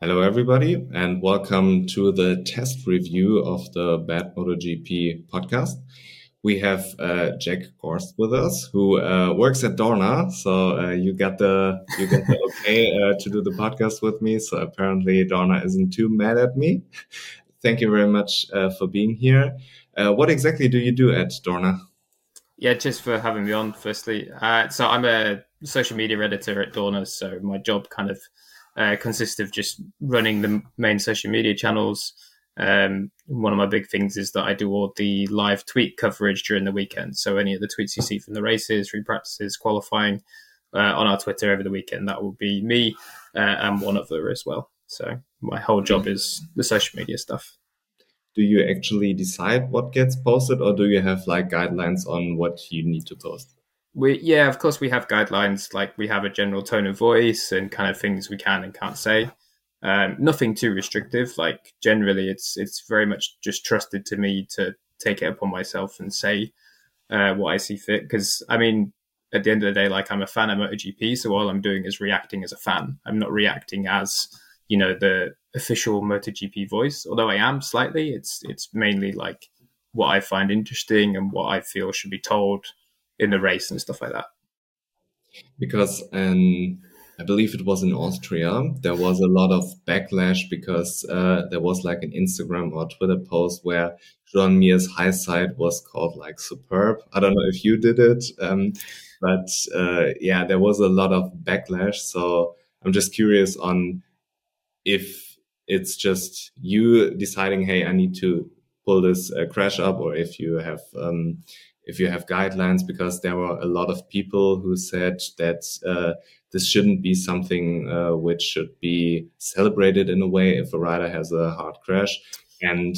Hello, everybody, and welcome to the test review of the Bad MotoGP podcast. We have uh, Jack Gorst with us, who uh, works at Dorna. So uh, you got the you got the okay uh, to do the podcast with me. So apparently Dorna isn't too mad at me. Thank you very much uh, for being here. Uh, what exactly do you do at Dorna? Yeah, just for having me on. Firstly, so I'm a social media editor at Dorna. So my job kind of uh, consists of just running the main social media channels. Um, one of my big things is that I do all the live tweet coverage during the weekend. So any of the tweets you see from the races, free practices, qualifying uh, on our Twitter over the weekend, that will be me uh, and one other as well. So my whole job is the social media stuff. Do you actually decide what gets posted, or do you have like guidelines on what you need to post? We yeah of course we have guidelines like we have a general tone of voice and kind of things we can and can't say. Um, nothing too restrictive. Like generally it's it's very much just trusted to me to take it upon myself and say uh, what i see fit. Because i mean at the end of the day like i'm a fan of MotoGP so all i'm doing is reacting as a fan. I'm not reacting as you know the official MotoGP voice although i am slightly. It's it's mainly like what i find interesting and what i feel should be told in the race and stuff like that. Because um, I believe it was in Austria, there was a lot of backlash because uh, there was like an Instagram or Twitter post where Joan Mir's high side was called like superb. I don't know if you did it, um, but uh, yeah, there was a lot of backlash. So I'm just curious on if it's just you deciding, hey, I need to pull this uh, crash up, or if you have um, if you have guidelines, because there were a lot of people who said that uh, this shouldn't be something uh, which should be celebrated in a way if a rider has a hard crash. And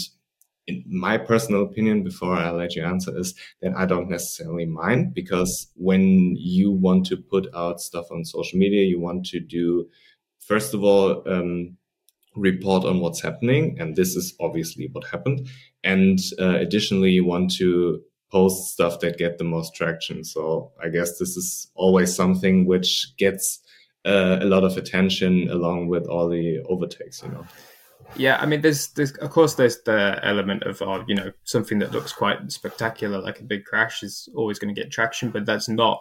in my personal opinion, before I let you answer, is that I don't necessarily mind because when you want to put out stuff on social media, you want to do, first of all, um, report on what's happening. And this is obviously what happened. And uh, additionally, you want to post stuff that get the most traction. So I guess this is always something which gets uh, a lot of attention along with all the overtakes, you know. Yeah, I mean, there's, there's, of course, there's the element of, uh, you know, something that looks quite spectacular, like a big crash, is always going to get traction, but that's not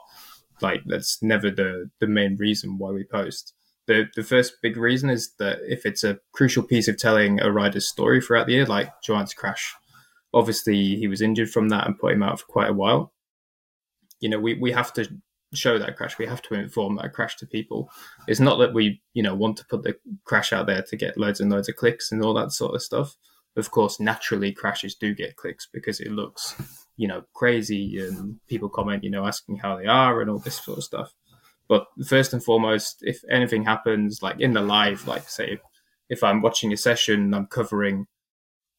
like that's never the the main reason why we post. The the first big reason is that if it's a crucial piece of telling a rider's story throughout the year, like Joan's crash, obviously he was injured from that and put him out for quite a while. You know, we, we have to show that crash. We have to inform that crash to people. It's not that we, you know, want to put the crash out there to get loads and loads of clicks and all that sort of stuff. Of course, naturally crashes do get clicks because it looks, you know, crazy and people comment, you know, asking how they are and all this sort of stuff. But first and foremost, if anything happens, like in the live, like say, if I'm watching a session, and I'm covering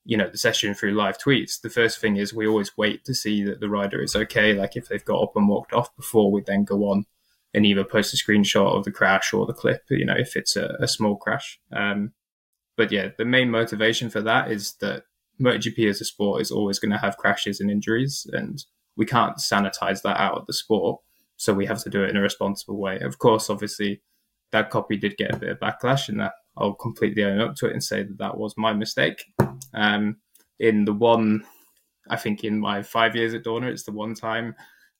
you know the session through live tweets the first thing is we always wait to see that the rider is okay. Like if they've got up and walked off before we then go on and either post a screenshot of the crash or the clip you know if it's a, a small crash. Um, but yeah the main motivation for that is that MotoGP as a sport is always going to have crashes and injuries and we can't sanitize that out of the sport. So we have to do it in a responsible way. Of course obviously that copy did get a bit of backlash and that I'll completely own up to it and say that that was my mistake. Um, in the one, I think in my five years at Dorna, it's the one time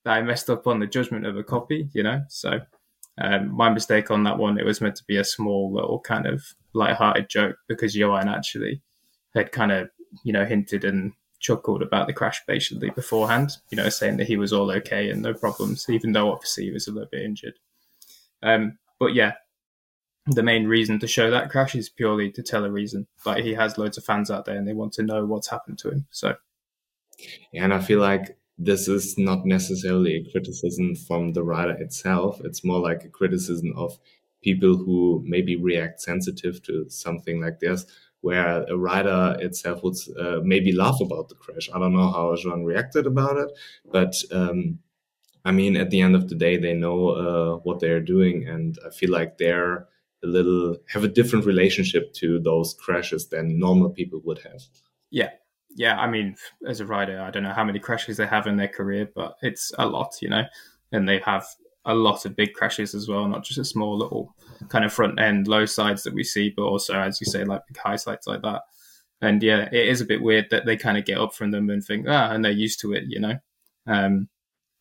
that I messed up on the judgment of a copy, you know? So um, my mistake on that one, it was meant to be a small little kind of light-hearted joke because Joan actually had kind of, you know, hinted and chuckled about the crash basically beforehand, you know, saying that he was all okay and no problems, even though obviously he was a little bit injured. Um, but yeah, the main reason to show that crash is purely to tell a reason. Like he has loads of fans out there and they want to know what's happened to him. So, and I feel like this is not necessarily a criticism from the rider itself. It's more like a criticism of people who maybe react sensitive to something like this, where a rider itself would uh, maybe laugh about the crash. I don't know how Joan reacted about it, but um, I mean, at the end of the day, they know uh, what they're doing, and I feel like they're a little have a different relationship to those crashes than normal people would have. Yeah. Yeah, I mean, as a rider, I don't know how many crashes they have in their career, but it's a lot, you know, and they have a lot of big crashes as well, not just a small little kind of front end low sides that we see, but also, as you say, like high sides like that. And yeah, it is a bit weird that they kind of get up from them and think, ah, and they're used to it, you know. Um,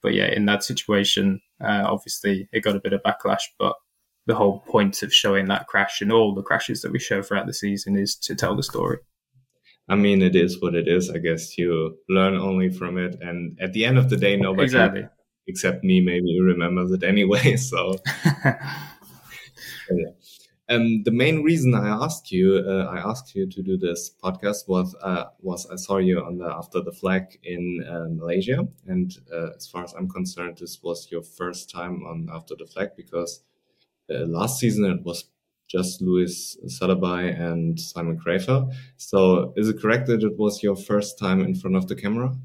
but yeah, in that situation, uh, obviously it got a bit of backlash, but the whole point of showing that crash and all the crashes that we show throughout the season is to tell the story. I mean, it is what it is. I guess you learn only from it, and at the end of the day, nobody exactly. except me maybe remembers it anyway. So, yeah. Um, the main reason I asked you, uh, I asked you to do this podcast was, uh, was I saw you on the after the flag in uh, Malaysia, and uh, as far as I'm concerned, this was your first time on after the flag because uh, last season it was just Luis Salabai and Simon Crafar. So, is it correct that it was your first time in front of the camera?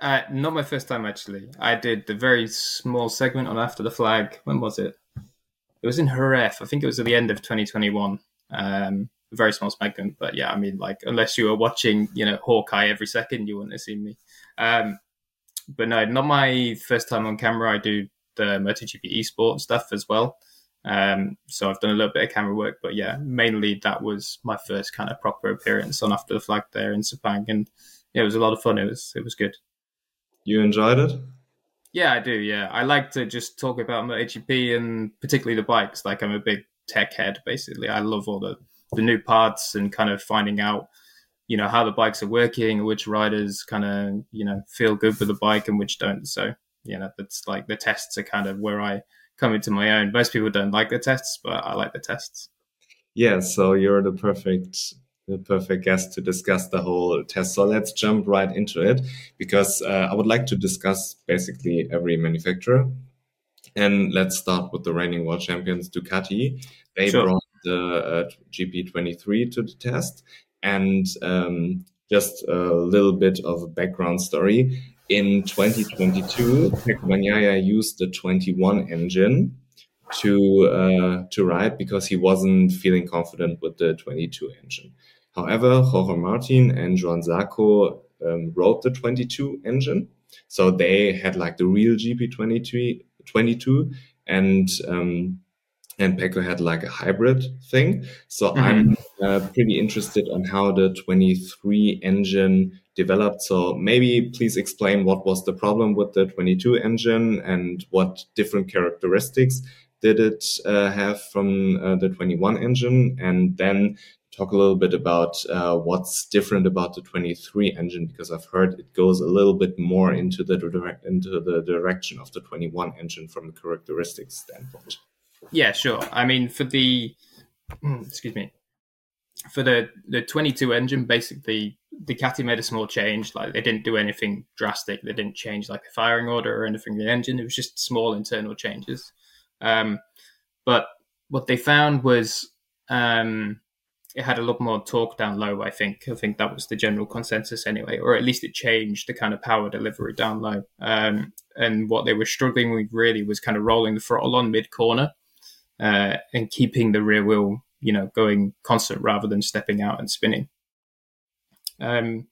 Uh, not my first time actually. I did the very small segment on after the flag. When was it? it was in Jerez. I think it was at the end of 2021. Um, very small segment, but yeah, I mean, like unless you were watching, you know, Hawkeye every second, you wouldn't have seen me. Um, but no, not my first time on camera. I do the MotoGP esports stuff as well. Um, so I've done a little bit of camera work, but yeah, mainly that was my first kind of proper appearance on After the Flag there in Sepang, and yeah, it was a lot of fun. It was it was good. You enjoyed it? Yeah, I do. Yeah, I like to just talk about my MotoGP and particularly the bikes. Like I'm a big tech head, basically. I love all the the new parts and kind of finding out, you know, how the bikes are working, which riders kind of you know feel good with the bike and which don't. So you know, that's like the tests are kind of where I come into my own. Most people don't like the tests, but I like the tests. Yeah, so you're the perfect the perfect guest to discuss the whole test. So let's jump right into it because uh, I would like to discuss basically every manufacturer. And let's start with the reigning world champions, Ducati. They sure. brought the uh, GP23 to the test. And um, just a little bit of a background story. In 2022, Pecco Bagnaia used the 21 engine to uh, to ride because he wasn't feeling confident with the 22 engine. However, Jorge Martin and Johann Zarco um, rode the 22 engine. So they had like the real GP22, 22, and um, and Pecco had like a hybrid thing. So mm-hmm. I'm uh, pretty interested on how the 23 engine developed. So maybe please explain what was the problem with the 22 engine and what different characteristics did it uh, have from uh, the 21 engine, and then talk a little bit about uh, what's different about the 23 engine because I've heard it goes a little bit more into the direct into the direction of the 21 engine from the characteristics standpoint. Yeah, sure. I mean, for the excuse me, for the the 22 engine, basically the Ducati made a small change. Like they didn't do anything drastic. They didn't change like the firing order or anything in the engine. It was just small internal changes. Um, but what they found was um, it had a lot more torque down low. I think I think that was the general consensus anyway, or at least it changed the kind of power delivery down low. Um, and what they were struggling with really was kind of rolling the throttle on mid corner uh, and keeping the rear wheel, you know, going constant rather than stepping out and spinning. Um,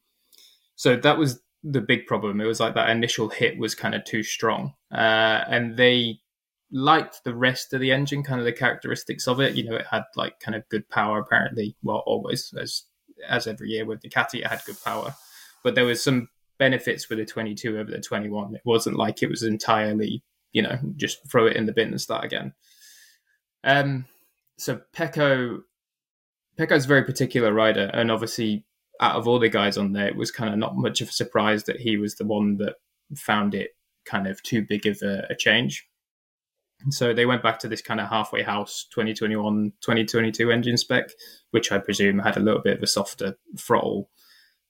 so that was the big problem. It was like that initial hit was kind of too strong, uh, and they liked the rest of the engine, kind of the characteristics of it. You know, it had like kind of good power apparently. Well, always as as every year with the Ducati, it had good power, but there was some benefits with the 22 over the 21. It wasn't like it was entirely, you know, just throw it in the bin and start again. Um, so Pecco, Pecco's a very particular rider, and obviously, out of all the guys on there, it was kind of not much of a surprise that he was the one that found it kind of too big of a, a change. So they went back to this kind of halfway house 2021 2022 engine spec, which I presume had a little bit of a softer throttle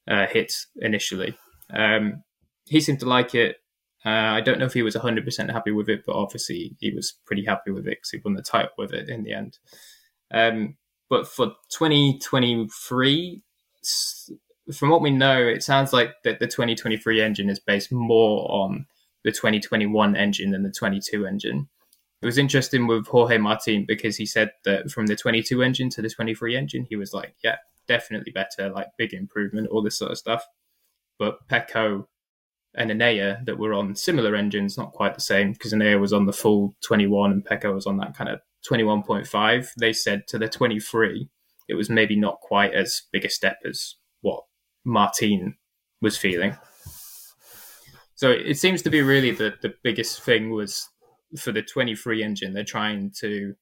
uh, hit initially. Um, he seemed to like it. Uh, I don't know if he was 100% happy with it, but obviously he was pretty happy with it because he won the title with it in the end. Um, but for 2023, from what we know, it sounds like that the 2023 engine is based more on the 2021 engine than the 22 engine it was interesting with Jorge Martin because he said that from the 22 engine to the 23 engine, he was like, yeah, definitely better, like big improvement, all this sort of stuff. But Pecco and Enea that were on similar engines, not quite the same, because Enea was on the full 21 and Pecco was on that kind of 21.5, they said to the 23, it was maybe not quite as big a step as what Martin was feeling. So it seems to be really the, the biggest thing was for the 23 engine, they're trying to,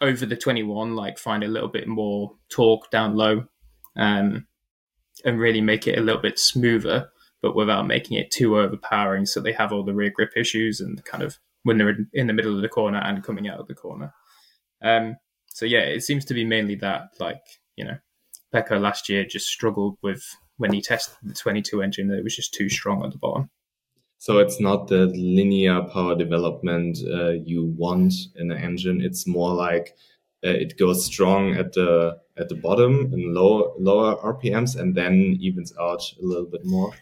over the 21, like find a little bit more torque down low um, and really make it a little bit smoother, but without making it too overpowering. So they have all the rear grip issues and kind of when they're in, in the middle of the corner and coming out of the corner. Um, so yeah, it seems to be mainly that, like, you know, Pecco last year just struggled with when he tested the 22 engine that it was just too strong at the bottom. So it's not the linear power development uh, you want in an engine. It's more like uh, it goes strong at the at the bottom in low lower RPMs and then evens out a little bit more.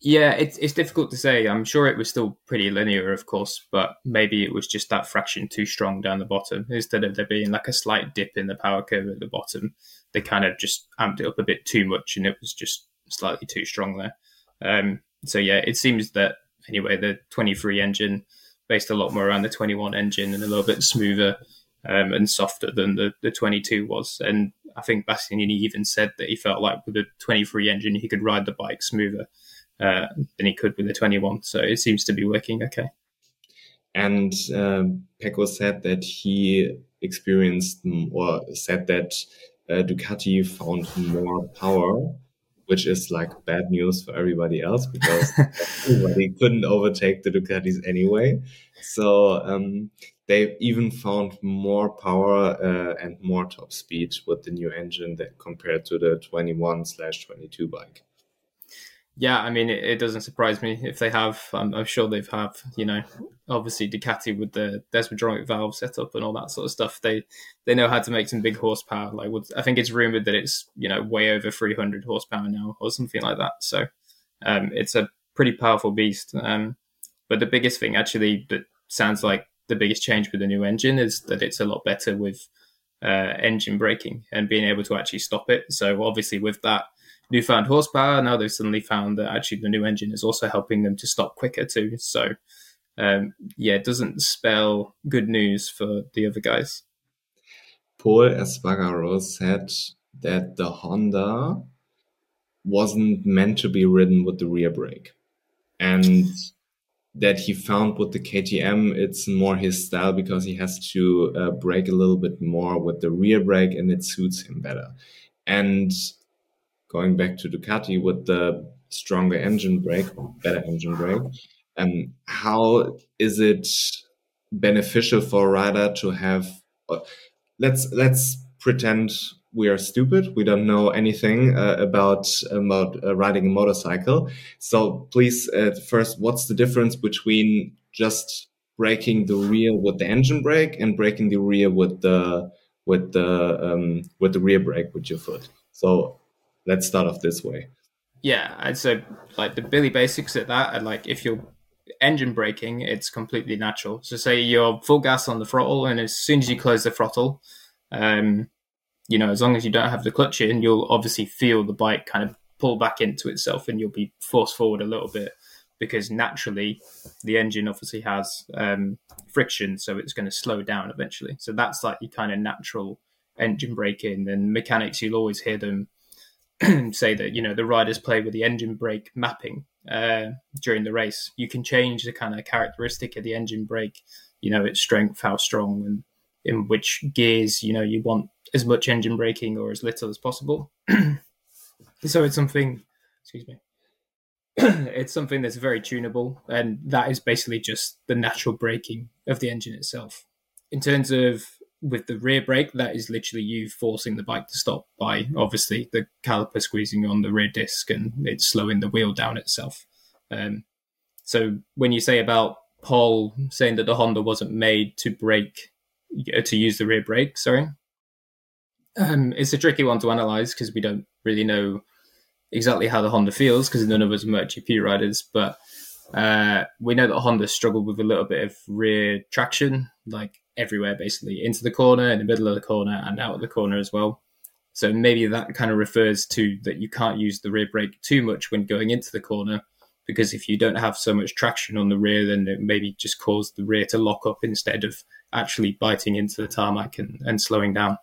Yeah, it's it's difficult to say. I'm sure it was still pretty linear, of course, but maybe it was just that fraction too strong down the bottom. Instead of there being like a slight dip in the power curve at the bottom, they kind of just amped it up a bit too much, and it was just slightly too strong there. Um, so yeah, it seems that anyway, the 23 engine based a lot more around the 21 engine and a little bit smoother um, and softer than the, the 22 was. And I think Bastianini even said that he felt like with the 23 engine he could ride the bike smoother uh, than he could with the 21. So it seems to be working okay. And uh, Pecco said that he experienced or said that uh, Ducati found more power which is like bad news for everybody else because everybody couldn't overtake the Ducatis anyway. So um, they even found more power uh, and more top speed with the new engine that compared to the 21 slash 22 bike yeah, I mean, it, it, doesn't surprise me if they have. I'm, I'm, sure they've have. You know, obviously Ducati with the Desmodromic valve setup and all that sort of stuff. They they know how to make some big horsepower. Like, I think it's rumored that it's you know way over 300 horsepower now or something like that. So um, it's a pretty powerful beast. Um, but the biggest thing actually that sounds like the biggest change with the new engine is that it's a lot better with uh, engine braking and being able to actually stop it. So obviously with that newfound horsepower. Now they've suddenly found that actually the new engine is also helping them to stop quicker too. So, um, yeah, it doesn't spell good news for the other guys. Pol Espargaro said that the Honda wasn't meant to be ridden with the rear brake. And that he found with the KTM, it's more his style because he has to uh, brake a little bit more with the rear brake and it suits him better. And going back to Ducati with the stronger engine brake, or better engine brake, um, how is it beneficial for a rider to have? Uh, let's let's pretend we are stupid. We don't know anything uh, about about uh, riding a motorcycle. So please, uh, first, what's the difference between just braking the rear with the engine brake and braking the rear with the with the um, with the rear brake with your foot? So let's start off this way. Yeah, I'd say like the Billy basics at that, and like if you're engine braking, it's completely natural. So say you're full gas on the throttle, and as soon as you close the throttle, um, you know, as long as you don't have the clutch in, you'll obviously feel the bike kind of pull back into itself, and you'll be forced forward a little bit because naturally the engine obviously has um, friction, so it's going to slow down eventually. So that's like your kind of natural engine braking. And mechanics, you'll always hear them say that you know the riders play with the engine brake mapping uh, during the race. You can change the kind of characteristic of the engine brake, you know, its strength, how strong, and in which gears you know you want as much engine braking or as little as possible. so it's something. Excuse me. it's something that's very tunable, and that is basically just the natural braking of the engine itself. In terms of with the rear brake, that is literally you forcing the bike to stop by obviously the caliper squeezing on the rear disc and it's slowing the wheel down itself. Um, so when you say about Pol saying that the Honda wasn't made to brake uh, to use the rear brake, sorry, um, it's a tricky one to analyze because we don't really know exactly how the Honda feels because none of us are MotoGP riders, but uh, we know that Honda struggled with a little bit of rear traction, like everywhere basically into the corner, in the middle of the corner, and out of the corner as well. So maybe that kind of refers to that you can't use the rear brake too much when going into the corner because if you don't have so much traction on the rear, then it maybe just cause the rear to lock up instead of actually biting into the tarmac and, and slowing down.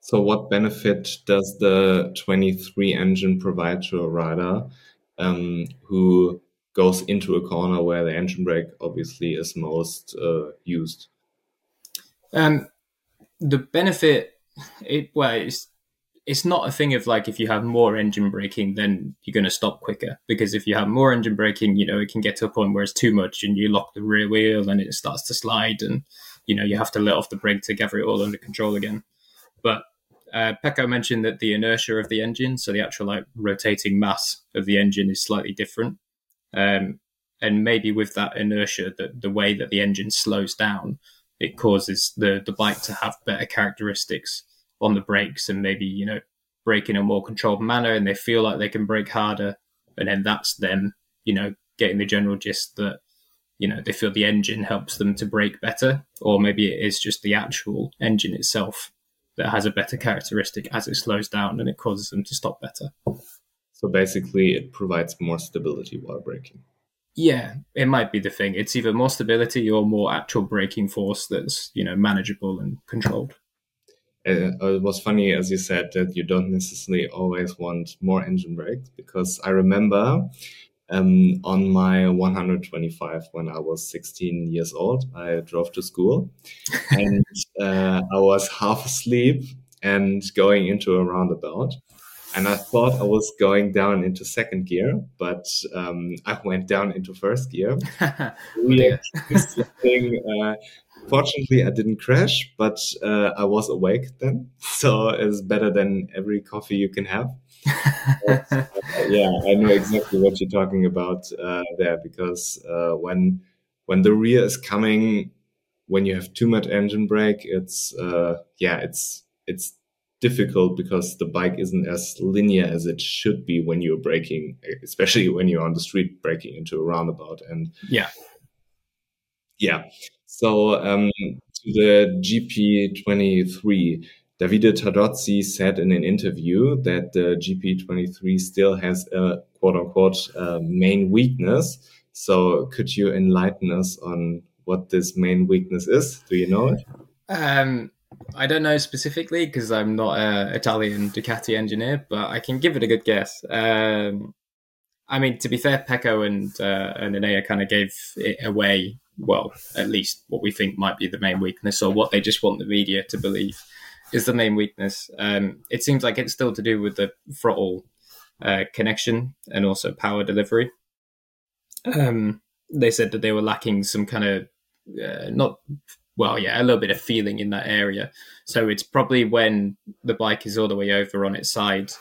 So, what benefit does the 23 engine provide to a rider um, who goes into a corner where the engine brake obviously is most uh, used? Um, the benefit, it well, it's it's not a thing of like if you have more engine braking, then you're going to stop quicker. Because if you have more engine braking, you know, it can get to a point where it's too much and you lock the rear wheel and it starts to slide and, you know, you have to let off the brake to gather it all under control again. But uh, Pecco mentioned that the inertia of the engine, so the actual like rotating mass of the engine is slightly different. Um, and maybe with that inertia, the, the way that the engine slows down, it causes the, the bike to have better characteristics on the brakes and maybe, you know, brake in a more controlled manner and they feel like they can brake harder. And then that's them, you know, getting the general gist that, you know, they feel the engine helps them to brake better. Or maybe it is just the actual engine itself that has a better characteristic as it slows down and it causes them to stop better. So basically, it provides more stability while braking. Yeah, it might be the thing. It's either more stability or more actual braking force that's you know manageable and controlled uh, it was funny as you said that you don't necessarily always want more engine brakes because I remember um, on my 125 when I was 16 years old, I drove to school and uh, I was half asleep and going into a roundabout. And I thought I was going down into second gear, but um, I went down into first gear. we uh, Fortunately, I didn't crash, but uh, I was awake then, so it's better than every coffee you can have. but, uh, yeah, I know exactly what you're talking about uh, there because uh, when when the rear is coming, when you have too much engine brake, it's uh, yeah, it's it's difficult because the bike isn't as linear as it should be when you're braking, especially when you're on the street braking into a roundabout. And yeah, yeah. So um, to the GP23, Davide Tardozzi said in an interview that the GP23 still has a quote unquote uh, main weakness. So could you enlighten us on what this main weakness is? Do you know it? Um, I don't know specifically because I'm not an Italian Ducati engineer, but I can give it a good guess. Um, I mean, to be fair, Pecco and uh, and Enea kind of gave it away well, at least what we think might be the main weakness, or what they just want the media to believe is the main weakness. Um, it seems like it's still to do with the throttle uh, connection and also power delivery. Um, they said that they were lacking some kind of uh, not well, yeah, a little bit of feeling in that area. So it's probably when the bike is all the way over on its side,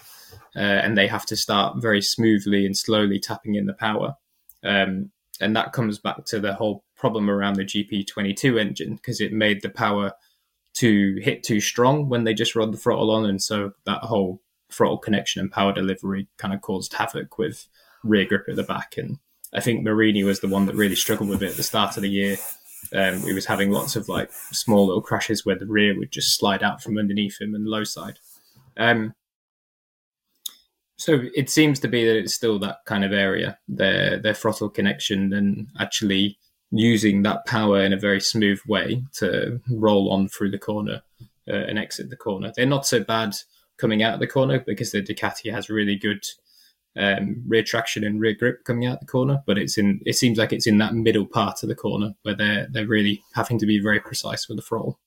uh, and they have to start very smoothly and slowly tapping in the power. Um, and that comes back to the whole problem around the GP22 engine because it made the power to hit too strong when they just run the throttle on, and so that whole throttle connection and power delivery kind of caused havoc with rear grip at the back. And I think Marini was the one that really struggled with it at the start of the year. Um, he was having lots of like small little crashes where the rear would just slide out from underneath him and low side. Um, so it seems to be that it's still that kind of area, their their throttle connection and actually using that power in a very smooth way to roll on through the corner uh, and exit the corner. They're not so bad coming out of the corner because the Ducati has really good um, rear traction and rear grip coming out the corner, but it's in it seems like it's in that middle part of the corner where they're they're really having to be very precise with the throttle.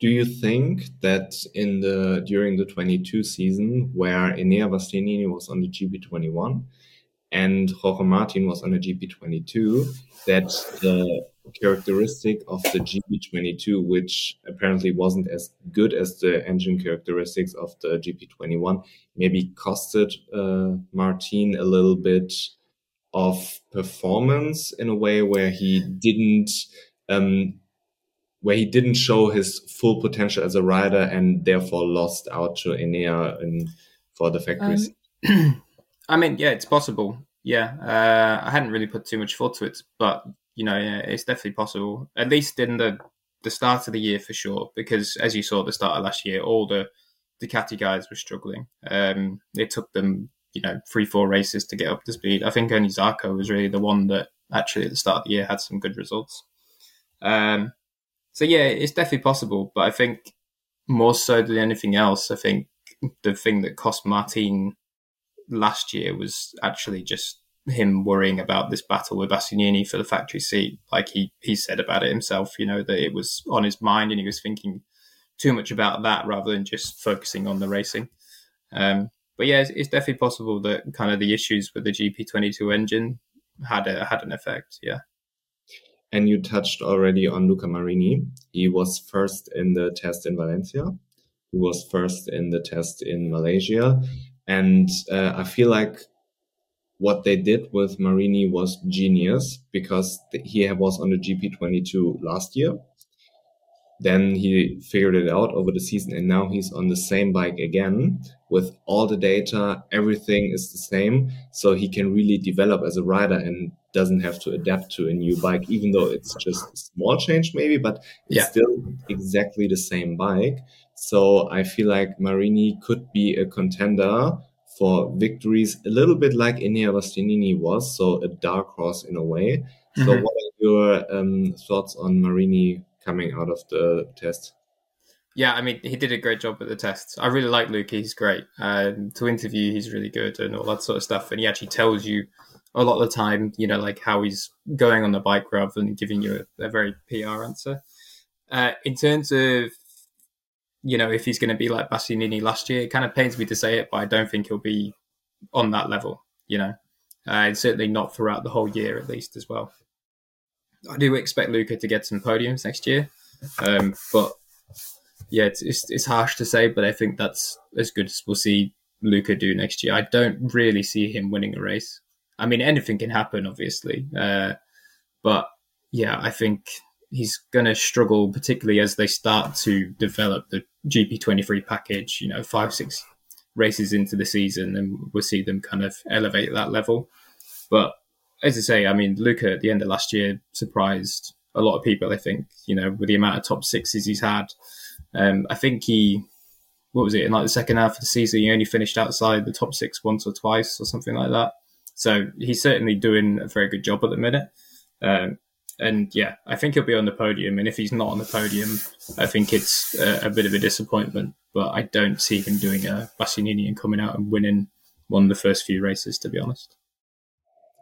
Do you think that in the during the 22 season, where Enea Bastianini was on the GP21 and Jorge Martin was on the GP22, that the characteristic of the GP22, which apparently wasn't as good as the engine characteristics of the GP21, maybe costed uh, Martin a little bit of performance in a way where he didn't um, where he didn't show his full potential as a rider and therefore lost out to Enea in, for the factories? Um, I mean, yeah, it's possible. Yeah, uh, I hadn't really put too much thought to it, but you know, it's definitely possible. At least in the the start of the year for sure, because as you saw at the start of last year, all the Ducati guys were struggling. Um, it took them you know three four races to get up to speed. I think only Zarco was really the one that actually at the start of the year had some good results. Um, so yeah, it's definitely possible, but I think more so than anything else, I think the thing that cost Martin last year was actually just him worrying about this battle with Bastianini for the factory seat. Like he he said about it himself, you know, that it was on his mind and he was thinking too much about that rather than just focusing on the racing. Um, but yeah, it's, it's, definitely possible that kind of the issues with the GP22 engine had a, had an effect. Yeah. And you touched already on Luca Marini. He was first in the test in Valencia. He was first in the test in Malaysia. And uh, I feel like what they did with Marini was genius because he was on the GP22 last year. Then he figured it out over the season and now he's on the same bike again with all the data. Everything is the same. So he can really develop as a rider and doesn't have to adapt to a new bike, even though it's just a small change maybe, but it's yeah. still exactly the same bike. So I feel like Marini could be a contender for victories, a little bit like Enea Bastianini was, so a dark horse in a way. Mm-hmm. So what are your um, thoughts on Marini coming out of the test? Yeah, I mean, he did a great job at the tests. I really like Luke. He's great. Um, to interview, he's really good and all that sort of stuff. And he actually tells you a lot of the time, you know, like how he's going on the bike rather than giving you a, a very PR answer. Uh, in terms of, you know, if he's going to be like Bastianini last year, it kind of pains me to say it, but I don't think he'll be on that level, you know, uh, and certainly not throughout the whole year at least as well. I do expect Luca to get some podiums next year, um, but yeah, it's, it's, it's harsh to say, but I think that's as good as we'll see Luca do next year. I don't really see him winning a race. I mean, anything can happen, obviously. Uh, but yeah, I think he's going to struggle, particularly as they start to develop the GP23 package, you know, five, six races into the season, and we'll see them kind of elevate that level. But as I say, I mean, Luca at the end of last year surprised a lot of people, I think, you know, with the amount of top sixes he's had. Um, I think he, what was it, in like the second half of the season, he only finished outside the top six once or twice or something like that. So he's certainly doing a very good job at the minute. Um, and yeah, I think he'll be on the podium. And if he's not on the podium, I think it's a, a bit of a disappointment. But I don't see him doing a Bastianini and coming out and winning one of the first few races, to be honest.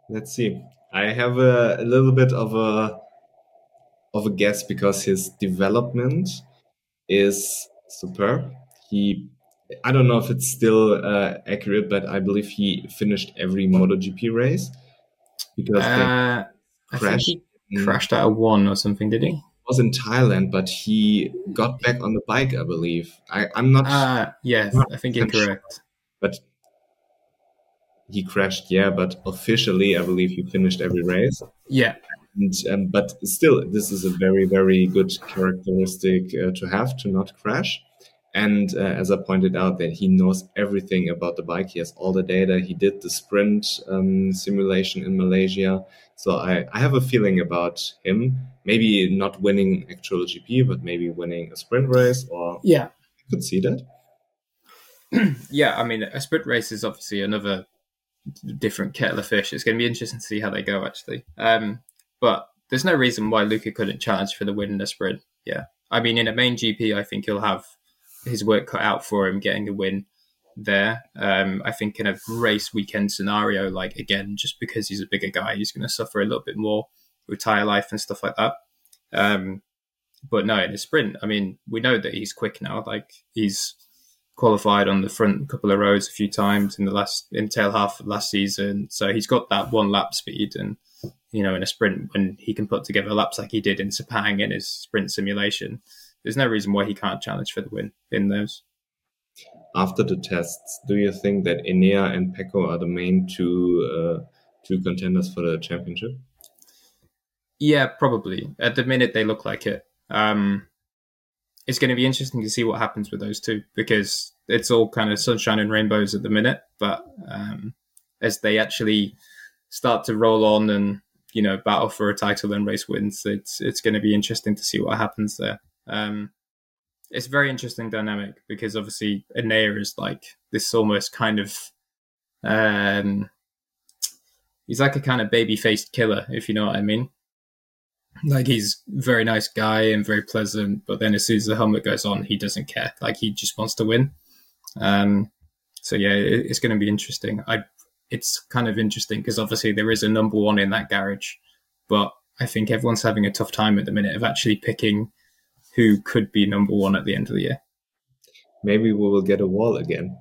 Let's see. I have a, a little bit of a of a guess because his development is superb. He I don't know if it's still uh, accurate, but I believe he finished every MotoGP race because uh, crashed. he crashed out of one or something. Did he? was in Thailand, but he got back on the bike, I believe. I, am not. Uh, yes, not I think incorrect. But he crashed, yeah. But officially, I believe he finished every race. Yeah. And, um, but still, this is a very, very good characteristic uh, to have to not crash. And uh, as I pointed out, that he knows everything about the bike. He has all the data. He did the sprint um, simulation in Malaysia. So I, I have a feeling about him. Maybe not winning actual GP, but maybe winning a sprint race. Or yeah, I could see that. yeah, I mean, a sprint race is obviously another different kettle of fish. It's going to be interesting to see how they go, actually. Um, but there's no reason why Luca couldn't challenge for the win in a sprint. Yeah, I mean, in a main GP, I think he'll have his work cut out for him getting a win there. Um, I think in a race weekend scenario, like again, just because he's a bigger guy, he's going to suffer a little bit more retire life and stuff like that. Um, but no, in a sprint, I mean, we know that he's quick now. Like he's qualified on the front couple of rows a few times in the last in tail half of last season, so he's got that one lap speed. And you know, in a sprint, when he can put together laps like he did in Sepang in his sprint simulation, there's no reason why he can't challenge for the win in those. After the tests, do you think that Enea and Pecco are the main two uh, two contenders for the championship? Yeah, probably. At the minute, they look like it. Um, it's going to be interesting to see what happens with those two because it's all kind of sunshine and rainbows at the minute. But um, as they actually start to roll on and you know battle for a title and race wins, it's it's going to be interesting to see what happens there. Um, it's a very interesting dynamic because obviously Enea is like this almost kind of Um, he's like a kind of baby faced killer, if you know what I mean. Like he's very nice guy and very pleasant, but then as soon as the helmet goes on, he doesn't care. Like he just wants to win. Um, so yeah, it, it's going to be interesting. I, it's kind of interesting because obviously there is a number one in that garage, but I think everyone's having a tough time at the minute of actually picking who could be number one at the end of the year. Maybe we will get a wall again.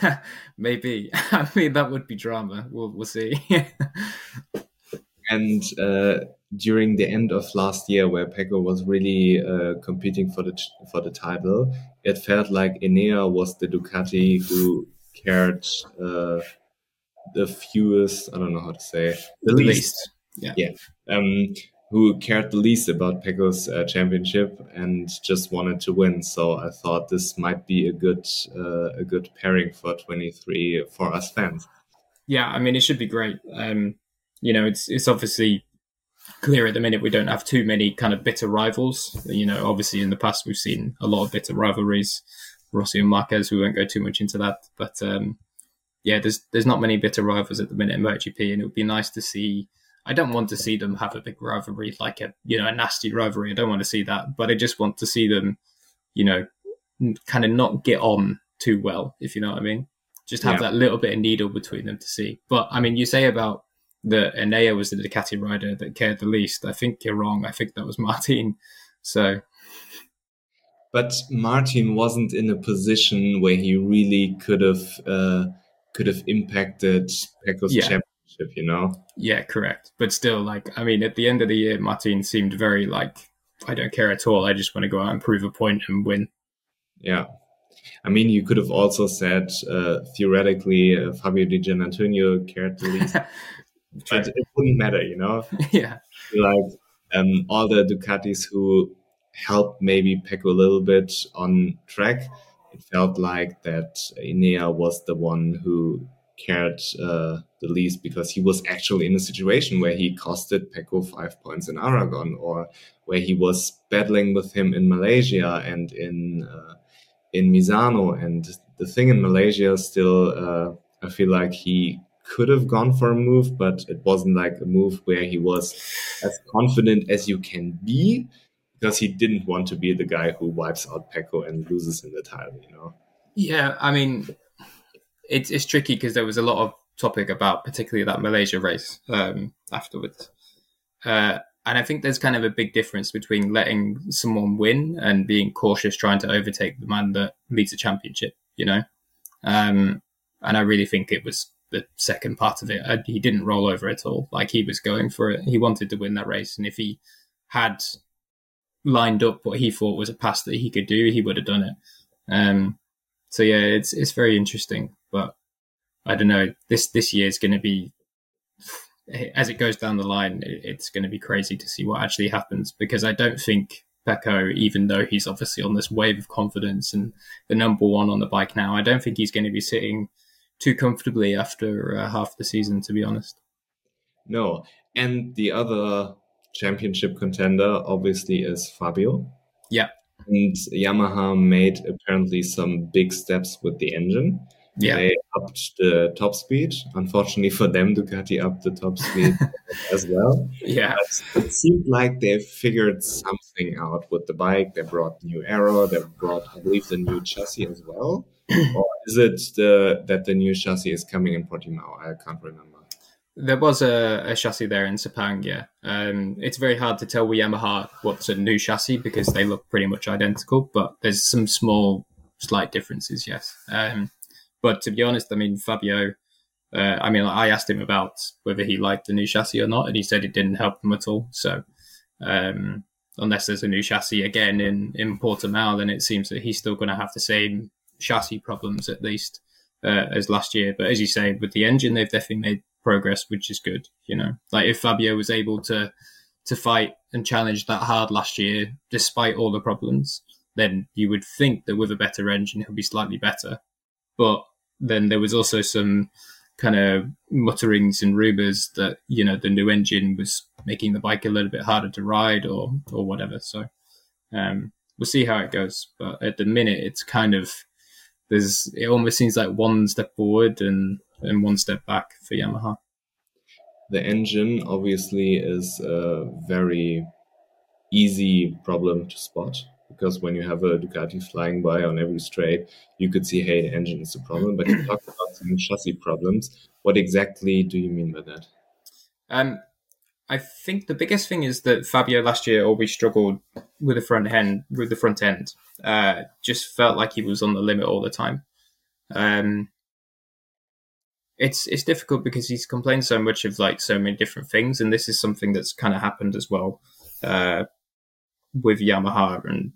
Maybe. I mean, that would be drama. We'll, we'll see. and uh, during the end of last year, where Pecco was really uh, competing for the for the title, it felt like Enea was the Ducati who cared uh, the fewest. I don't know how to say the, the least. least. Yeah. Yeah. Um, who cared the least about Pecco's uh, championship and just wanted to win. So I thought this might be a good uh, a good pairing for 23 for us fans. Yeah, I mean it should be great. Um, you know, it's it's obviously clear at the minute we don't have too many kind of bitter rivals. You know, obviously in the past we've seen a lot of bitter rivalries, Rossi and Marquez. We won't go too much into that, but um, yeah, there's there's not many bitter rivals at the minute in MotoGP, and it would be nice to see I don't want to see them have a big rivalry, like a you know a nasty rivalry. I don't want to see that, but I just want to see them, you know, kind of not get on too well, if you know what I mean. Just have yeah. that little bit of needle between them to see. But I mean, you say about the Enea was the Ducati rider that cared the least. I think you're wrong. I think that was Martin. So, but Martin wasn't in a position where he really could have uh, could have impacted Pecco's yeah you know? Yeah, correct. But still, like, I mean, at the end of the year, Martin seemed very like, I don't care at all. I just want to go out and prove a point and win. Yeah. I mean, you could have also said uh, theoretically uh, Fabio Di Giannantonio cared the least, but it wouldn't matter, you know. yeah, like um, all the Ducatis who helped maybe Pecco a little bit on track. It felt like that Enea was the one who cared uh, the least because he was actually in a situation where he costed Pecco five points in Aragon or where he was battling with him in Malaysia and in uh, in Misano. And the thing in Malaysia still, uh, I feel like he could have gone for a move, but it wasn't like a move where he was as confident as you can be because he didn't want to be the guy who wipes out Pecco and loses in the title, you know? Yeah, I mean, it's it's tricky because there was a lot of topic about particularly that Malaysia race um, afterwards. Uh, and I think there's kind of a big difference between letting someone win and being cautious trying to overtake the man that leads a championship, you know? Um, and I really think it was the second part of it. I, he didn't roll over at all. Like he was going for it. He wanted to win that race. And if he had lined up what he thought was a pass that he could do, he would have done it. Um, so yeah, it's, it's very interesting. But I don't know. This this year is going to be as it goes down the line. It's going to be crazy to see what actually happens because I don't think Pecco, even though he's obviously on this wave of confidence and the number one on the bike now, I don't think he's going to be sitting too comfortably after uh, half the season. To be honest. No, and the other championship contender obviously is Fabio. Yeah. And Yamaha made apparently some big steps with the engine. Yeah. They upped the top speed. Unfortunately for them, Ducati upped the top speed as well. Yeah. But it seemed like they figured something out with the bike. They brought new aero. They brought, I believe, the new chassis as well. or is it the, that the new chassis is coming in Portimao? I can't remember. There was a, a, chassis there in Sepang, yeah. Um, it's very hard to tell with Yamaha what's a new chassis because they look pretty much identical, but there's some small, slight differences, yes. Um, but to be honest, I mean, Fabio, uh, I mean, I asked him about whether he liked the new chassis or not, and he said it didn't help him at all. So, um, unless there's a new chassis again in, in Portimao, then it seems that he's still going to have the same chassis problems at least uh, as last year. But as you say, with the engine, they've definitely made progress, which is good. You know, like if Fabio was able to to fight and challenge that hard last year, despite all the problems, then you would think that with a better engine, he'll be slightly better. But then there was also some kind of mutterings and rumors that you know the new engine was making the bike a little bit harder to ride or or whatever. So um, we'll see how it goes. But at the minute, it's kind of there's it almost seems like one step forward and and one step back for Yamaha. The engine obviously is a very easy problem to spot because when you have a Ducati flying by on every straight, you could see, hey, engine is the problem. But you talked about some chassis problems. What exactly do you mean by that? Um, I think the biggest thing is that Fabio last year always struggled with the front end. With the front end, uh, just felt like he was on the limit all the time. Um, it's it's difficult because he's complained so much of like so many different things, and this is something that's kind of happened as well uh, with Yamaha and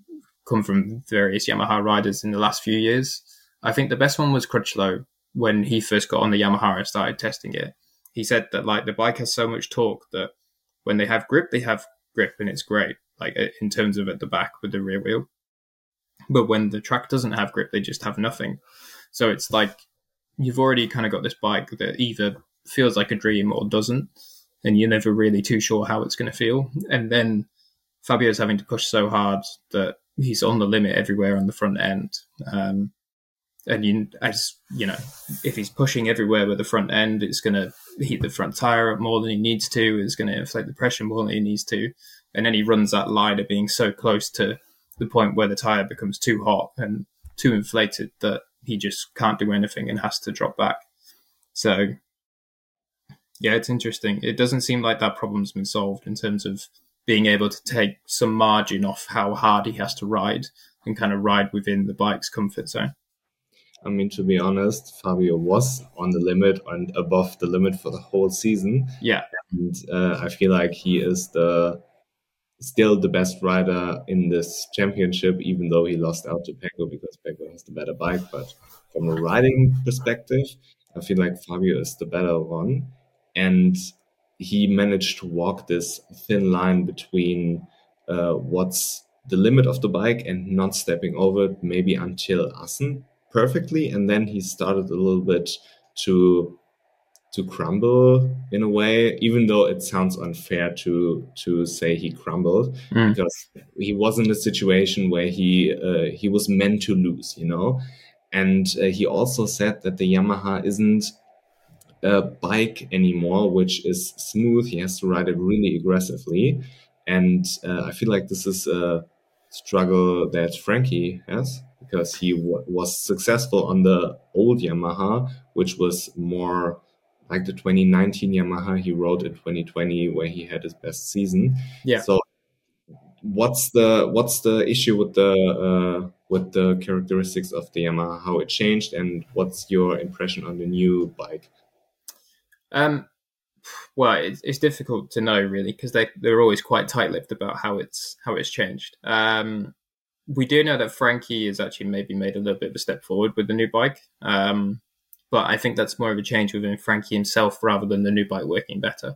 come from various Yamaha riders in the last few years. I think the best one was Crutchlow when he first got on the Yamaha and started testing it. He said that like the bike has so much torque that when they have grip, they have grip and it's great, like in terms of at the back with the rear wheel. But when the track doesn't have grip, they just have nothing. So it's like you've already kind of got this bike that either feels like a dream or doesn't, and you're never really too sure how it's going to feel. And then Fabio's having to push so hard that he's on the limit everywhere on the front end. Um, and you, as you know, if he's pushing everywhere with the front end, it's going to heat the front tire up more than he needs to. It's going to inflate the pressure more than he needs to, and then he runs that line of being so close to the point where the tire becomes too hot and too inflated that he just can't do anything and has to drop back. So, yeah, it's interesting. It doesn't seem like that problem's been solved in terms of being able to take some margin off how hard he has to ride and kind of ride within the bike's comfort zone. I mean, to be honest, Fabio was on the limit and above the limit for the whole season. Yeah. And uh, I feel like he is the still the best rider in this championship, even though he lost out to Pecco because Pecco has the better bike. But from a riding perspective, I feel like Fabio is the better one. And he managed to walk this thin line between uh, what's the limit of the bike and not stepping over it, maybe until Assen perfectly. And then he started a little bit to to crumble in a way, even though it sounds unfair to to say he crumbled mm. because he was in a situation where he uh, he was meant to lose, you know. And uh, he also said that the Yamaha isn't a bike anymore, which is smooth. He has to ride it really aggressively, and uh, I feel like this is a struggle that Frankie has because he was successful on the old Yamaha, which was more like the 2019 Yamaha he rode in 2020 where he had his best season. Yeah. So what's the what's the issue with the uh, with the characteristics of the Yamaha, how it changed, and what's your impression on the new bike? Um, well, it's, it's difficult to know really because they they're always quite tight-lipped about how it's how it's changed. Um, we do know that Frankie has actually maybe made a little bit of a step forward with the new bike. Um, but I think that's more of a change within Frankie himself rather than the new bike working better.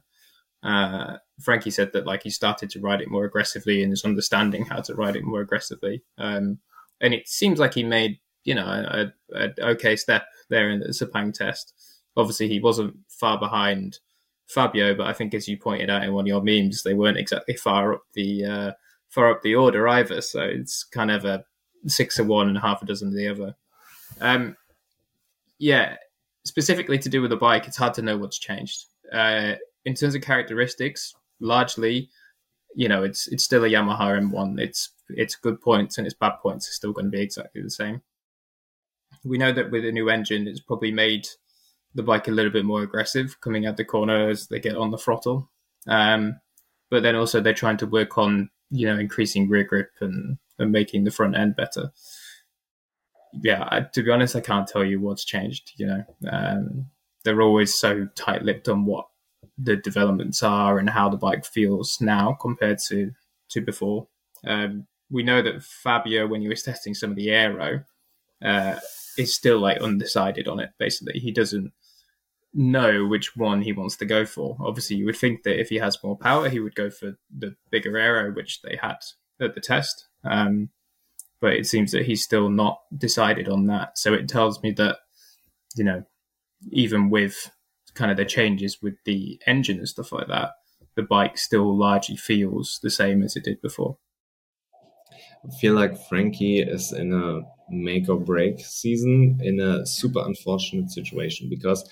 Uh, Frankie said that like he started to ride it more aggressively and is understanding how to ride it more aggressively. Um, and it seems like he made you know a, a, okay step there in the Sepang test. Obviously, he wasn't far behind Fabio, but I think as you pointed out in one of your memes, they weren't exactly far up the uh, far up the order either. So it's kind of a six of one and half a dozen of the other. Um, yeah, specifically to do with the bike, it's hard to know what's changed. Uh, in terms of characteristics, largely, you know, it's it's still a Yamaha M1. It's its good points and its bad points are still going to be exactly the same. We know that with a new engine, it's probably made the bike a little bit more aggressive coming out the corner as they get on the throttle. Um, but then also they're trying to work on you know increasing rear grip and, and making the front end better yeah, I, to be honest, I can't tell you what's changed. You know, um, they're always so tight-lipped on what the developments are and how the bike feels now compared to to before. Um, we know that Fabio, when he was testing some of the aero, uh, is still like undecided on it. Basically, he doesn't know which one he wants to go for. Obviously, you would think that if he has more power, he would go for the bigger aero, which they had at the test. Um, but it seems that he's still not decided on that. So it tells me that, you know, even with kind of the changes with the engine and stuff like that, the bike still largely feels the same as it did before. I feel like Frankie is in a make or break season in a super unfortunate situation because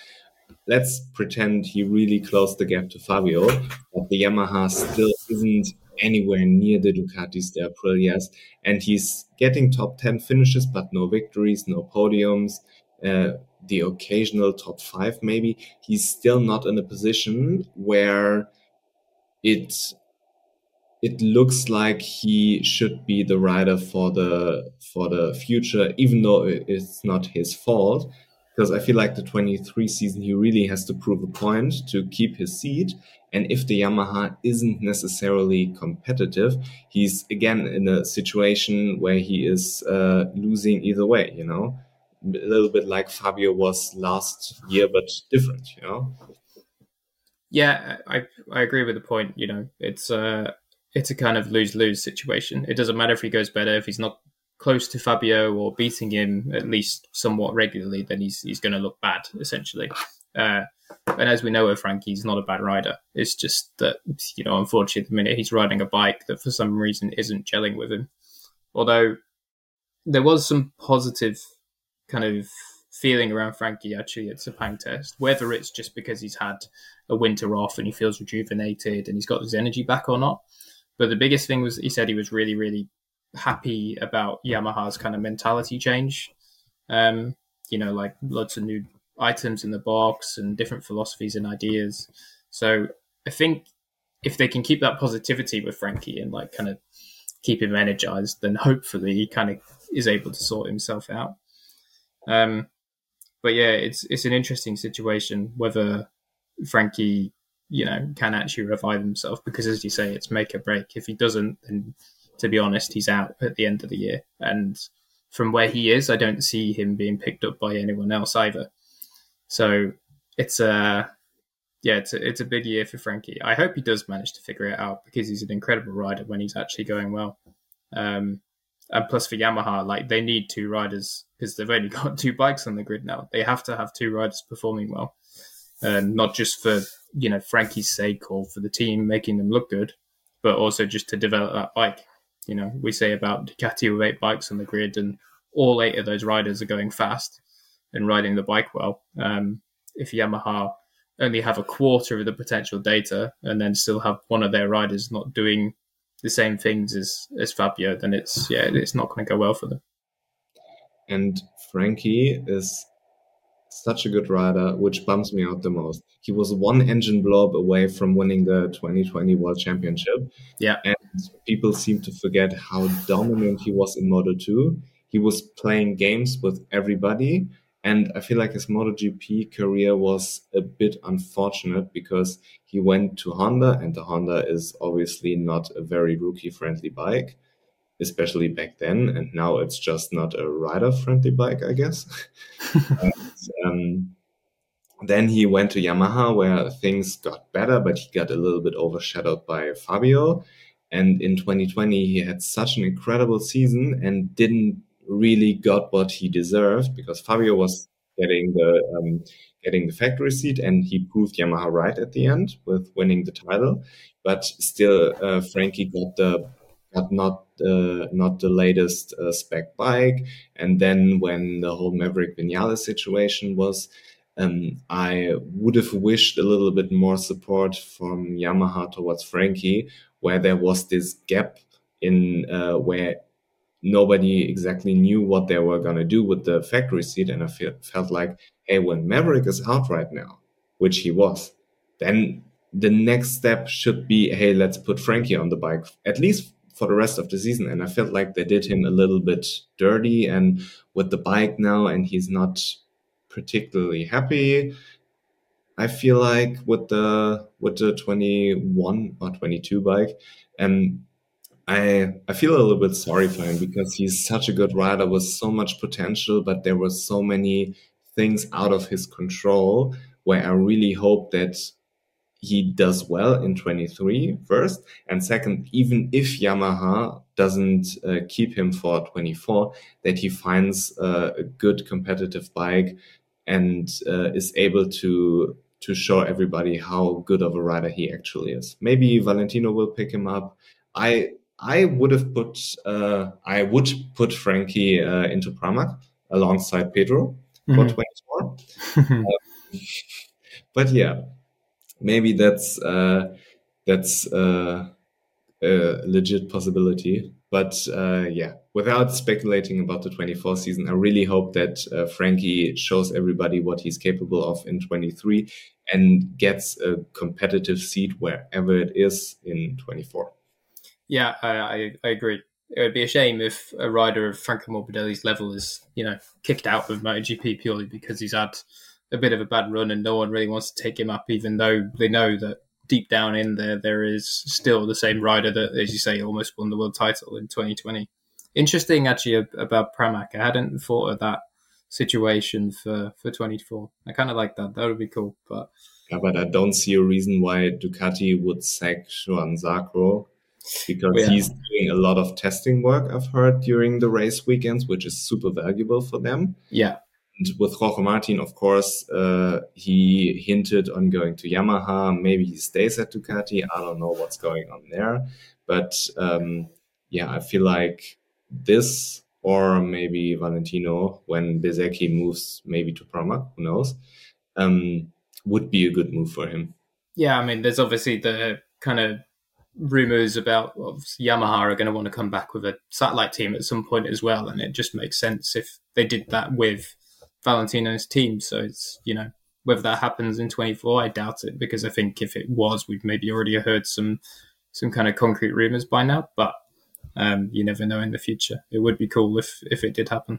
let's pretend he really closed the gap to Fabio, but the Yamaha still isn't anywhere near the Ducatis, the Aprilias, and he's getting top 10 finishes, but no victories, no podiums, uh, the occasional top five, maybe. He's still not in a position where it it looks like he should be the rider for the for the future, even though it's not his fault. Because I feel like the 23 season, he really has to prove a point to keep his seat. And if the Yamaha isn't necessarily competitive, he's again in a situation where he is uh, losing either way, you know? A little bit like Fabio was last year, but different, you know? Yeah, I, I agree with the point. You know, it's uh, it's a kind of lose lose situation. It doesn't matter if he goes better if he's not close to Fabio or beating him at least somewhat regularly, then he's he's going to look bad essentially. Uh, and as we know with Frankie, he's not a bad rider. It's just that you know, unfortunately, the minute he's riding a bike that for some reason isn't gelling with him. Although there was some positive kind of feeling around Frankie actually at Sepang test, whether it's just because he's had a winter off and he feels rejuvenated and he's got his energy back or not. But the biggest thing was he said he was really, really happy about Yamaha's kind of mentality change. Um, you know, like lots of new items in the box and different philosophies and ideas. So I think if they can keep that positivity with Frankie and like kind of keep him energized, then hopefully he kind of is able to sort himself out. Um, but yeah, it's it's an interesting situation whether Frankie you know, can actually revive himself because, as you say, it's make or break. If he doesn't, then to be honest, he's out at the end of the year. And from where he is, I don't see him being picked up by anyone else either. So it's a yeah, it's a, it's a big year for Frankie. I hope he does manage to figure it out because he's an incredible rider when he's actually going well. Um, and plus for Yamaha, like they need two riders because they've only got two bikes on the grid now. They have to have two riders performing well, and not just for you know Frankie's sake or for the team making them look good, but also just to develop that bike. You know, we say about Ducati with eight bikes on the grid, and all eight of those riders are going fast and riding the bike well. Um, if Yamaha only have a quarter of the potential data and then still have one of their riders not doing the same things as as Fabio, then it's yeah, it's not going to go well for them. And Frankie is such a good rider, which bums me out the most. He was one engine blob away from winning the 2020 World Championship. Yeah. And people seem to forget how dominant he was in Moto 2. He was playing games with everybody. And I feel like his MotoGP career was a bit unfortunate because he went to Honda, and the Honda is obviously not a very rookie friendly bike especially back then. And now it's just not a rider friendly bike, I guess. and, um, then he went to Yamaha where things got better, but he got a little bit overshadowed by Fabio. And in 2020, he had such an incredible season and didn't really got what he deserved because Fabio was getting the um, getting the factory seat, and he proved Yamaha right at the end with winning the title. But still, uh, Frankie got the got not uh, not the latest uh, spec bike. And then when the whole Maverick Vinales situation was, um, I would have wished a little bit more support from Yamaha towards Frankie, where there was this gap in uh, where nobody exactly knew what they were going to do with the factory seat. And I feel, felt like, hey, when Maverick is out right now, which he was, then the next step should be, hey, let's put Frankie on the bike, at least for the rest of the season. And I felt like they did him a little bit dirty and with the bike now, and he's not particularly happy. I feel like with the with the 21 or 22 bike, and I I feel a little bit sorry for him because he's such a good rider with so much potential, but there were so many things out of his control where I really hope that he does well in 23 first and second even if yamaha doesn't uh, keep him for 24 that he finds uh, a good competitive bike and uh, is able to to show everybody how good of a rider he actually is maybe valentino will pick him up i I would have put uh, I would put Frankie uh, into Pramac alongside Pedro for Mhm. 24. but yeah, maybe that's uh, that's uh, a legit possibility. But uh, yeah, without speculating about the 24 season, I really hope that uh, Frankie shows everybody what he's capable of in 23 and gets a competitive seat wherever it is in 24. Yeah, I, I, I agree. It would be a shame if a rider of Franco Morbidelli's level is, you know, kicked out of MotoGP purely because he's had a bit of a bad run and no one really wants to take him up, even though they know that deep down in there, there is still the same rider that, as you say, almost won the world title in 2020. Interesting, actually, about Pramac. I hadn't thought of that situation for, for 24. I kind of like that. That would be cool. But Yeah, but I don't see a reason why Ducati would sack Johann Zarco because Yeah. he's doing a lot of testing work, I've heard, during the race weekends, which is super valuable for them. yeah, with Jorge Martin, of course, uh, he hinted on going to Yamaha. Maybe he stays at Ducati. I don't know what's going on there. But um, yeah, I feel like this or maybe Valentino, when Bezecchi moves maybe to Pramac, who knows, um, would be a good move for him. Yeah, I mean, there's obviously the kind of rumors about obviously Yamaha are going to want to come back with a satellite team at some point as well, and it just makes sense if they did that with Valentino's team. So it's you know whether that happens in 24, I doubt it because I think if it was, we've maybe already heard some some kind of concrete rumors by now, but. Um, you never know in the future. It would be cool if if it did happen.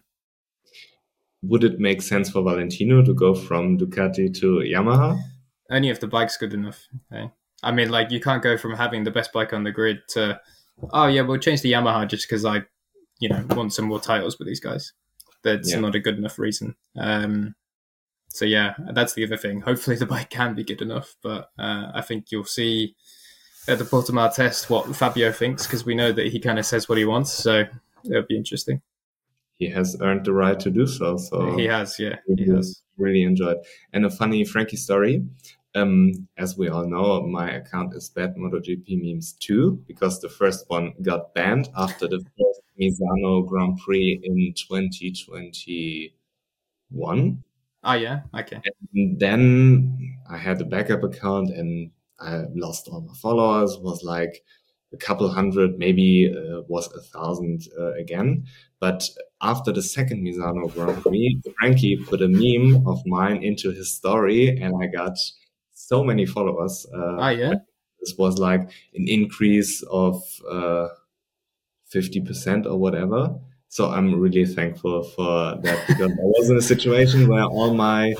Would it make sense for Valentino to go from Ducati to Yamaha? Only if the bike's good enough. Okay? I mean, like you can't go from having the best bike on the grid to, oh yeah, we'll change the Yamaha just because I, you know, want some more titles with these guys. That's Yeah. not a good enough reason. Um, so yeah, that's the other thing. Hopefully the bike can be good enough, but uh, I think you'll see at the Portimao test what Fabio thinks because we know that he kind of says what he wants. So it'll be interesting. He has earned the right to do so. So He has, yeah, he really, has. really enjoyed. And a funny Frankie story. Um, as we all know, my account is bad MotoGP memes too, because the first one got banned after the first Misano Grand Prix in 2021. Oh yeah, okay. And then I had a backup account and I lost all my followers, was like a couple hundred, maybe uh, was a thousand uh, again. But after the second Misano Grand Prix, Frankie put a meme of mine into his story and I got so many followers. Uh, Oh yeah, this was like an increase of uh, 50% or whatever. So I'm really thankful for that because I was in a situation where all my,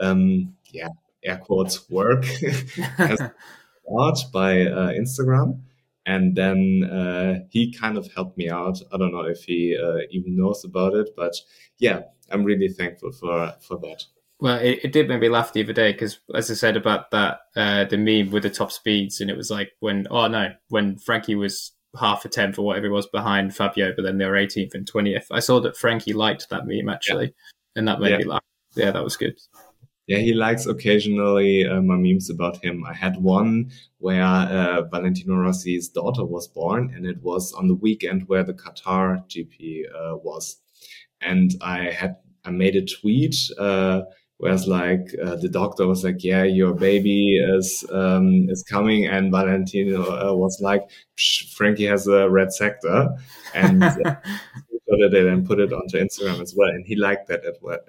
um, yeah, air quotes work has out by uh, Instagram. And then uh, he kind of helped me out. I don't know if he uh, even knows about it, but yeah, I'm really thankful for for that. Well, it, it did make me laugh the other day because, as I said about that, uh, the meme with the top speeds, and it was like when, oh no, when Frankie was half a tenth or whatever it was behind Fabio, but then they were 18th and 20th. I saw that Frankie liked that meme actually, and that made Yeah. me laugh. Yeah, that was good. Yeah, he likes occasionally uh, my memes about him. I had one where uh, Valentino Rossi's daughter was born, and it was on the weekend where the Qatar GP uh, was. And I had I made a tweet where it's like uh, the doctor was like, "Yeah, your baby is um, is coming," and Valentino uh, was like, "Frankie has a red sector," and uh, it and put it onto Instagram as well. And he liked that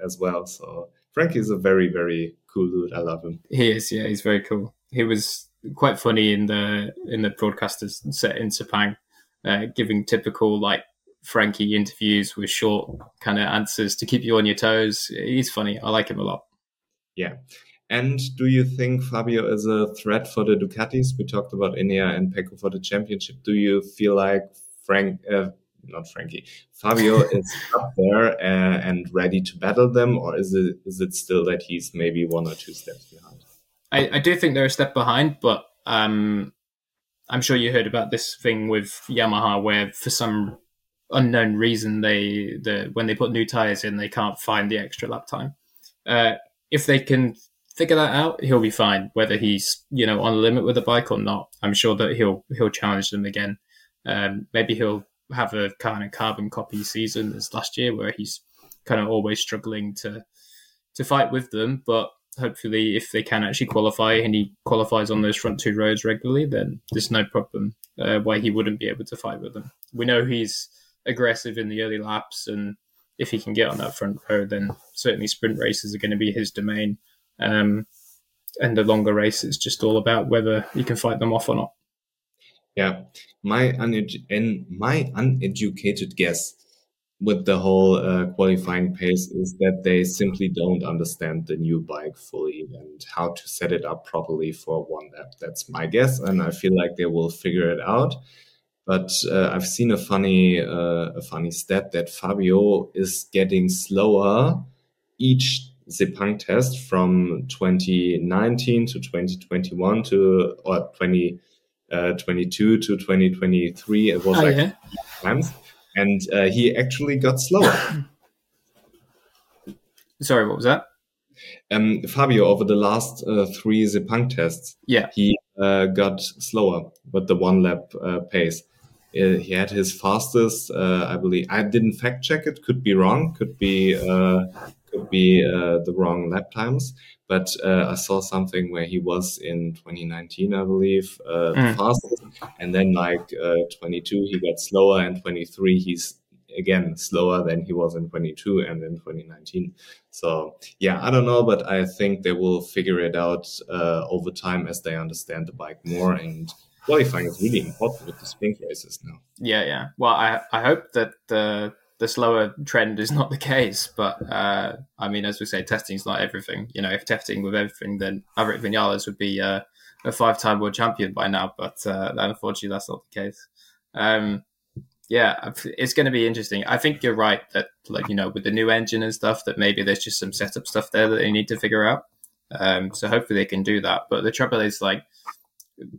as well. So Frankie is a very, very cool dude. I love him. he is, yeah, he's very cool. He was quite funny in the in the broadcasters set in Sepang, uh, giving typical like Frankie interviews with short kind of answers to keep you on your toes. He's funny. I like him a lot. Yeah. And do you think Fabio is a threat for the Ducatis? We talked about Enea and Pecco for the championship. Do you feel like Frank, uh, not Frankie, Fabio is up there uh, and ready to battle them, or is it is it still that he's maybe one or two steps behind? I, I do think they're a step behind, but um, I'm sure you heard about this thing with Yamaha, where for some unknown reason they the when they put new tires in, they can't find the extra lap time. Uh, if they can figure that out, he'll be fine. Whether he's you know on limit with the bike or not, I'm sure that he'll he'll challenge them again. Um, maybe he'll have a kind of carbon copy season as last year, where he's kind of always struggling to to fight with them. But hopefully, if they can actually qualify and he qualifies on those front two roads regularly, then there's no problem uh, why he wouldn't be able to fight with them. We know he's aggressive in the early laps, and if he can get on that front row, then certainly sprint races are going to be his domain. Um, and the longer race is just all about whether he can fight them off or not. Yeah, my unedu- and my uneducated guess with the whole uh, qualifying pace is that they simply don't understand the new bike fully and how to set it up properly for one lap. That's my guess, and I feel like they will figure it out. But uh, I've seen a funny uh, a funny stat that Fabio is getting slower each Sepang test from 2019 to 2021 to or 2022 uh, to 2023. It was Oh, like yeah. times, and uh, he actually got slower. Sorry, what was that? um, Fabio over the last uh, three Sepang tests, Yeah. he uh, got slower with the one lap uh, pace. Uh, he had his fastest, uh, I believe. I didn't fact check it. Could be wrong. Could be uh, could be uh, the wrong lap times. But uh, I saw something where he was in 2019, I believe, uh, the Mm. fastest, and then like uh, 22 he got slower, and 23 he's again slower than he was in 22 and in 2019. So yeah, I don't know, but I think they will figure it out uh, over time as they understand the bike more. And qualifying is really important with the sprint races now. Yeah, yeah. Well, I I hope that the the slower trend is not the case, but uh, I mean, as we say, testing is not everything. You know, if testing with everything, then Maverick Vinales would be uh, a five-time world champion by now. But uh, unfortunately, that's not the case. Um, yeah, it's going to be interesting. I think you're right that, like you know, with the new engine and stuff, that maybe there's just some setup stuff there that they need to figure out. Um, so hopefully they can do that. But the trouble is, like,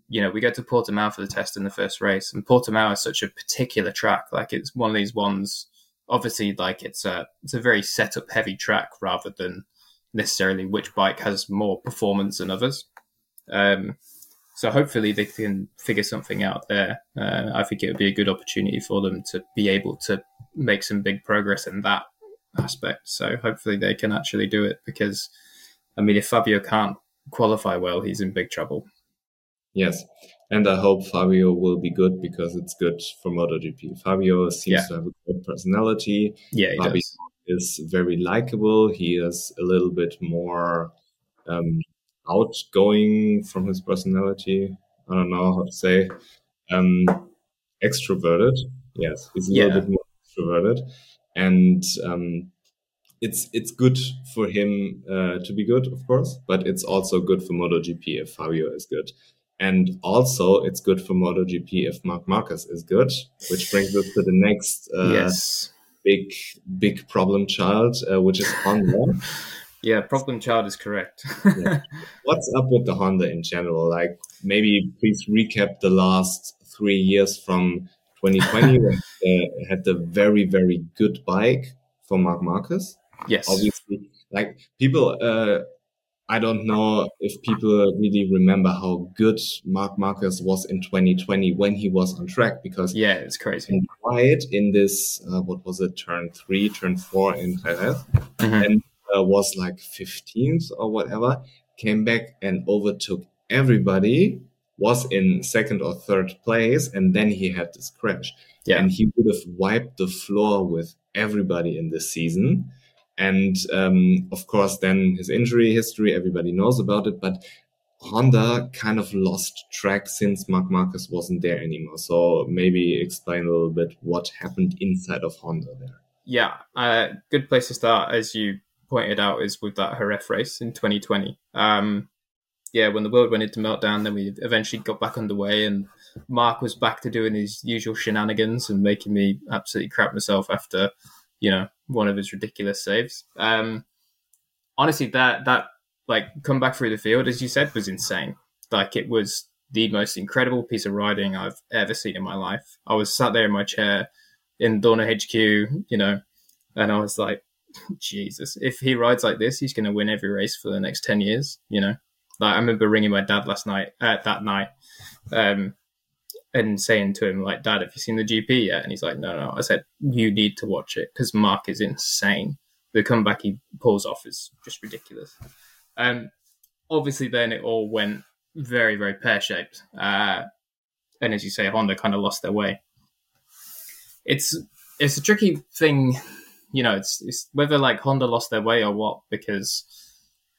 you know, we go to Portimao for the test in the first race, and Portimao is such a particular track. Like, it's one of these ones. Obviously, like it's a it's a very setup heavy track rather than necessarily which bike has more performance than others. Um, so hopefully they can figure something out there. Uh, I think it would be a good opportunity for them to be able to make some big progress in that aspect. So hopefully they can actually do it because, I mean, if Fabio can't qualify well, he's in big trouble. Yes. And I hope Fabio will be good because it's good for MotoGP. Fabio seems Yeah. to have a good personality. Yeah, he Fabio does. is very likable. He is a little bit more um, outgoing from his personality. I don't know how to say. Um, extroverted. Yes, he's a Yeah. little bit more extroverted, and um, it's it's good for him uh, to be good, of course, but it's also good for MotoGP if Fabio is good. And also, it's good for MotoGP if Mark Marquez is good, which brings us to the next uh, yes. big big problem child, uh, which is Honda. Yeah, problem child is correct. Yeah. What's up with the Honda in general? Like, maybe please recap the last three years from 2020 when they had the very very good bike for Mark Marquez. yes. Obviously, like people, uh, I don't know if people really remember how good Mark Marquez was in 2020 when he was on track because Yeah, it's crazy. and quiet in this uh, what was it turn three turn four in Jerez Mhm. and uh, was like 15th or whatever came back and overtook everybody was in second or third place and then he had this crash Yeah. and he would have wiped the floor with everybody in this season and um, of course then his injury history everybody knows about it but Honda kind of lost track since Mark Marquez wasn't there anymore. So maybe explain a little bit what happened inside of Honda there. Yeah, uh, good place to start, as you pointed out, is with that Jerez race in 2020. Um, yeah, when the world went into meltdown, then we eventually got back underway, and Mark was back to doing his usual shenanigans and making me absolutely crap myself after, you know, one of his ridiculous saves. Um, honestly, that that like come back through the field, as you said, was insane. Like it was the most incredible piece of riding I've ever seen in my life. I was sat there in my chair in Dorna HQ, you know, and I was like, Jesus, if he rides like this, he's going to win every race for the next 10 years, you know. Like, I remember ringing my dad last night, uh, that night, um, and saying to him like, "Dad, have you seen the GP yet?" And he's like, "No, no." I said, "You need to watch it because Mark is insane. The comeback he pulls off is just ridiculous." Um, obviously, then it all went very, very pear shaped. Uh, and as you say, Honda kind of lost their way. It's it's a tricky thing, you know. It's, it's whether like Honda lost their way or what because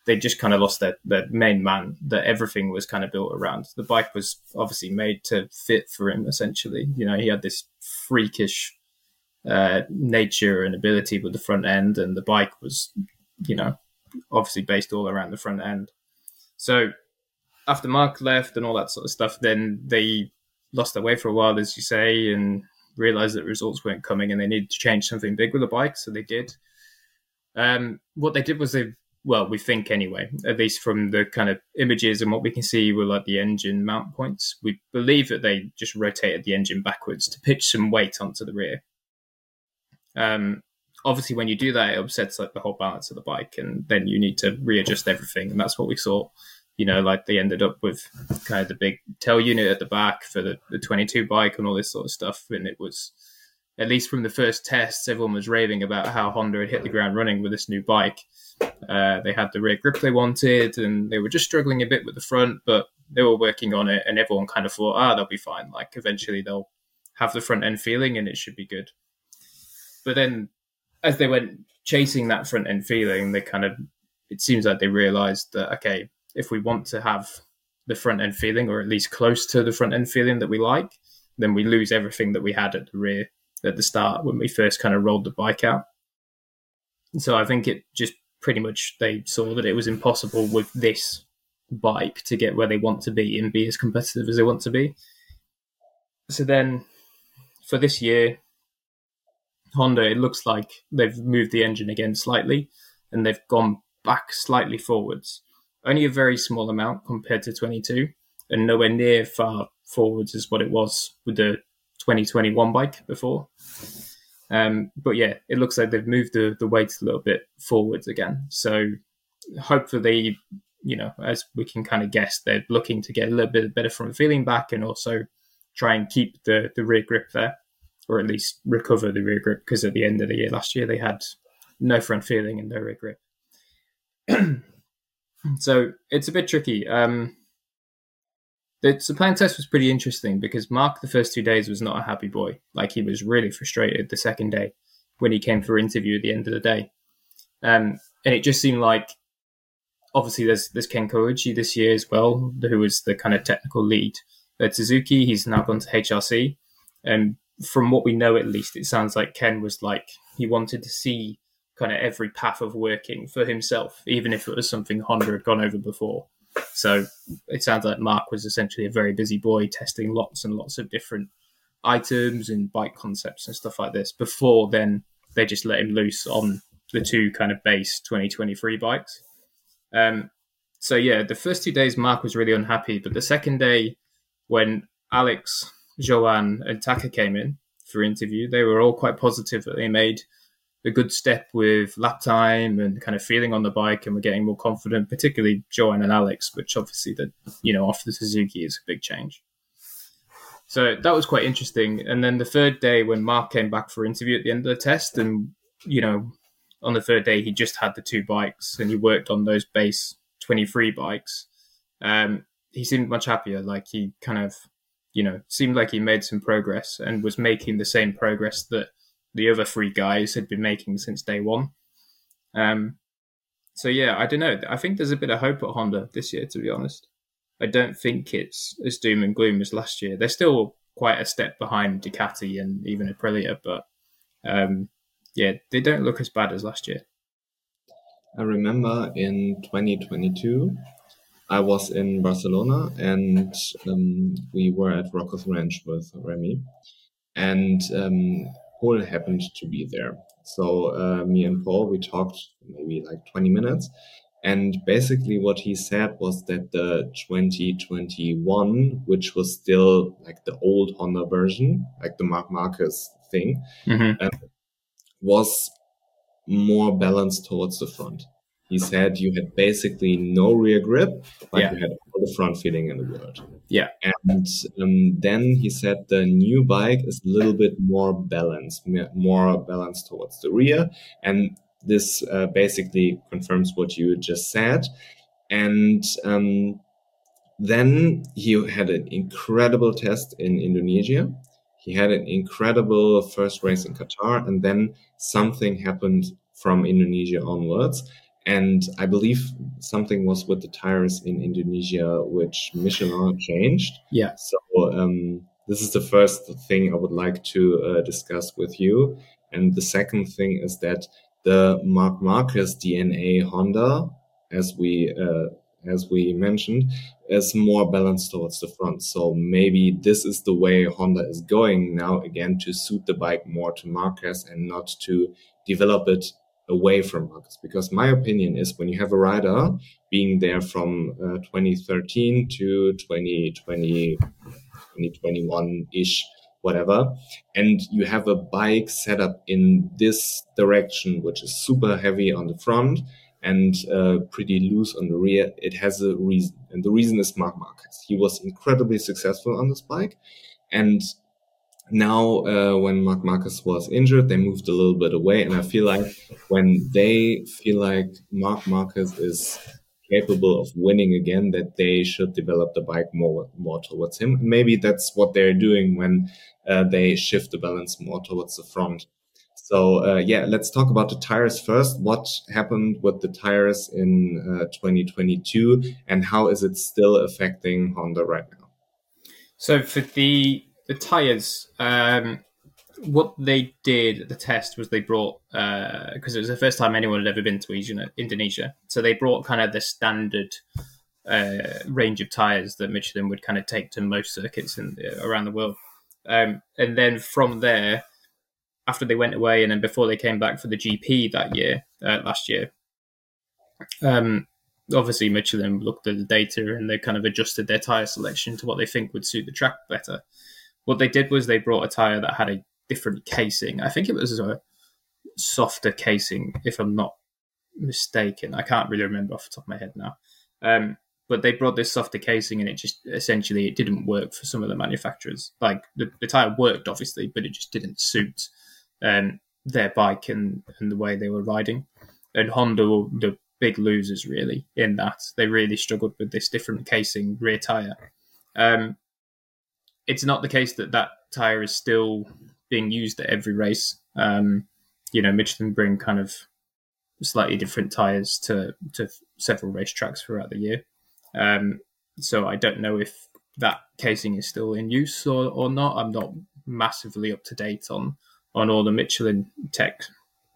they just kind of lost their, their main man that everything was kind of built around. The bike was obviously made to fit for him, essentially. You know, he had this freakish uh, nature and ability with the front end, and the bike was, you know, obviously based all around the front end. So after Mark left and all that sort of stuff, then they lost their way for a while, as you say, and realized that results weren't coming and they needed to change something big with the bike. So they did. Um, what they did was they well, we think anyway, at least from the kind of images and what we can see with like the engine mount points, we believe that they just rotated the engine backwards to pitch some weight onto the rear. Um, obviously, when you do that, it upsets like the whole balance of the bike, and then you need to readjust everything, and that's what we saw. You know, like they ended up with kind of the big tail unit at the back for the, the 22 bike and all this sort of stuff, and it was at least from the first tests, everyone was raving about how Honda had hit the ground running with this new bike uh, they had the rear grip they wanted, and they were just struggling a bit with the front, but they were working on it, and everyone kind of thought, ah, they'll be fine. Like eventually they'll have the front end feeling, and it should be good. But then, as they went chasing that front end feeling, they kind of it seems like they realized that okay, if we want to have the front end feeling, or at least close to the front end feeling that we like, then we lose everything that we had at the rear at the start when we first kind of rolled the bike out. So I think it just pretty much they saw that it was impossible with this bike to get where they want to be and be as competitive as they want to be. So then for this year, Honda, it looks like they've moved the engine again slightly and they've gone back slightly forwards. Only a very small amount compared to 22 and nowhere near far forwards as what it was with the 2021 bike before. Um, but yeah, it looks like they've moved the, the weight a little bit forwards again. So hopefully, you know, as we can kind of guess, they're looking to get a little bit better from feeling back and also try and keep the, the rear grip there, or at least recover the rear grip because at the end of the year last year they had no front feeling and no rear grip. so it's a bit tricky. Um, the Sepang test was pretty interesting because Mark the first two days was not a happy boy. Like he was really frustrated the second day when he came for interview at the end of the day. Um, and it just seemed like obviously there's there's Ken Kawauchi this year as well, who was the kind of technical lead at Suzuki. He's now gone to HRC. And from what we know at least, it sounds like Ken was like he wanted to see kind of every path of working for himself, even if it was something Honda had gone over before. So it sounds like Mark was essentially a very busy boy testing lots and lots of different items and bike concepts and stuff like this. Before then, they just let him loose on the two kind of base 2023 bikes. Um, so yeah, the first two days Mark was really unhappy, but the second day when Alex, Joan, and Taka came in for interview, they were all quite positive that they made a good step with lap time and kind of feeling on the bike, and we're getting more confident, particularly Joan and Alex, which obviously that you know off the Suzuki is a big change. So that was quite interesting. And then the third day, when Mark came back for interview at the end of the test, and you know, on the third day he just had the two bikes and he worked on those base twenty three bikes. Um, he seemed much happier. Like he kind of, you know, seemed like he made some progress and was making the same progress that the other three guys had been making since day one. Um, so yeah, I don't know. I think there's a bit of hope at Honda this year, to be honest. I don't think it's as doom and gloom as last year. They're still quite a step behind Ducati and even Aprilia, but um, yeah, they don't look as bad as last year. I remember in 2022, I was in Barcelona and um, we were at Rocco's Ranch with Remy. And um, Pol happened to be there. So uh, me and Pol, we talked maybe like 20 minutes. And basically what he said was that the 2021, which was still like the old Honda version, like the Marc Marquez thing, mm-hmm. uh, was more balanced towards the front. He said you had basically no rear grip, but yeah. you had the front feeling in the world. Yeah. And um, then he said the new bike is a little bit more balanced, more balanced towards the rear. And this uh, basically confirms what you just said. And um, then he had an incredible test in Indonesia. He had an incredible first race in Qatar, and then something happened from Indonesia onwards. And I believe something was with the tires in Indonesia, which Michelin changed. Yeah. So um, this is the first thing I would like to uh, discuss with you. And the second thing is that the Marc Marquez DNA Honda, as we uh, as we mentioned, is more balanced towards the front. So maybe this is the way Honda is going now again to suit the bike more to Marquez and not to develop it away from Marquez. Because my opinion is when you have a rider being there from uh, 2013 to 2020, 2021 ish, whatever, and you have a bike set up in this direction, which is super heavy on the front and uh, pretty loose on the rear, it has a reason. And the reason is Marc Marquez. He was incredibly successful on this bike. And now, uh, when Marc Marquez was injured, they moved a little bit away. And I feel like when they feel like Marc Marquez is capable of winning again, that they should develop the bike more, more towards him. maybe that's what they're doing when uh, they shift the balance more towards the front. So uh, yeah, let's talk about the tires first. What happened with the tires in uh, 2022, and how is it still affecting Honda right now? So for the the tires, um, what they did at the test was they brought because uh, it was the first time anyone had ever been to Indonesia, so they brought kind of the standard uh, range of tires that Michelin would kind of take to most circuits in, around the world, um, and then from there after they went away and then before they came back for the GP that year, uh, last year, um, obviously Michelin looked at the data and they kind of adjusted their tire selection to what they think would suit the track better. What they did was they brought a tire that had a different casing. I think it was a softer casing, if I'm not mistaken. I can't really remember off the top of my head now. Um, but they brought this softer casing and it just essentially it didn't work for some of the manufacturers. Like the, the tire worked obviously, but it just didn't suit um, their bike and, and the way they were riding. And Honda were the big losers really in that. They really struggled with this different casing rear tire. Um, it's not the case that that tire is still being used at every race. Um, you know, Michelin bring kind of slightly different tires to to several racetracks throughout the year. Um, so I don't know if that casing is still in use or, or not. I'm not massively up to date on on all the Michelin tech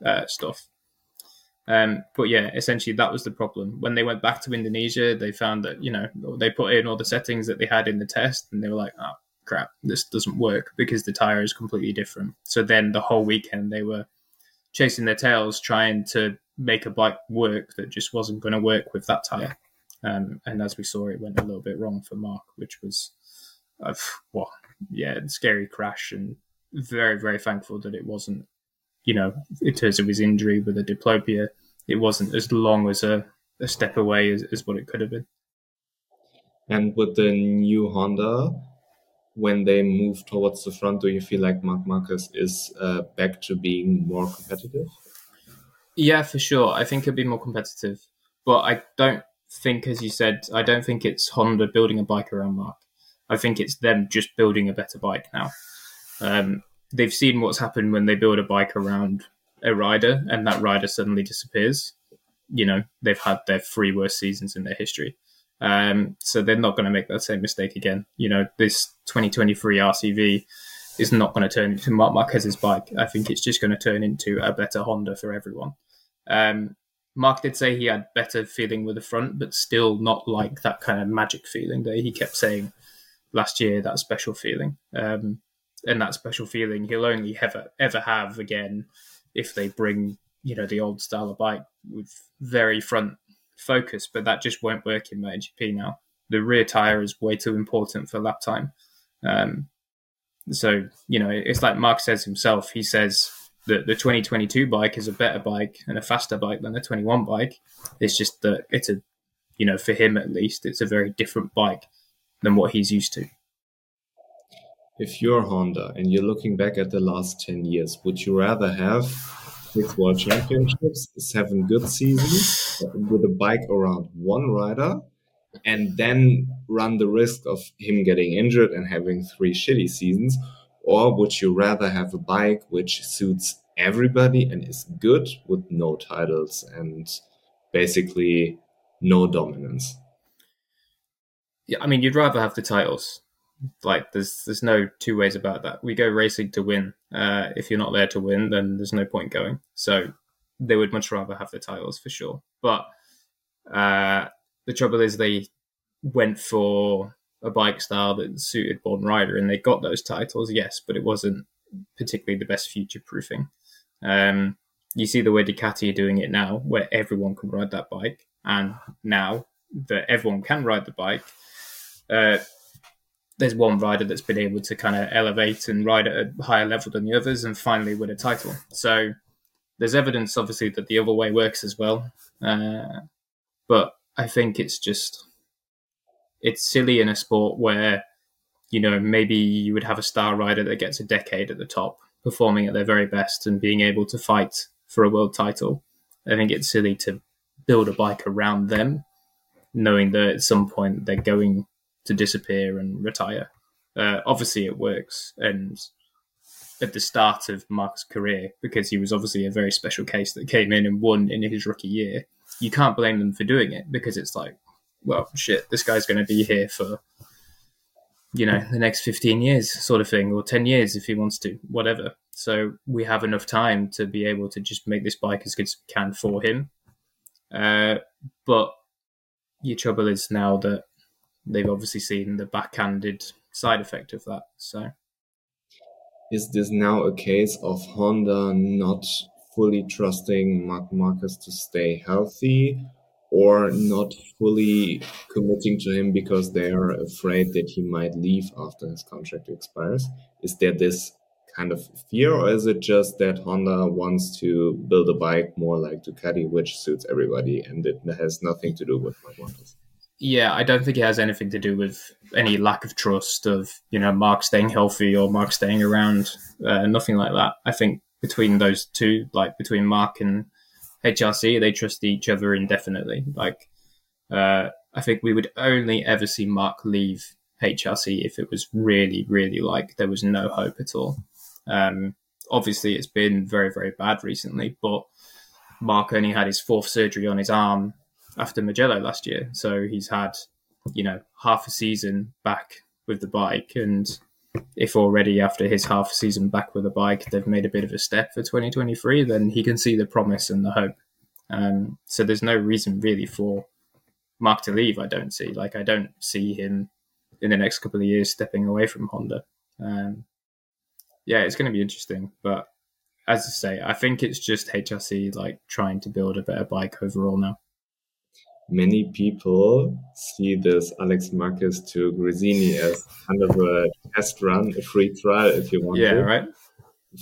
uh, stuff. Um, but yeah, essentially that was the problem. When they went back to Indonesia, they found that you know they put in all the settings that they had in the test, and they were like, "Oh crap, this doesn't work because the tire is completely different." So then the whole weekend they were chasing their tails, trying to make a bike work that just wasn't going to work with that tire. Um, and as we saw, it went a little bit wrong for Mark, which was, uh, well, yeah, scary crash and very, very thankful that it wasn't, you know, in terms of his injury with a diplopia, it wasn't as long as a, a step away as, as what it could have been. And with the new Honda, when they move towards the front, do you feel like Marc Marquez is uh, back to being more competitive? Yeah, for sure. I think it'll be more competitive, but I don't think, as you said, I don't think it's Honda building a bike around Marc. I think it's them just building a better bike now. Um, they've seen what's happened when they build a bike around a rider and that rider suddenly disappears. You know, they've had their three worst seasons in their history. Um, so they're not going to make that same mistake again. You know, this 2023 RCV is not going to turn into Mark Marquez's bike. I think it's just going to turn into a better Honda for everyone. Um, Marc did say he had better feeling with the front, but still not like that kind of magic feeling that he kept saying last year, that special feeling. Um, and that special feeling he'll only ever ever have again if they bring you know the old style of bike with very front focus, but that just won't work in MotoGP now. The rear tire is way too important for lap time. Um, so you know, it's like Mark says himself. He says that the 2022 bike is a better bike and a faster bike than the 21 bike. It's just that it's a you know, for him at least, it's a very different bike than what he's used to. If you're Honda and you're looking back at the last 10 years, would you rather have six world championships, seven good seasons with a bike around one rider, and then run the risk of him getting injured and having three shitty seasons? Or would you rather have a bike which suits everybody and is good with no titles and basically no dominance? Yeah, I mean, you'd rather have the titles. Like, there's there's no two ways about that. We go racing to win. Uh, if you're not there to win, then there's no point going. So they would much rather have the titles for sure. But uh, the trouble is, they went for a bike style that suited Born Rider, and they got those titles, yes, but it wasn't particularly the best future proofing. Um, you see the way Ducati are doing it now, where everyone can ride that bike, and now that everyone can ride the bike, uh, there's one rider that's been able to kind of elevate and ride at a higher level than the others, and finally win a title. So there's evidence, obviously, that the other way works as well. Uh, but I think it's just it's silly in a sport where you know maybe you would have a star rider that gets a decade at the top performing at their very best and being able to fight for a world title i think it's silly to build a bike around them knowing that at some point they're going to disappear and retire uh, obviously it works and at the start of Mark's career because he was obviously a very special case that came in and won in his rookie year. You can't blame them for doing it because it's like well, shit, this guy's going to be here for, you know, the next 15 years, sort of thing, or 10 years if he wants to, whatever. So we have enough time to be able to just make this bike as good as we can for him. Uh, but your trouble is now that they've obviously seen the backhanded side effect of that. So, is this now a case of Honda not fully trusting Marc Marquez to stay healthy, or not fully committing to him because they are afraid that he might leave after his contract expires? Is there this kind of fear, or is it just that Honda wants to build a bike more like Ducati, which suits everybody, and it has nothing to do with what wants? Yeah, I don't think it has anything to do with any lack of trust of you know Marc staying healthy or Mark staying around. Uh, nothing like that. I think between those two, like between Mark and HRC, they trust each other indefinitely. Like, uh, I think we would only ever see Mark leave HRC if it was really, really like there was no hope at all. Um, obviously, it's been very, very bad recently, but Mark only had his fourth surgery on his arm after Mugello last year. So he's had, you know, half a season back with the bike. And if already after his half season back with the bike, they've made a bit of a step for 2023, then he can see the promise and the hope. Um, so there's no reason really for Mark to leave. I don't see. Like I don't see him in the next couple of years stepping away from Honda. Um, yeah, it's going to be interesting. But as I say, I think it's just HRC like trying to build a better bike overall now many people see this Alex Marquez to Gresini as kind of a test run, a free trial, if you want yeah, to. right.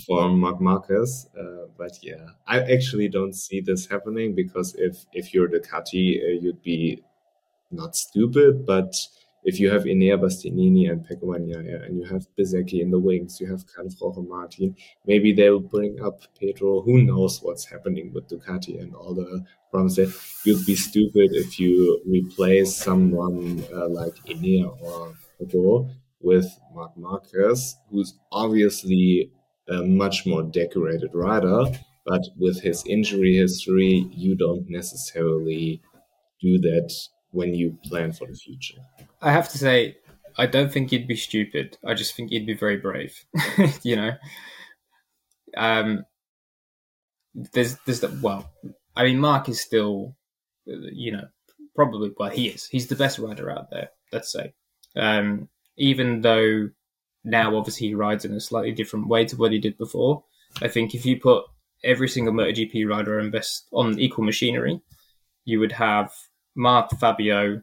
For Marc Marquez, uh, but yeah, I actually don't see this happening because if if you're Ducati, uh, you'd be not stupid, but if you have Enea Bastianini and Pecco Bagnaia and you have Bezzecchi in the wings, you have Jorge Martin, maybe they'll bring up Pedro. Who knows what's happening with Ducati and all the problems there. You'd be stupid if you replace someone uh, like Enea or Pedro with Marc Marquez, who's obviously a much more decorated rider, but with his injury history, you don't necessarily do that when you plan for the future. I have to say, I don't think you'd be stupid. I just think you'd be very brave. you know, um, there's there's the, well, I mean, Mark is still, you know, probably well he is. He's the best rider out there. Let's say, um, even though now obviously he rides in a slightly different way to what he did before. I think if you put every single MotoGP rider on best on equal machinery, you would have Marc, Fabio,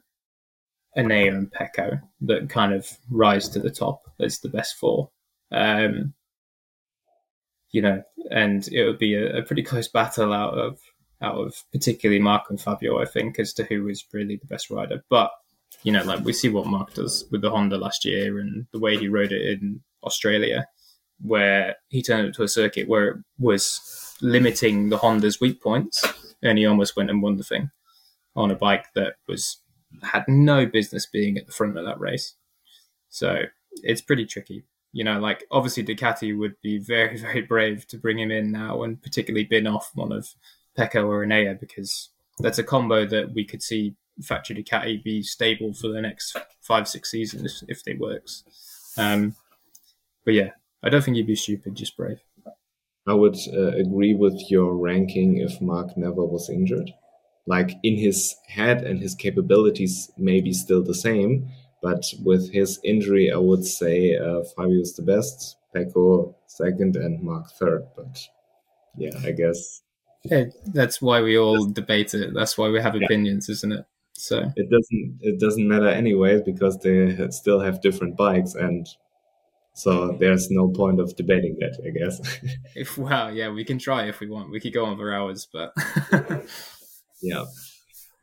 Enea, and Pecco that kind of rise to the top as the best four. Um, you know, and it would be a, a, pretty close battle out of out of particularly Marc and Fabio, I think, as to who is really the best rider. But you know, like we see what Marc does with the Honda last year and the way he rode it in Australia, where he turned it to a circuit where it was limiting the Honda's weak points, and he almost went and won the thing on a bike that was had no business being at the front of that race. So it's pretty tricky. You know, like obviously Ducati would be very, very brave to bring him in now and particularly bin off one of Pecco or Enea because that's a combo that we could see factory Ducati be stable for the next five, six seasons if it works. Um, but yeah, I don't think you'd be stupid, just brave. I would uh, agree with your ranking if Mark never was injured. Like in his head and his capabilities may be still the same, but with his injury, I would say uh, Fabio's the best, Pecco second, and Mark third. But yeah, I guess. Hey, that's why we all debate it. That's why we have yeah. opinions, isn't it? So it doesn't it doesn't matter anyways because they still have different bikes and so there's no point of debating that, I guess. if well, yeah, we can try if we want. We could go on for hours, but yeah.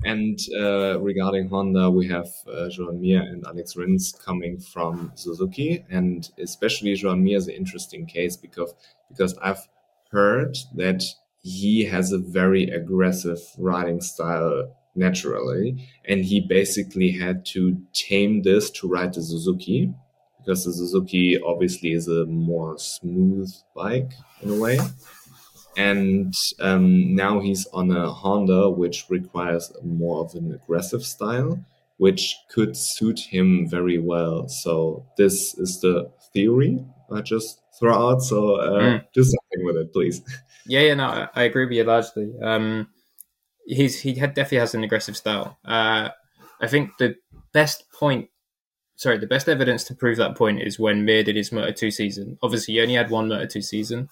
And uh, regarding Honda, we have uh, Joan Mir and Alex Rins coming from Suzuki, and especially Joan Mir is an interesting case because because I've heard that he has a very aggressive riding style naturally, and he basically had to tame this to ride the Suzuki because the Suzuki obviously is a more smooth bike in a way. And um, now he's on a Honda, which requires more of an aggressive style, which could suit him very well. So this is the theory I just throw out. So uh, mm. do something with it, please. Yeah, yeah, no, I agree with you largely. Um, he's he had, definitely has an aggressive style. Uh, I think the best point sorry, the best evidence to prove that point is when Mir did his Moto 2 season. Obviously, he only had one Moto 2 season,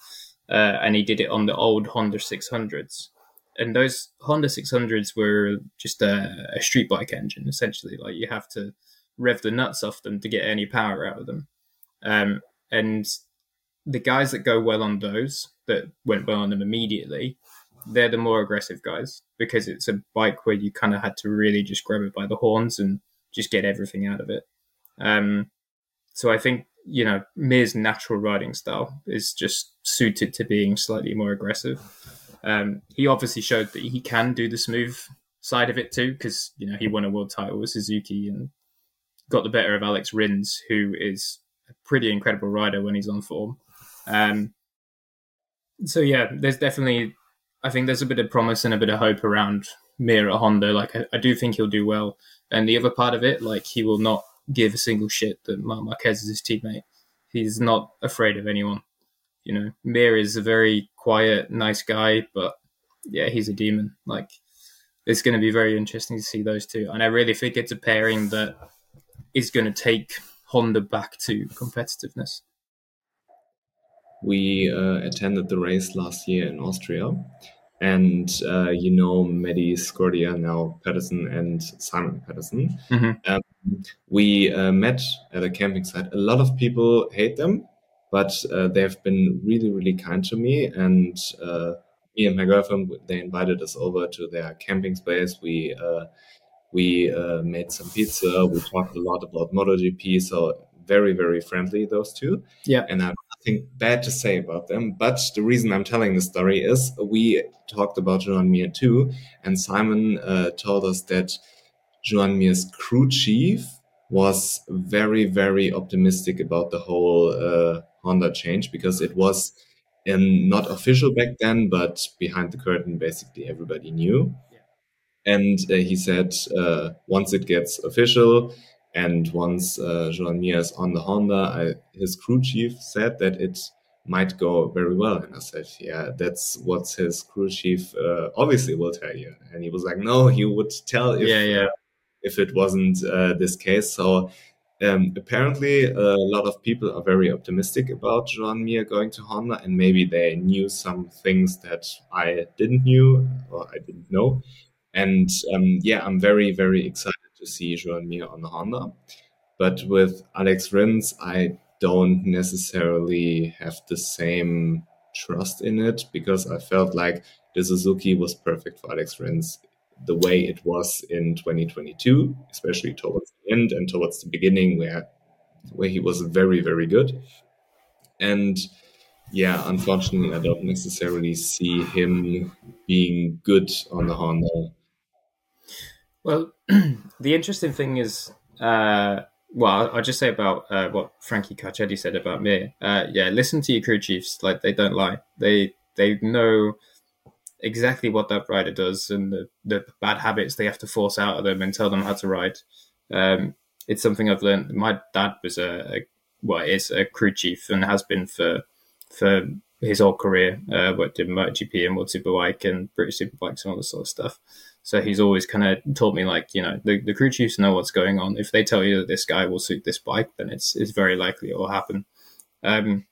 uh, and he did it on the old Honda 600s. And those Honda 600s were just a, a street bike engine, essentially. Like you have to rev the nuts off them to get any power out of them. Um, and the guys that go well on those, that went well on them immediately, they're the more aggressive guys because it's a bike where you kind of had to really just grab it by the horns and just get everything out of it. Um, so I think you know Mir's natural riding style is just suited to being slightly more aggressive. Um, he obviously showed that he can do the smooth side of it too, because you know he won a world title with Suzuki and got the better of Alex Rins, who is a pretty incredible rider when he's on form. Um, so yeah, there's definitely, I think there's a bit of promise and a bit of hope around Mir at Honda. Like I, I do think he'll do well, and the other part of it, like he will not give a single shit that Marc Marquez is his teammate. He's not afraid of anyone. You know, Mir is a very quiet, nice guy, but yeah, he's a demon. Like, it's going to be very interesting to see those two. And I really think it's a pairing that is going to take Honda back to competitiveness. We uh, attended the race last year in Austria, and uh, you know Medi Scordia now Pedersen and Simon Pedersen. Mm-hmm. Um, we uh, met at a camping site. A lot of people hate them, but uh, they have been really, really kind to me. And uh, me and my girlfriend, they invited us over to their camping space. We uh, we uh, made some pizza. We talked a lot about MotoGP. So very, very friendly those two. Yeah, and I have nothing bad to say about them. But the reason I'm telling the story is we talked about Joan Mir too, and Simon uh, told us that Joan Mir's crew chief was very, very optimistic about the whole uh, Honda change because it was um, not official back then, but behind the curtain, basically everybody knew. Yeah. And uh, he said uh, once it gets official, and once uh, Joan Mir is on the Honda, I, his crew chief said that it might go very well. And I said, yeah, that's what his crew chief uh, obviously will tell you. And he was like, no, he would tell if, yeah, yeah. If it wasn't uh, this case. So um, apparently, a lot of people are very optimistic about Joan Mir going to Honda, and maybe they knew some things that I didn't knew or I didn't know. And um, yeah, I'm very, very excited to see Joan Mir on Honda. But with Alex Rins, I don't necessarily have the same trust in it because I felt like the Suzuki was perfect for Alex Rins the way it was in 2022, especially towards the end and towards the beginning where where he was very, very good. And yeah, unfortunately, I don't necessarily see him being good on the Honda. Well, the interesting thing is, uh, well, I'll just say about uh, what Frankie Carchedi said about me. Uh, yeah, listen to your crew chiefs; like they don't lie. They they know exactly what that rider does and the, the bad habits they have to force out of them and tell them how to ride. Um, it's something I've learned. My dad was a, a well, is a crew chief and has been for for his whole career. Uh, worked in MotoGP and World Superbike and British Superbikes and all this sort of stuff. So he's always kind of taught me like, you know, the, the crew chiefs know what's going on. If they tell you that this guy will suit this bike, then it's it's very likely it will happen. Um,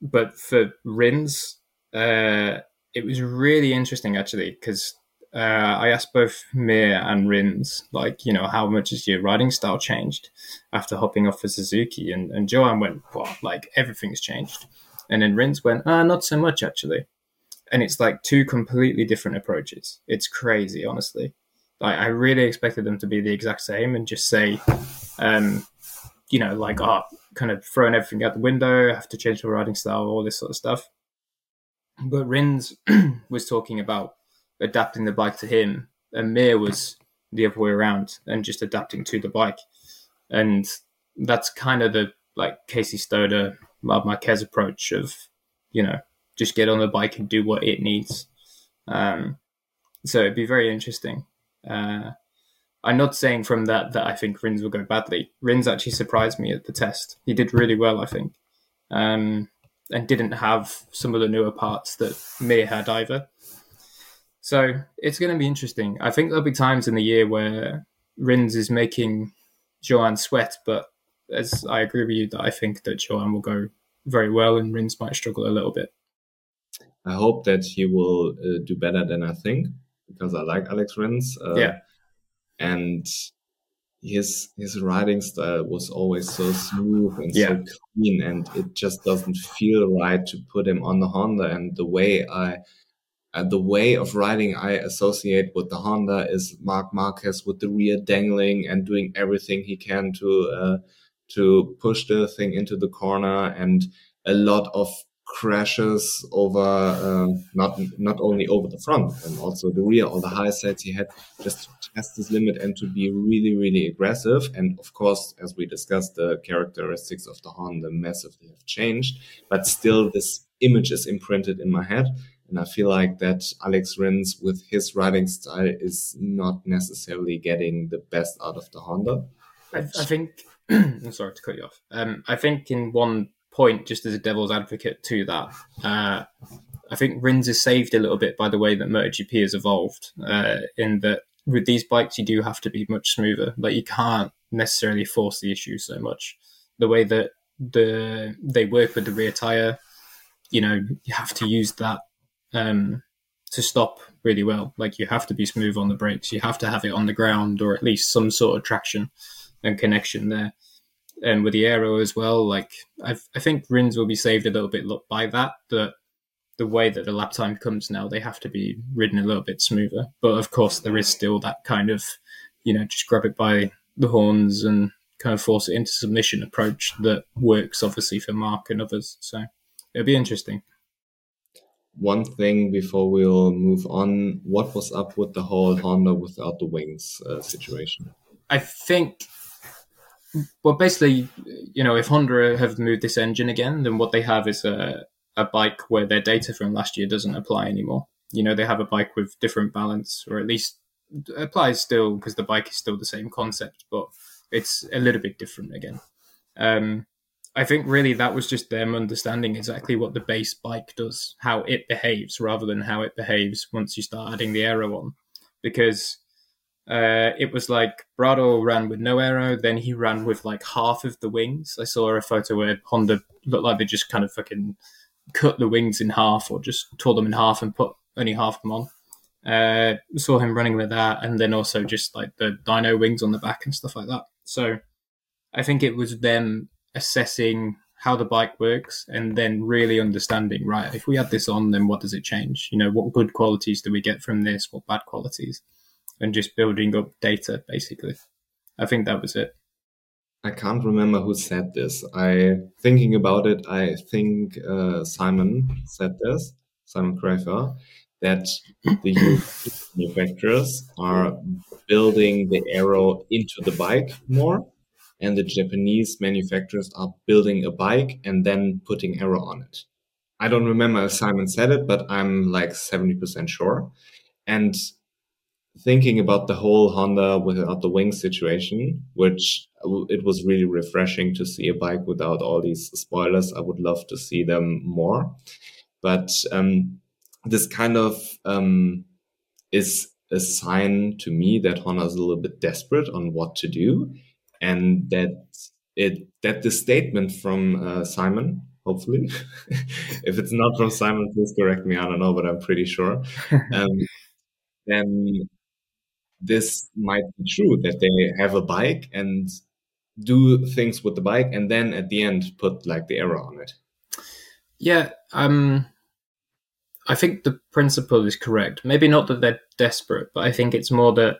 but for Rins, uh, it was really interesting actually because uh, I asked both Mir and Rins, like, you know, how much has your riding style changed after hopping off for Suzuki? And, and Joan went, well, like everything's changed. And then Rins went, ah, not so much actually. And it's like two completely different approaches. It's crazy, honestly. Like, I really expected them to be the exact same and just say, um, you know, like, oh, kind of throwing everything out the window, have to change my riding style, all this sort of stuff. But Rins was talking about adapting the bike to him, and Mir was the other way around and just adapting to the bike. And that's kind of the like Casey Stoner, Marc Marquez approach of, you know, just get on the bike and do what it needs. Um, so it'd be very interesting. Uh, I'm not saying from that that I think Rins will go badly. Rins actually surprised me at the test. He did really well, I think, um, and didn't have some of the newer parts that Mir had either. So it's going to be interesting. I think there'll be times in the year where Rins is making Joan sweat, but as I agree with you that I think that Joan will go very well and Rins might struggle a little bit. I hope that he will uh, do better than I think because I like Alex Rins. Uh, yeah, and his his riding style was always so smooth and yeah. so clean, and it just doesn't feel right to put him on the Honda. And the way I uh, the way of riding I associate with the Honda is Mark Marquez with the rear dangling and doing everything he can to uh, to push the thing into the corner and a lot of crashes over uh, not not only over the front and also the rear or the high sides he had just to test his limit and to be really really aggressive and of course as we discussed the characteristics of the Honda massively have changed but still this image is imprinted in my head and I feel like that Alex Rins with his riding style is not necessarily getting the best out of the Honda. I, I think, I'm sorry to cut you off. Um, I think in one point, just as a devil's advocate to that, uh, I think Rins is saved a little bit by the way that MotoGP has evolved. Uh, in that with these bikes, you do have to be much smoother. Like you can't necessarily force the issue so much. The way that the they work with the rear tire, you know, you have to use that um, to stop really well. Like you have to be smooth on the brakes. You have to have it on the ground or at least some sort of traction and connection there. And with the aero as well, like I've, I think Rins will be saved a little bit by that. That the way that the lap time comes now, they have to be ridden a little bit smoother. But of course, there is still that kind of, you know, just grab it by the horns and kind of force it into submission approach that works obviously for Mark and others. So it'll be interesting one thing before we'll move on. What was up with the whole Honda without the wings uh, situation? I think, well, basically, you know, if Honda have moved this engine again, then what they have is a, a bike where their data from last year doesn't apply anymore. You know, they have a bike with different balance, or at least applies still because the bike is still the same concept, but it's a little bit different again. Um, I think really that was just them understanding exactly what the base bike does, how it behaves, rather than how it behaves once you start adding the aero on. Because uh, it was like Bradl ran with no aero, then he ran with like half of the wings. I saw a photo where Honda looked like they just kind of fucking cut the wings in half or just tore them in half and put only half of them on. Uh, saw him running with that, and then also just like the dino wings on the back and stuff like that. So I think it was them assessing how the bike works and then really understanding right if we add this on then what does it change you know what good qualities do we get from this what bad qualities and just building up data basically i think that was it i can't remember who said this i thinking about it i think uh, simon said this simon Crafar, that the manufacturers are building the aero into the bike more and the Japanese manufacturers are building a bike and then putting aero on it. I don't remember if Simon said it, but I'm like 70% sure. And thinking about the whole Honda without the wing situation, which it was really refreshing to see a bike without all these spoilers. I would love to see them more. But um, this kind of um, is a sign to me that Honda is a little bit desperate on what to do and that it that the statement from uh, Simon, hopefully, if it's not from Simon, please correct me. I don't know, but I'm pretty sure. Um, then this might be true that they have a bike and do things with the bike, and then at the end put like the aero on it. Yeah, um, I think the principle is correct. Maybe not that they're desperate, but I think it's more that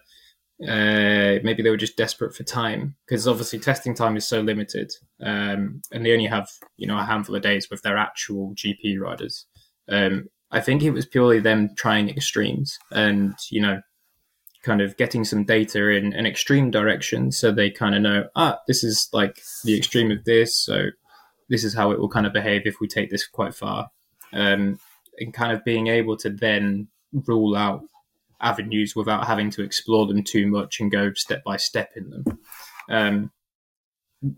uh, maybe they were just desperate for time because obviously testing time is so limited, um, and they only have you know a handful of days with their actual GP riders. Um, I think it was purely them trying extremes and you know kind of getting some data in an extreme direction so they kind of know ah this is like the extreme of this so this is how it will kind of behave if we take this quite far um, and kind of being able to then rule out avenues without having to explore them too much and go step by step in them. Um,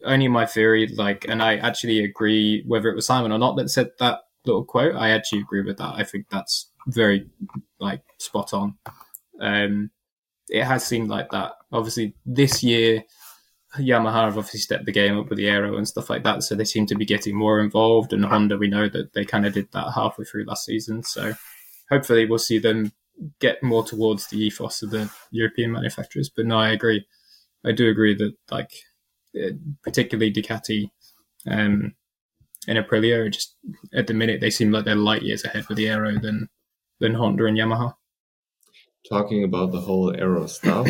only my theory, like, and I actually agree whether it was Simon or not that said that little quote. I actually agree with that. I think that's very like spot on. Um, it has seemed like that. Obviously, this year Yamaha have obviously stepped the game up with the aero and stuff like that, so they seem to be getting more involved. And Honda, we know that they kind of did that halfway through last season, so hopefully we'll see them get more towards the ethos of the European manufacturers. But no, I agree. I do agree that like uh, particularly Ducati um, and Aprilia are just at the minute they seem like they're light years ahead with the aero than than Honda and Yamaha. Talking about the whole aero stuff,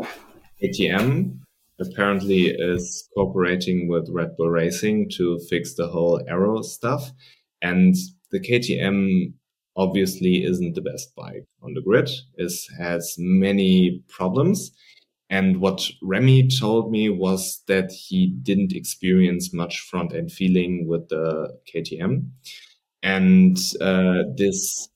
KTM apparently is cooperating with Red Bull Racing to fix the whole aero stuff, and the KTM obviously isn't the best bike on the grid. It has many problems. And what Remy told me was that he didn't experience much front end feeling with the KTM. And uh, this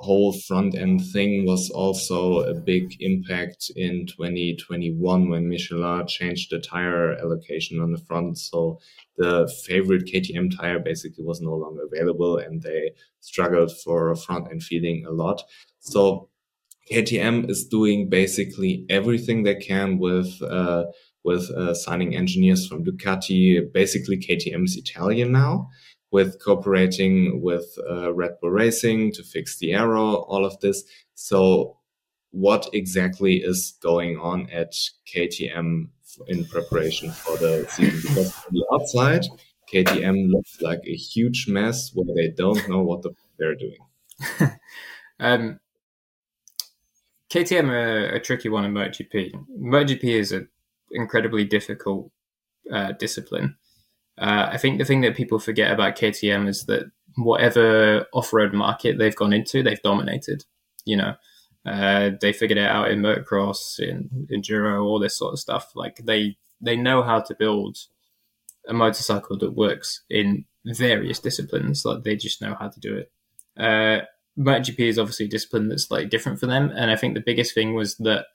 whole front end thing was also a big impact in 2021 when Michelin changed the tire allocation on the front. So the favorite KTM tire basically was no longer available and they struggled for front end feeling a lot. So KTM is doing basically everything they can with, uh, with uh, signing engineers from Ducati. Basically, KTM is Italian now with cooperating with uh, Red Bull Racing to fix the aero, all of this. So what exactly is going on at KTM in preparation for the season? Because from the outside, KTM looks like a huge mess where they don't know what the, they're doing. um, KTM are a tricky one in MotoGP. MotoGP is an incredibly difficult uh, discipline. Uh, I think the thing that people forget about KTM is that whatever off-road market they've gone into, they've dominated. You know, uh, they figured it out in motocross, in enduro, all this sort of stuff. Like they they know how to build a motorcycle that works in various disciplines. Like they just know how to do it. Uh, MotoGP is obviously a discipline that's slightly different for them, and I think the biggest thing was that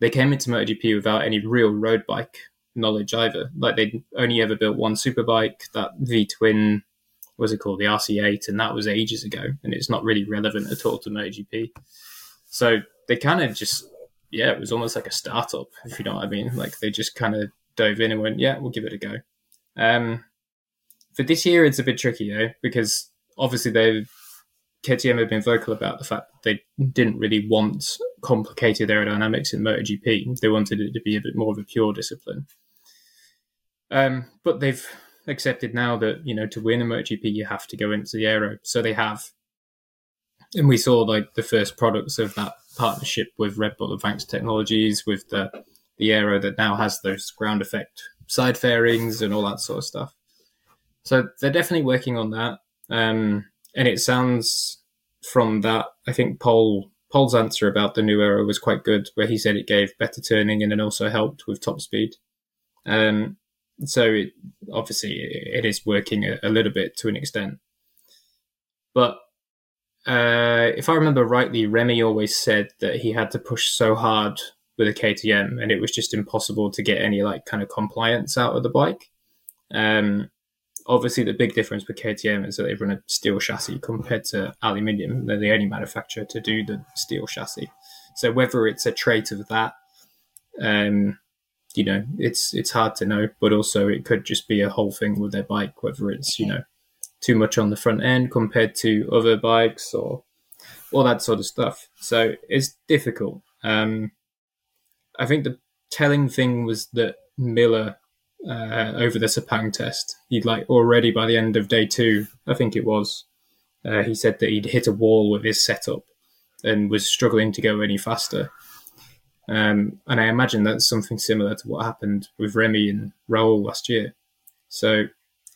they came into MotoGP without any real road bike knowledge either. Like they'd only ever built one superbike, that V twin, was it called, the RC8, and that was ages ago, and it's not really relevant at all to MotoGP. So they kind of just, yeah, it was almost like a startup, if you know what I mean. Like they just kind of dove in and went, yeah, we'll give it a go. Um, for this year, it's a bit tricky though, because obviously they KTM have been vocal about the fact that they didn't really want complicated aerodynamics in MotoGP. They wanted it to be a bit more of a pure discipline. Um, but they've accepted now that you know to win a MotoGP you have to go into the aero. So they have, and we saw like the first products of that partnership with Red Bull Advanced Technologies with the the aero that now has those ground effect side fairings and all that sort of stuff. So they're definitely working on that. Um, and it sounds from that, I think Pol Pol's answer about the new aero was quite good, where he said it gave better turning and then also helped with top speed. Um, so it, obviously it is working a, a, little bit to an extent. But uh, if I remember rightly, Remy always said that he had to push so hard with a KTM, and it was just impossible to get any like kind of compliance out of the bike. Um, obviously, the big difference with KTM is that they run a steel chassis compared to aluminium. They're the only manufacturer to do the steel chassis. So whether it's a trait of that, um, you know, it's it's hard to know. But also, it could just be a whole thing with their bike, whether it's you know too much on the front end compared to other bikes or all that sort of stuff. So it's difficult. Um, I think the telling thing was that Miller uh, over the Sepang test, he'd like already by the end of day two, I think it was, uh, he said that he'd hit a wall with his setup and was struggling to go any faster. Um, and I imagine that's something similar to what happened with Remy and Raul last year. So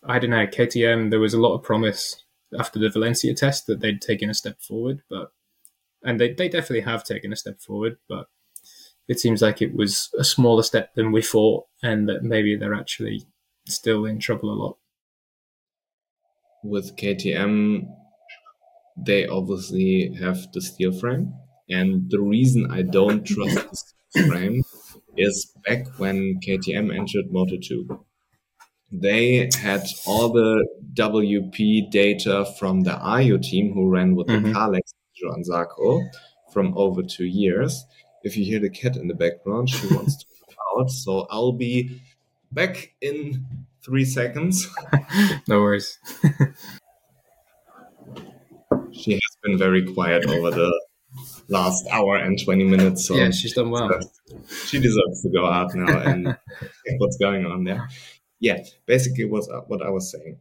I don't know, KTM, there was a lot of promise after the Valencia test that they'd taken a step forward, but and they, they definitely have taken a step forward, but it seems like it was a smaller step than we thought, and that maybe they're actually still in trouble a lot. With KTM, they obviously have the steel frame, and the reason I don't trust this frame is back when KTM entered Moto 2. They had all the WP data from the Ajo team who ran with mm-hmm. the Kalex Johann Zarco from over two years if you hear the cat in the background, she wants to come out. So I'll be back in three seconds. no worries. she has been very quiet over the last hour and 20 minutes. So yeah, she's done well. She deserves to go out now and what's going on there. Yeah, basically what, what I was saying.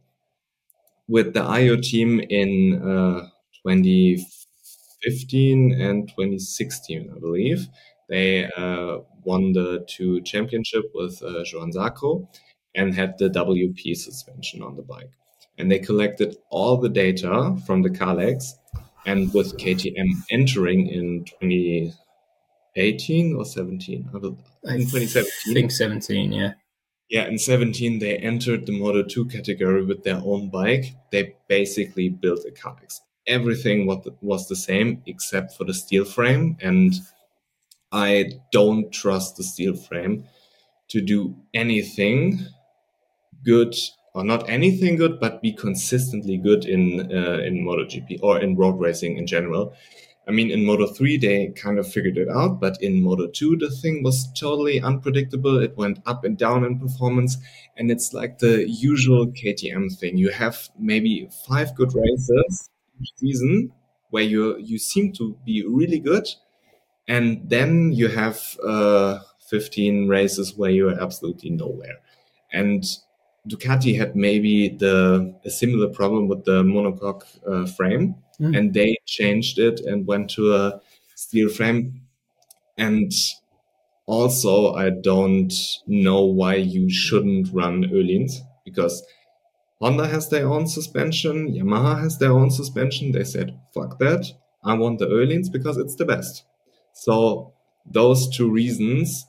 With the Ajo team in uh, 2015 and 2016, I believe. They uh, won the two championship with uh, Johann Zarco and had the WP suspension on the bike. And they collected all the data from the Kalex. And with KTM entering in 2018 or 17, in 2017. I think 17, yeah. Yeah, in 17, they entered the Moto 2 category with their own bike. They basically built a Kalex everything what was the same except for the steel frame and i don't trust the steel frame to do anything good or not anything good but be consistently good in uh, in MotoGP or in road racing in general I mean, in Moto 3, they kind of figured it out, but in Moto 2, the thing was totally unpredictable. It went up and down in performance, and it's like the usual KTM thing. You have maybe five good races, each season where you you seem to be really good, and then you have uh, 15 races where you're absolutely nowhere. And Ducati had maybe the a similar problem with the monocoque uh, frame, mm. and they changed it and went to a steel frame. And also, I don't know why you shouldn't run Öhlins because Honda has their own suspension, Yamaha has their own suspension. They said, fuck that. I want the Öhlins because it's the best. So those two reasons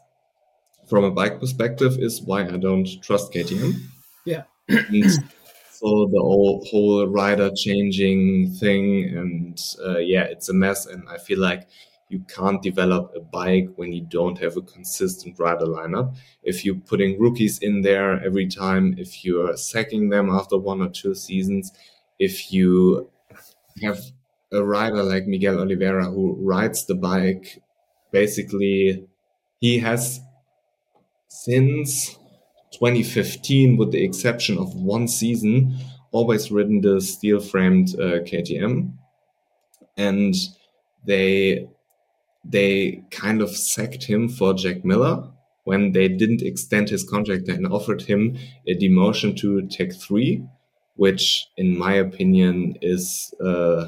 from a bike perspective is why I don't trust KTM. Yeah. so the whole, whole rider changing thing and uh, yeah, it's a mess. And I feel like you can't develop a bike when you don't have a consistent rider lineup. If you're putting rookies in there every time, if you're sacking them after one or two seasons, if you have a rider like Miguel Oliveira who rides the bike, basically, he has since 2015, with the exception of one season, always ridden the steel framed uh, KTM. And they they kind of sacked him for Jack Miller when they didn't extend his contract and offered him a demotion to Tech 3, which, in my opinion, is uh,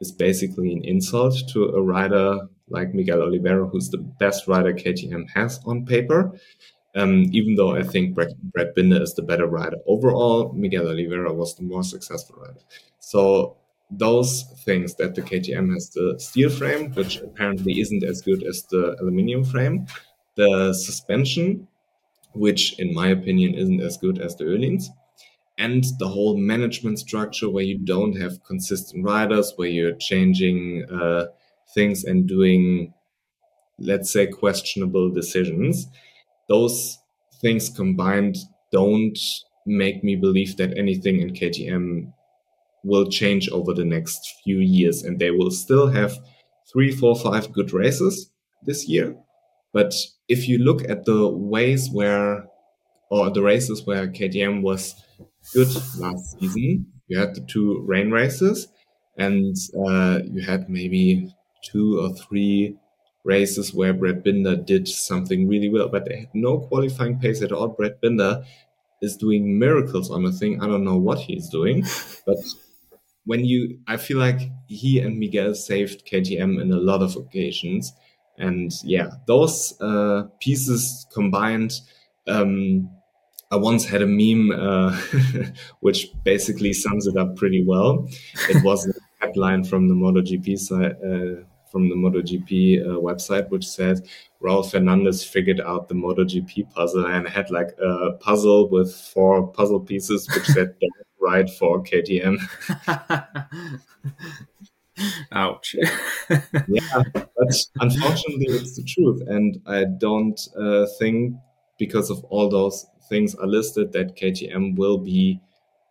is basically an insult to a rider like Miguel Oliveira, who's the best rider KTM has on paper. Um, even though I think Brad, Brad Binder is the better rider overall, Miguel Oliveira was the more successful rider. So those things that the KTM has the steel frame, which apparently isn't as good as the aluminium frame, the suspension, which in my opinion isn't as good as the Öhlins, and the whole management structure where you don't have consistent riders, where you're changing uh, things and doing, let's say, questionable decisions. Those things combined don't make me believe that anything in KTM will change over the next few years and they will still have three, four, five good races this year. But if you look at the ways where, or the races where KTM was good last season, you had the two rain races and uh, you had maybe two or three races where Brad Binder did something really well, but they had no qualifying pace at all. Brad Binder is doing miracles on the thing. I don't know what he's doing, but when you, I feel like he and Miguel saved KTM in a lot of occasions. And yeah, those uh, pieces combined, um, I once had a meme uh, which basically sums it up pretty well. It was a headline from the MotoGP side, uh, from the MotoGP uh, website, which says Raul Fernandez figured out the MotoGP puzzle and had like a puzzle with four puzzle pieces, which said right for KTM. Ouch. yeah, but unfortunately, it's the truth, and I don't uh, think because of all those things are listed that KTM will be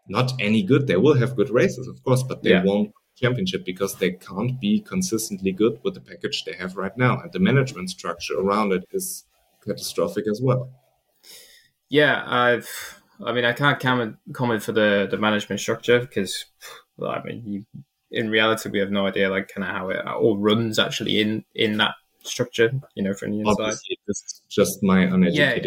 not any good. They will have good races, of course, but they yeah. won't championship because they can't be consistently good with the package they have right now, and the management structure around it is catastrophic as well. Yeah, I've. I mean, I can't comment comment for the the management structure because, well, I mean, you, in reality, we have no idea like kind of how it all runs actually in in that structure. You know, from the inside. Obviously, this is just my uneducated.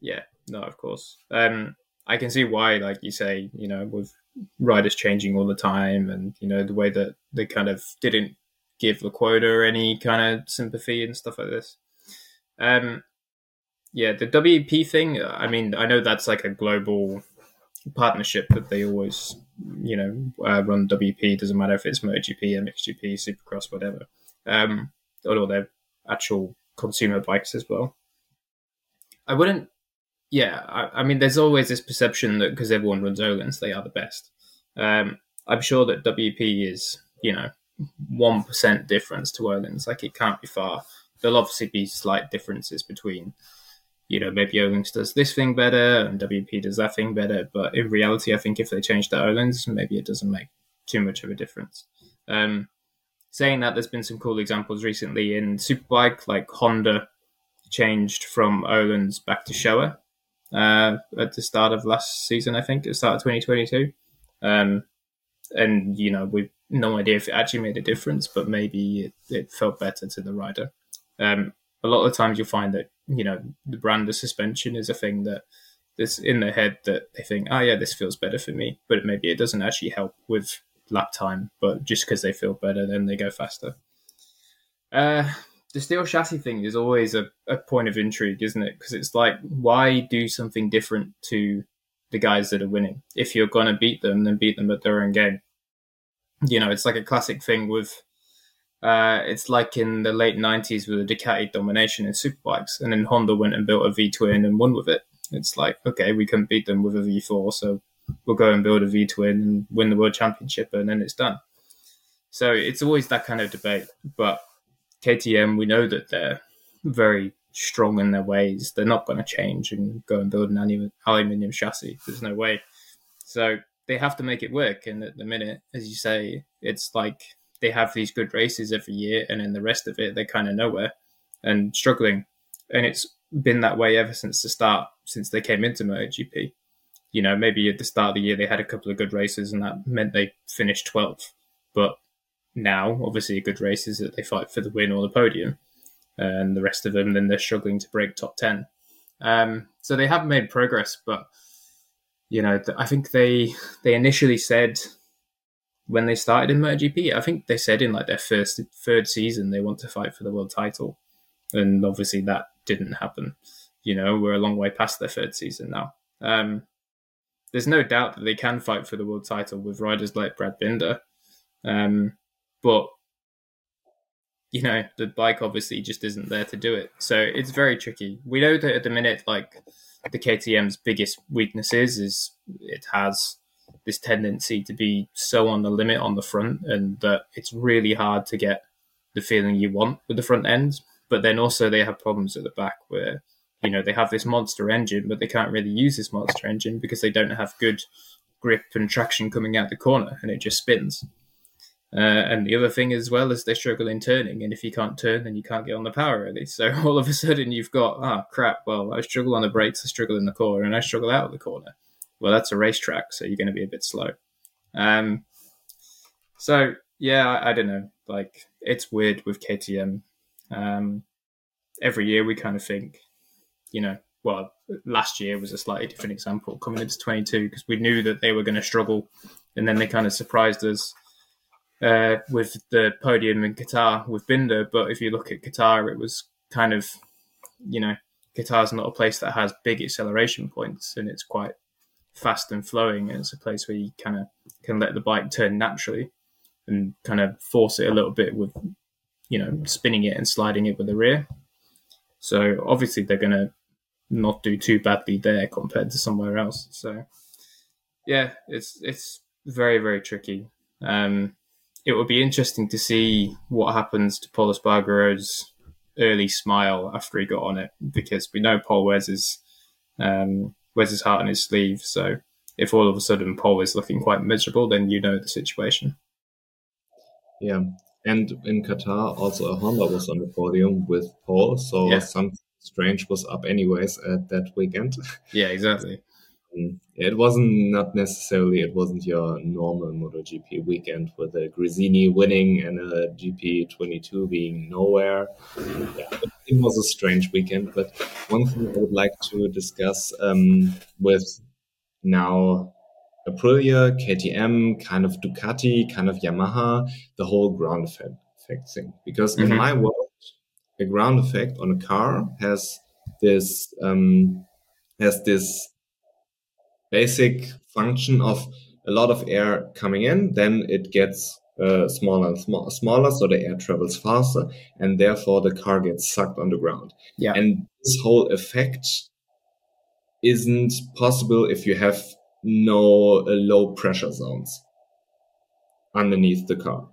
Yeah, yeah, yeah. No, of course. Um, I can see why, like you say, you know, with riders changing all the time, and you know the way that they kind of didn't give the quota any kind of sympathy and stuff like this. Um, yeah, the WEP thing. I mean, I know that's like a global partnership that they always, you know, uh, run WP. Doesn't matter if it's MotoGP, MXGP, Supercross, whatever. Um, or their actual consumer bikes as well. I wouldn't yeah, I, I, mean, there's always this perception that because everyone runs Öhlins, they are the best. Um, I'm sure that WP is, you know, one percent difference to Öhlins. Like it can't be far. There'll obviously be slight differences between, you know, maybe Öhlins does this thing better and WP does that thing better. But in reality, I think if they change the Öhlins, maybe it doesn't make too much of a difference. Um, saying that, there's been some cool examples recently in Superbike, like Honda changed from Öhlins back to Showa uh, at the start of last season, I think, at the start of 2022. Um, and, you know, we've no idea if it actually made a difference, but maybe it, it felt better to the rider. Um, a lot of times you'll find that, you know, the brand of suspension is a thing that that is in their head that they think, oh, yeah, this feels better for me. But maybe it doesn't actually help with lap time, but just because they feel better, then they go faster. Uh, the steel chassis thing is always a, a point of intrigue, isn't it? Because it's like, why do something different to the guys that are winning? If you're going to beat them, then beat them at their own game. You know, it's like a classic thing with, uh, it's like in the late 90s with the Ducati domination in superbikes, and then Honda went and built a V twin and won with it. It's like, okay, we couldn't beat them with a V4, so we'll go and build a V twin and win the world championship, and then it's done. So it's always that kind of debate. But KTM, we know that they're very strong in their ways. They're not going to change and go and build an aluminium chassis. There's no way. So they have to make it work. And at the minute, as you say, it's like they have these good races every year, and then the rest of it, they're kind of nowhere and struggling. And it's been that way ever since the start, since they came into MotoGP. You know, maybe at the start of the year they had a couple of good races, and that meant they finished 12th. But now, obviously, a good race is that they fight for the win or the podium. and the rest of them, then they're struggling to break top 10. Um, so they have made progress, but you know, I think they they initially said when they started in MotoGP, I think they said in like their first third season they want to fight for the world title, and obviously that didn't happen. You know, we're a long way past their third season now. Um, there's no doubt that they can fight for the world title with riders like Brad Binder, um, but you know, the bike obviously just isn't there to do it. So it's very tricky. We know that at the minute, like the KTM's biggest weaknesses is it has this tendency to be so on the limit on the front and that it's really hard to get the feeling you want with the front end. But then also they have problems at the back where, you know, they have this monster engine, but they can't really use this monster engine because they don't have good grip and traction coming out the corner and it just spins. Uh, and the other thing as well is they struggle in turning, and if you can't turn, then you can't get on the power really. So all of a sudden you've got ah oh, crap. Well, I struggle on the brakes, I struggle in the corner, and I struggle out of the corner. Well, that's a racetrack, so you're going to be a bit slow. Um, so yeah, I, I don't know. Like it's weird with KTM. Um, every year we kind of think, you know, well, last year was a slightly different example coming into 22 because we knew that they were going to struggle, and then they kind of surprised us uh, with the podium in Qatar with Binder. But if you look at Qatar, it was kind of, you know, Qatar's not a place that has big acceleration points and it's quite fast and flowing. And it's a place where you kind of can let the bike turn naturally and kind of force it a little bit with, you know, spinning it and sliding it with the rear. So obviously they're going to not do too badly there compared to somewhere else. So yeah, it's it's very very tricky. Um, it would be interesting to see what happens to Paulus Espargaro's early smile after he got on it, because we know Pol wears his um, wears his heart on his sleeve. So if all of a sudden Pol is looking quite miserable, then you know the situation. Yeah, and in Qatar, also a Honda was on the podium with Pol, so yeah. something strange was up anyways at that weekend. Yeah, exactly. It wasn't not necessarily it wasn't your normal MotoGP weekend with a Gresini winning and a GP22 being nowhere. Yeah, it was a strange weekend. But one thing I would like to discuss um, with now Aprilia, KTM, kind of Ducati, kind of Yamaha, the whole ground effect, effect thing. Because mm-hmm. in my world, a ground effect on a car has this um, has this basic function of a lot of air coming in, then it gets uh, smaller and sm- smaller, so the air travels faster, and therefore the car gets sucked on the ground. Yeah. And this whole effect isn't possible if you have no uh, low pressure zones underneath the car.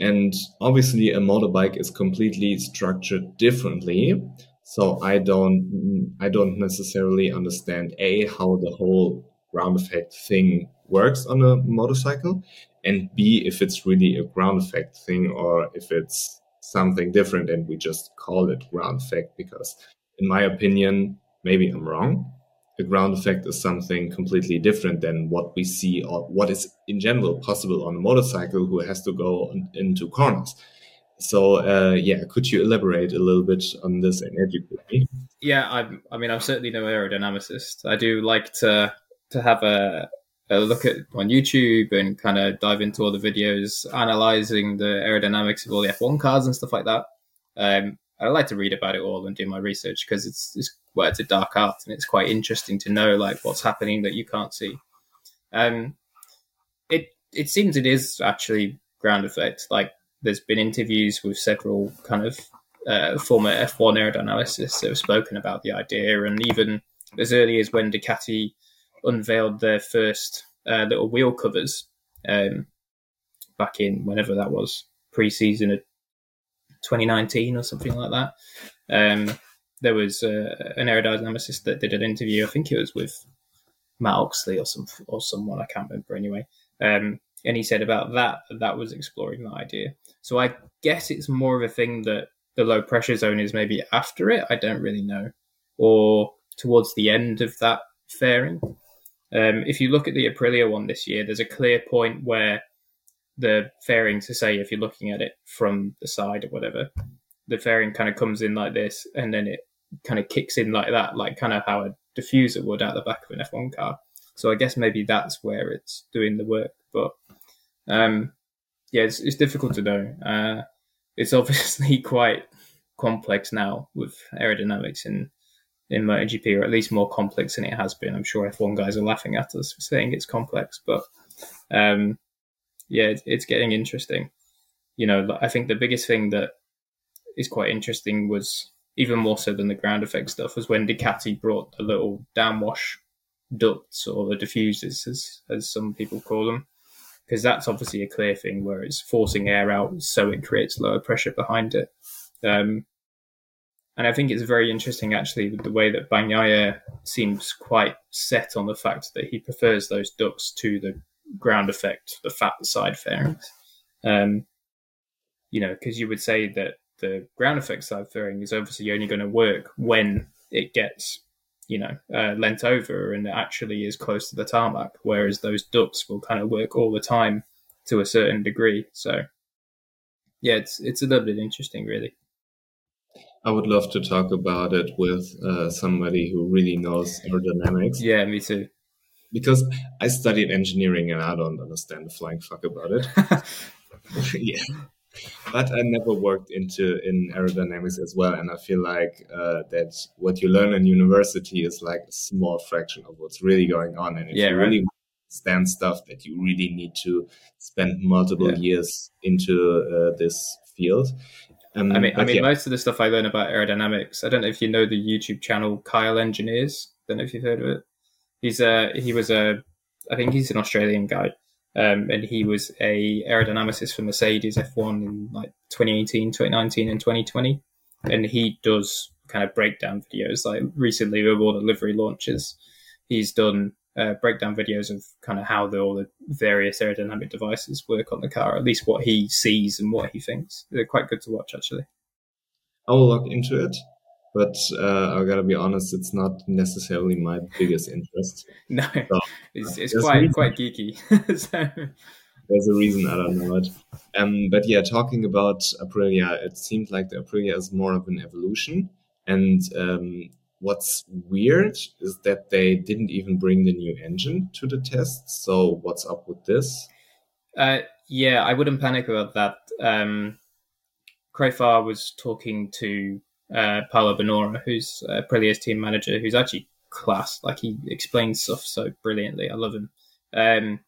And obviously, a motorbike is completely structured differently. So I don't I don't necessarily understand a how the whole ground effect thing works on a motorcycle, and b if it's really a ground effect thing or if it's something different and we just call it ground effect because in my opinion maybe I'm wrong. A ground effect is something completely different than what we see or what is in general possible on a motorcycle who has to go into corners. So uh, yeah, could you elaborate a little bit on this and educate me? Yeah, I, I mean, I'm certainly no aerodynamicist. I do like to to have a, a look at on YouTube and kind of dive into all the videos analyzing the aerodynamics of all the F1 cars and stuff like that. Um, I like to read about it all and do my research because it's, it's well, it's a dark art and it's quite interesting to know like what's happening that you can't see. Um, it it seems it is actually ground effect. Like there's been interviews with several kind of uh, former F1 aerodynamicists that have spoken about the idea, and even as early as when Ducati unveiled their first uh, little wheel covers um, back in whenever that was, pre-season of 2019 or something like that. Um, there was uh, an aerodynamicist that did an interview. I think it was with Matt Oxley or some or someone I can't remember anyway. Um, and he said about that that was exploring that idea. So I guess it's more of a thing that the low pressure zone is maybe after it. I don't really know, or towards the end of that fairing. Um, if you look at the Aprilia one this year, there's a clear point where the fairing to say if you're looking at it from the side or whatever, the fairing kind of comes in like this, and then it kind of kicks in like that, like kind of how a diffuser would out the back of an F1 car. So I guess maybe that's where it's doing the work. But um, yeah, it's, it's difficult to know. Uh, it's obviously quite complex now with aerodynamics in in MotoGP, or at least more complex than it has been. I'm sure F1 guys are laughing at us for saying it's complex, but um, yeah, it's, it's getting interesting. You know, I think the biggest thing that is quite interesting was even more so than the ground effect stuff was when Ducati brought the little downwash ducts or the diffusers, as as some people call them, because that's obviously a clear thing where it's forcing air out so it creates lower pressure behind it. Um, and I think it's very interesting actually the way that Bagnaia seems quite set on the fact that he prefers those ducts to the ground effect, the fat side fairings. Um, you know, because you would say that the ground effect side fairing is obviously only going to work when it gets, you know, uh, lent over and actually is close to the tarmac, whereas those ducts will kind of work all the time to a certain degree. So, yeah, it's it's a little bit interesting, really. I would love to talk about it with uh, somebody who really knows aerodynamics. Yeah, me too. Because I studied engineering and I don't understand the flying fuck about it. yeah, but I never worked into in aerodynamics as well, and I feel like uh, that what you learn in university is like a small fraction of what's really going on. And if yeah, you right. really understand stuff, that you really need to spend multiple yeah. years into uh, this field. Um, I mean, I mean, yeah. most of the stuff I learn about aerodynamics. I don't know if you know the YouTube channel Kyle Engineers. I Don't know if you've heard of it. He's a he was a I think he's an Australian guy, um, and he was a aerodynamicist for Mercedes F1 in like 2018, 2019, and 2020. And he does kind of breakdown videos. Like recently with all the livery launches, he's done uh, breakdown videos of kind of how the, all the various aerodynamic devices work on the car, at least what he sees and what he thinks. They're quite good to watch, actually. I will look into it, but uh, I gotta be honest, it's not necessarily my biggest interest. no, so, it's, it's quite quite geeky. so. There's a reason I don't know it. Um, but yeah, talking about Aprilia, it seems like the Aprilia is more of an evolution, and um, What's weird is that they didn't even bring the new engine to the test. So what's up with this? Uh, yeah, I wouldn't panic about that. Um, was talking to uh, Paolo Bonora, who's uh, Aprilia's team manager, who's actually class. Like he explains stuff so brilliantly. I love him. Um,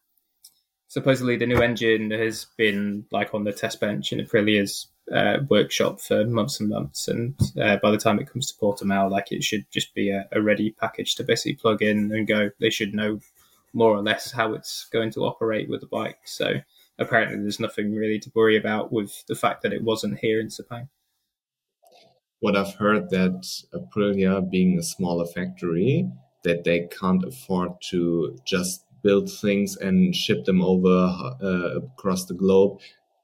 supposedly the new engine has been like on the test bench in Aprilia's uh, workshop for months and months, and uh, by the time it comes to Portimao, like it should just be a, a, ready package to basically plug in and go. They should know more or less how it's going to operate with the bike. So apparently, there's nothing really to worry about with the fact that it wasn't here in Sepang. What I've heard that Aprilia, being a smaller factory, that they can't afford to just build things and ship them over uh, across the globe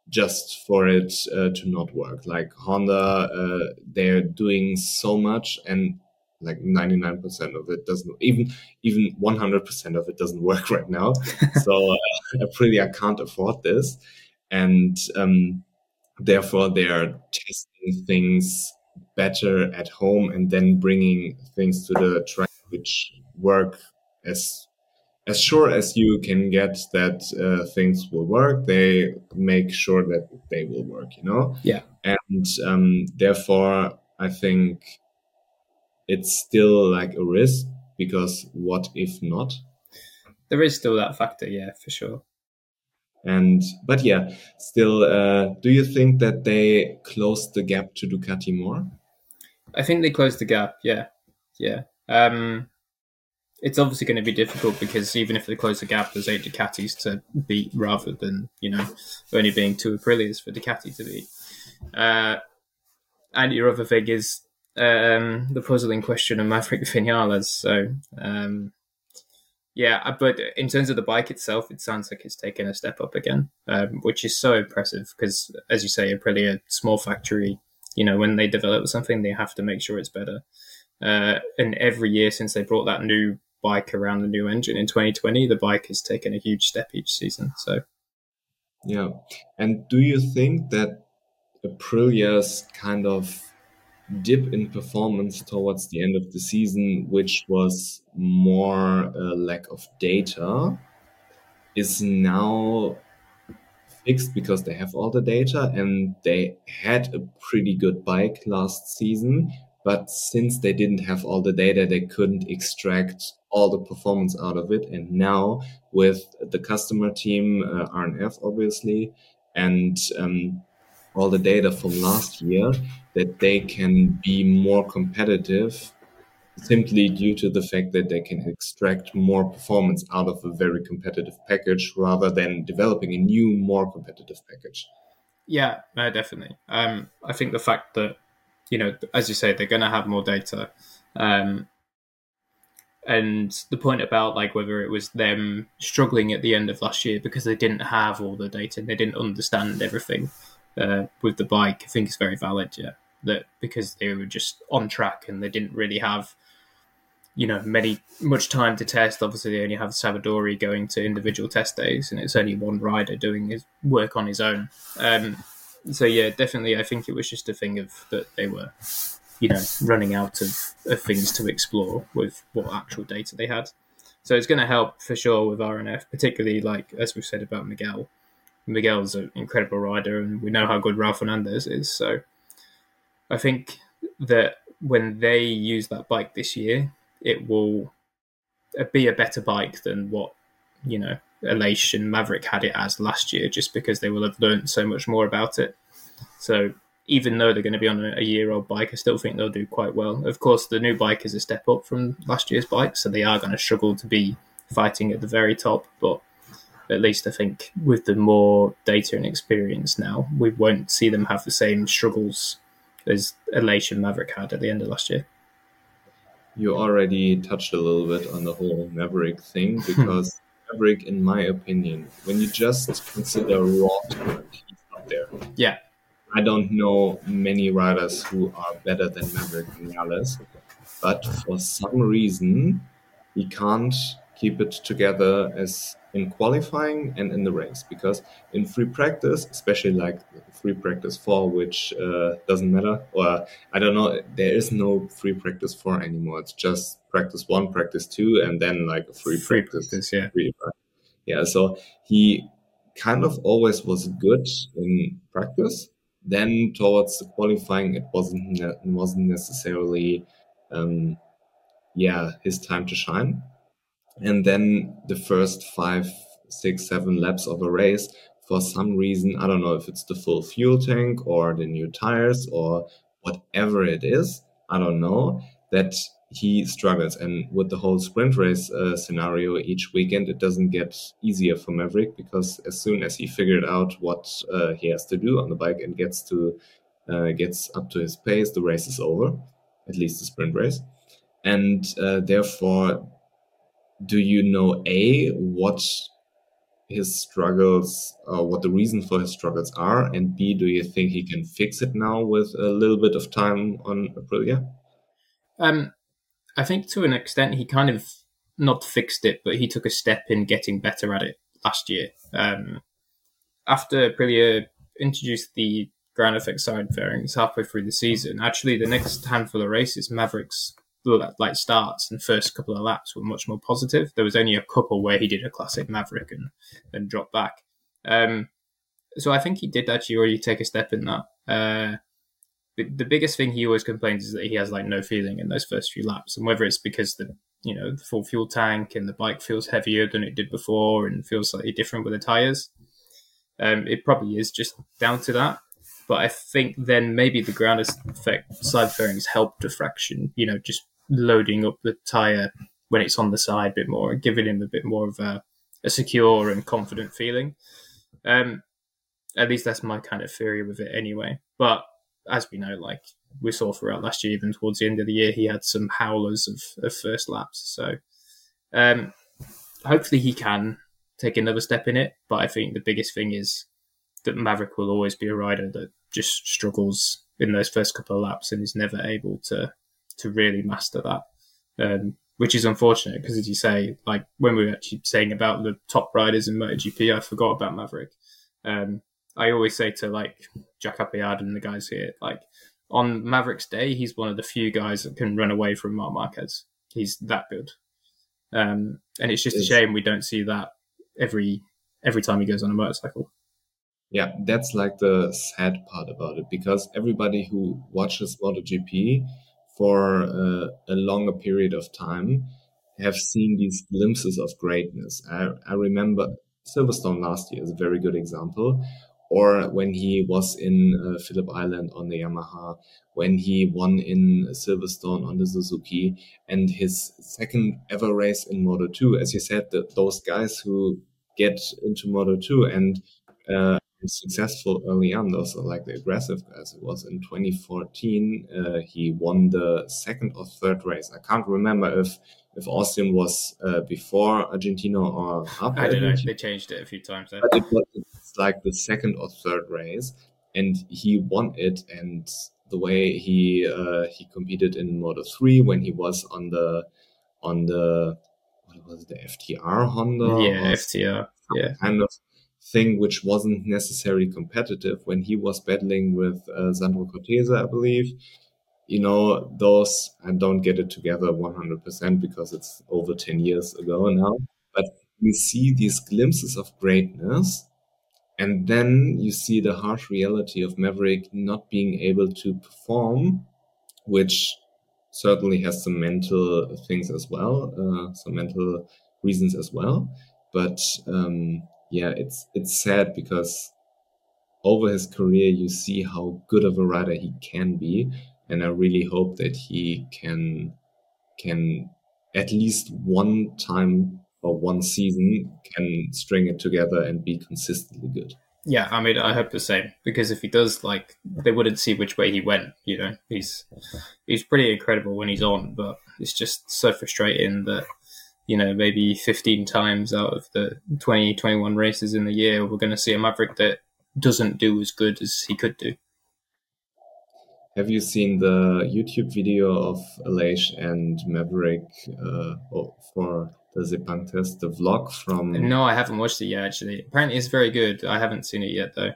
just for it uh, to not work. Like Honda, uh, they're doing so much and like 99% of it doesn't even even 100% of it doesn't work right now so uh, aprilia can't afford this and um, therefore they are testing things better at home and then bringing things to the track which work as as sure as you can get that uh, things will work, they make sure that they will work, you know? Yeah. And um, therefore, I think it's still like a risk because what if not? There is still that factor, yeah, for sure. And but yeah, still, uh, do you think that they closed the gap to Ducati more? I think they closed the gap. Yeah, yeah. Um, it's obviously going to be difficult because even if they close the gap, there's eight Ducatis to beat rather than you know only being two Aprilias for Ducati to beat. Uh, and your other thing is um, the puzzling question of Maverick Vinales. So um, yeah, but in terms of the bike itself, it sounds like it's taken a step up again, um, which is so impressive because, as you say, Aprilia, small factory. You know, when they develop something, they have to make sure it's better. Uh, and every year since they brought that new bike around the new engine in 2020, the bike has taken a huge step each season. So, yeah. And do you think that Aprilia's kind of dip in performance towards the end of the season, which was more a lack of data, is now fixed because they have all the data and they had a pretty good bike last season. But since they didn't have all the data, they couldn't extract all the performance out of it. And now with the customer team, uh, RNF obviously, and um, all the data from last year, that they can be more competitive simply due to the fact that they can extract more performance out of a very competitive package rather than developing a new, more competitive package. Yeah, no, definitely. Um, I think the fact that, you know, as you say, they're going to have more data. Um, and the point about like whether it was them struggling at the end of last year because they didn't have all the data, and they didn't understand everything uh, with the bike, I think is very valid. Yeah, that because they were just on track and they didn't really have you know many much time to test. Obviously, they only have Savadori going to individual test days, and it's only one rider doing his work on his own. Um, so yeah, definitely, I think it was just a thing of that they were, you know, running out of, of things to explore with what actual data they had. So it's going to help for sure with RNF, particularly like as we've said about Miguel. Miguel's an incredible rider, and we know how good Raul Fernandez is. So I think that when they use that bike this year, it will be a better bike than what you know and Maverick had it as last year, just because they will have learned so much more about it. So even though they're going to be on a year old bike, I still think they'll do quite well. Of course, the new bike is a step up from last year's bike, so they are going to struggle to be fighting at the very top. But at least I think with the more data and experience now, we won't see them have the same struggles as Aleix and Maverick had at the end of last year you already touched a little bit on the whole Maverick thing because Maverick, in my opinion, when you just consider raw talent, he's there. Yeah. I don't know many riders who are better than Maverick Vinales, but for some reason, he can't keep it together as in qualifying and in the race because in free practice, especially like free practice four, which uh, doesn't matter, or I don't know, there is no free practice four anymore. It's just practice one, practice two, and then like a free, free practice. practice yeah. Free, yeah. So he kind of always was good in practice. Then towards the qualifying, it wasn't ne- wasn't necessarily, um, yeah, his time to shine and then the first five, six, seven laps of a race, for some reason, I don't know if it's the full fuel tank or the new tires or whatever it is, I don't know, that he struggles. And with the whole sprint race uh, scenario each weekend, it doesn't get easier for Maverick because as soon as he figured out what uh, he has to do on the bike and gets to uh, gets up to his pace, the race is over, at least the sprint race. And uh, therefore, do you know a what his struggles uh, what the reason for his struggles are and b do you think he can fix it now with a little bit of time on aprilia? Um i think to an extent he kind of not fixed it but he took a step in getting better at it last year. Um after aprilia introduced the ground effect side fairings halfway through the season actually the next handful of races mavericks like starts and first couple of laps were much more positive. There was only a couple where he did a classic Maverick and then dropped back. Um, so I think he did actually already take a step in that. Uh, the biggest thing he always complains is that he has like no feeling in those first few laps, and whether it's because the you know the full fuel tank and the bike feels heavier than it did before and feels slightly different with the tires. Um, it probably is just down to that. But I think then maybe the ground effect side fairings help diffraction. You know, just loading up the tire when it's on the side a bit more giving him a bit more of a, a secure and confident feeling. Um, at least that's my kind of theory with it anyway. But as we know, like we saw throughout last year, even towards the end of the year, he had some howlers of, of first laps. So um, hopefully he can take another step in it. But I think the biggest thing is that Maverick will always be a rider that just struggles in those first couple of laps and is never able to to really master that, um, which is unfortunate because, as you say, like when we were actually saying about the top riders in MotoGP, I forgot about Maverick. Um, I always say to like Jack Appleyard and the guys here. Like on Maverick's day, he's one of the few guys that can run away from Marc Marquez. He's that good, um, and it's just a shame we don't see that every every time he goes on a motorcycle. Yeah, that's like the sad part about it because everybody who watches MotoGP for uh, a longer period of time have seen these glimpses of greatness. I, I remember Silverstone last year is a very good example. Or when he was in uh, Phillip Island on the Yamaha, when he won in Silverstone on the Suzuki, and his second ever race in Moto 2. As you said, those guys who get into Moto 2 and uh, successful early on. Are like the aggressive as It was in 2014. Uh, he won the second or third race. I can't remember if if Austin was uh, before Argentina or after. I don't know. They changed it a few times. But it was it's like the second or third race, and he won it. And the way he uh, he competed in Moto three when he was on the on the what was it, the FTR Honda? Yeah, FTR. Yeah, kind of thing which wasn't necessarily competitive when he was battling with uh, Sandro Cortese, I believe you know, those, I don't get it together 100% because it's over 10 years ago now, but we see these glimpses of greatness. And then you see the harsh reality of Maverick not being able to perform, which certainly has some mental things as well, uh, some mental reasons as well. But um, yeah, it's it's sad because over his career you see how good of a rider he can be, and I really hope that he can can at least one time or one season can string it together and be consistently good. Yeah, I mean, I hope the same because if he does, like, they wouldn't see which way he went. You know, he's he's pretty incredible when he's on, but it's just so frustrating that you know maybe 15 times out of the 20 21 races in the year we're going to see a maverick that doesn't do as good as he could do have you seen the YouTube video of Aleix and Maverick uh, for the Sepang test, the vlog from? No, I haven't watched it yet. Actually, apparently it's very good. I haven't seen it yet though.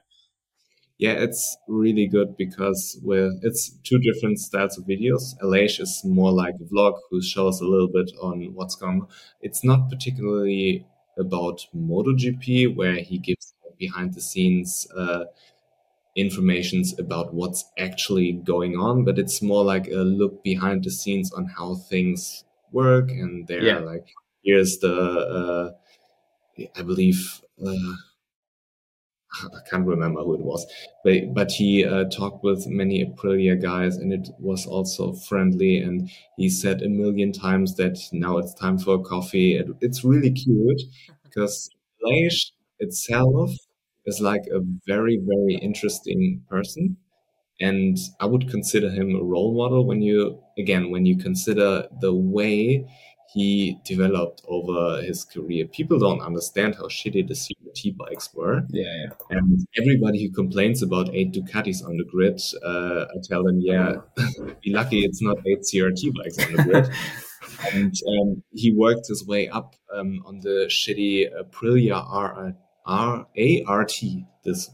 Yeah, it's really good because with it's two different styles of videos. Aleix is more like a vlog who shows a little bit on what's going. on. It's not particularly about MotoGP where he gives behind the scenes. Uh, informations about what's actually going on, but it's more like a look behind the scenes on how things work. And there, yeah. like, here's the, uh, I believe, uh, I can't remember who it was, but but he uh, talked with many Aprilia guys, and it was also friendly. And he said a million times that now it's time for a coffee. It, it's really cute because Aleix itself is like a very, very interesting person. And I would consider him a role model when you, again, when you consider the way he developed over his career. People don't understand how shitty the CRT bikes were. Yeah, yeah. And everybody who complains about eight Ducatis on the grid, uh, I tell them, yeah, be lucky it's not eight CRT bikes on the grid. and um, he worked his way up um, on the shitty Aprilia R R A R T. This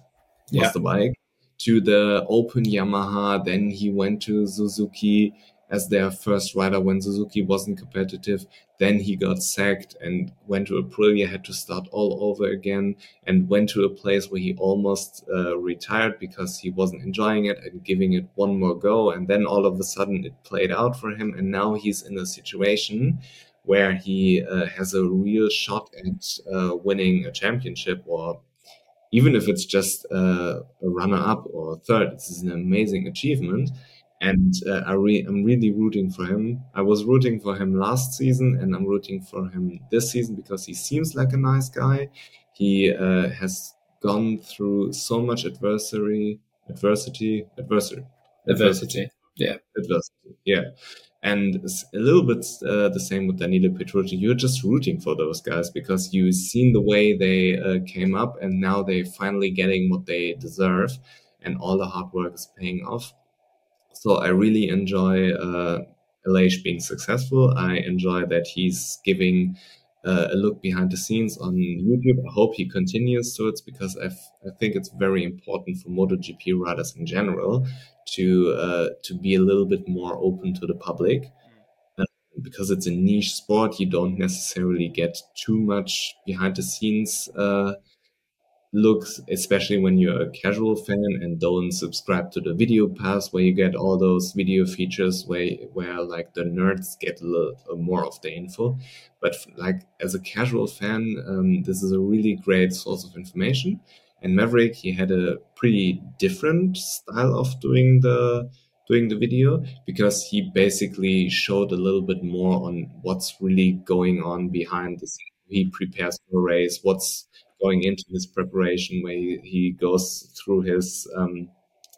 was yeah. the bike to the Open Yamaha. Then he went to Suzuki as their first rider when Suzuki wasn't competitive. Then he got sacked and went to Aprilia, had to start all over again, and went to a place where he almost uh, retired because he wasn't enjoying it and giving it one more go. And then all of a sudden it played out for him, and now he's in a situation where he uh, has a real shot at uh, winning a championship or even if it's just uh, a runner up or third, this is an amazing achievement. And uh, I re- I'm really rooting for him. I was rooting for him last season, and I'm rooting for him this season because he seems like a nice guy. He uh, has gone through so much adversary, adversity, adversary, adversity. Yeah, adversity. Yeah, and it's a little bit uh, the same with Danilo Petrucci. You're just rooting for those guys because you've seen the way they uh, came up and now they're finally getting what they deserve and all the hard work is paying off. So I really enjoy uh, Aleix being successful. I enjoy that he's giving uh, a look behind the scenes on YouTube. I hope he continues to it because I, I think it's very important for MotoGP riders in general to uh, to be a little bit more open to the public uh, because it's a niche sport. You don't necessarily get too much behind the scenes uh, looks, especially when you're a casual fan and don't subscribe to the video pass where you get all those video features where where like the nerds get a little more of the info. But like as a casual fan, um, this is a really great source of information. And Maverick, he had a pretty different style of doing the doing the video because he basically showed a little bit more on what's really going on behind the scenes. He prepares for a race, what's going into his preparation where he, he goes through his um,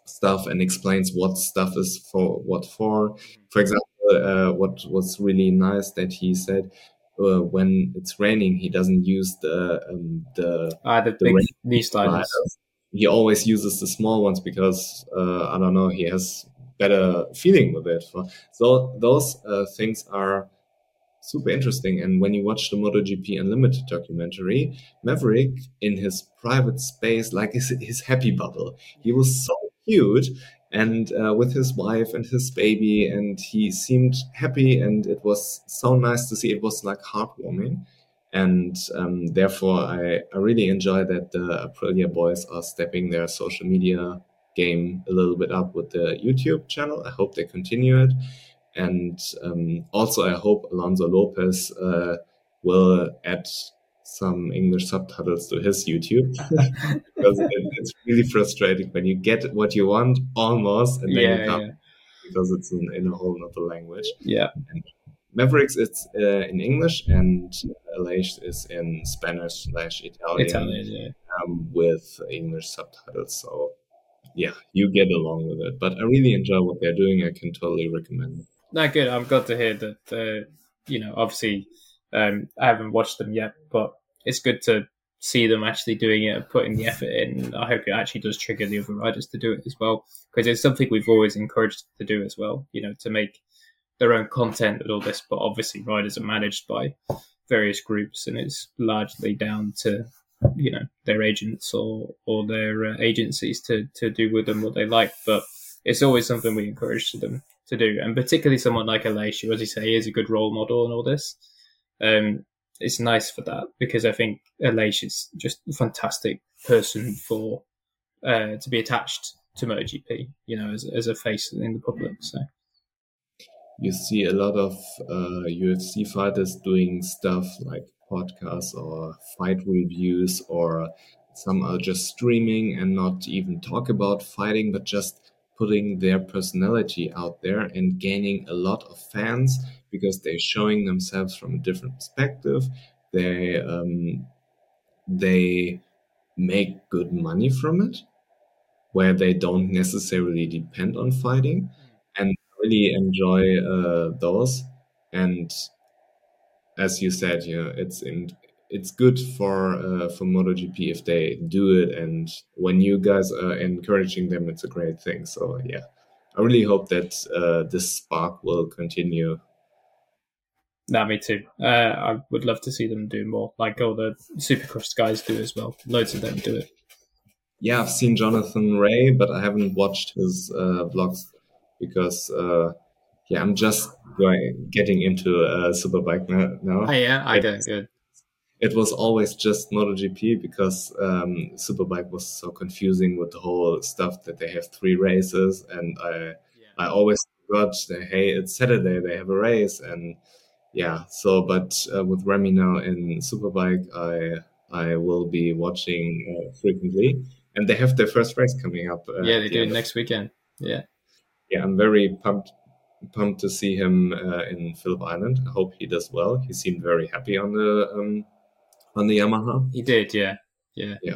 stuff and explains what stuff is for what for. For example, uh, what was really nice that he said uh, when it's raining, he doesn't use the um, the, uh, the, the big knee sliders. He always uses the small ones because uh, I don't know he has better feeling with it. So those uh, things are super interesting. And when you watch the MotoGP Unlimited documentary, Maverick in his private space, like his, his happy bubble, he was so cute and uh, with his wife and his baby, and he seemed happy, and it was so nice to see. It was like heartwarming. And um, therefore, I, I really enjoy that the Aprilia boys are stepping their social media game a little bit up with the YouTube channel. I hope they continue it. And um, also, I hope Alonso Lopez uh, will add some English subtitles to his YouTube because it, it's really frustrating when you get what you want almost and then yeah, you can't yeah. because it's in, in a whole other language. Yeah. And Mavericks, it's uh, in English and Aleix is in Spanish slash Italian, Italian, yeah. um, with English subtitles. So yeah, you get along with it. But I really enjoy what they're doing. I can totally recommend it. No, good. I'm glad to hear that. Uh, you know, obviously, um, I haven't watched them yet, but it's good to see them actually doing it, and putting the effort in. I hope it actually does trigger the other riders to do it as well, because it's something we've always encouraged to do as well. You know, to make their own content and all this. But obviously, riders are managed by various groups, and it's largely down to you know their agents or or their uh, agencies to to do with them what they like. But it's always something we encourage to them to do, and particularly someone like Aleix, as you say, is a good role model and all this. Um, it's nice for that because I think Aleix is just a fantastic person for uh, to be attached to MotoGP, you know, as, as a face in the public. So you see a lot of uh, UFC fighters doing stuff like podcasts or fight reviews, or some are just streaming and not even talk about fighting, but just putting their personality out there and gaining a lot of fans because they're showing themselves from a different perspective. They um, they make good money from it, where they don't necessarily depend on fighting, and really enjoy uh, those. And as you said, know, it's in, it's good for uh, for MotoGP if they do it, and when you guys are encouraging them, it's a great thing. So yeah, I really hope that uh, this spark will continue. No, me too. Uh, I would love to see them do more, like all the Supercross guys do as well. Loads of them do it. Yeah, I've seen Jonathan Rea, but I haven't watched his uh, vlogs because uh, yeah, I'm just going getting into uh, Superbike now. Oh, yeah, I get good. It was always just MotoGP because um, Superbike was so confusing with the whole stuff that they have three races, and I yeah. I always forgot that hey, it's Saturday, they have a race, and yeah. So, but uh, with Remy now in Superbike, I I will be watching uh, frequently, and they have their first race coming up. Uh, yeah, they do next weekend. Yeah yeah, I'm very pumped pumped to see him uh, in Phillip Island. I hope he does well. He seemed very happy on the um, on the Yamaha. He did, yeah, yeah, yeah.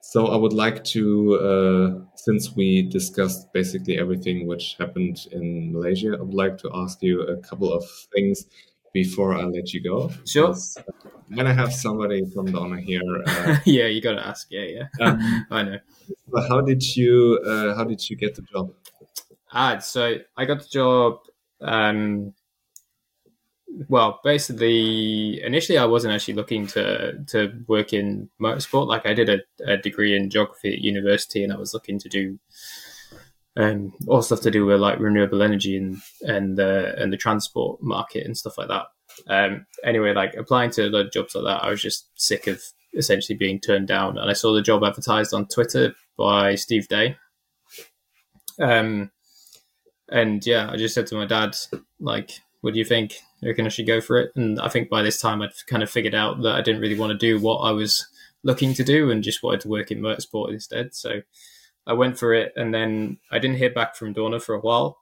So I would like to, uh, since we discussed basically everything which happened in Malaysia, I would like to ask you a couple of things before I let you go. Sure. When I have somebody from Dorna here. Uh, yeah, you got to ask. Yeah, yeah. Um, I know. How did you uh, How did you get the job? Ah, so I got the job um, well, basically, initially I wasn't actually looking to to work in motorsport. Like I did a, a degree in geography at university, and I was looking to do um, all stuff to do with like renewable energy and and the and the transport market and stuff like that. Um, anyway, like applying to a lot of jobs like that, I was just sick of essentially being turned down. And I saw the job advertised on Twitter by Steve Day. Um, and yeah, I just said to my dad, like, what do you think? I should go for it? And I think by this time I'd kind of figured out that I didn't really want to do what I was looking to do and just wanted to work in motorsport instead. So I went for it, and then I didn't hear back from Dorna for a while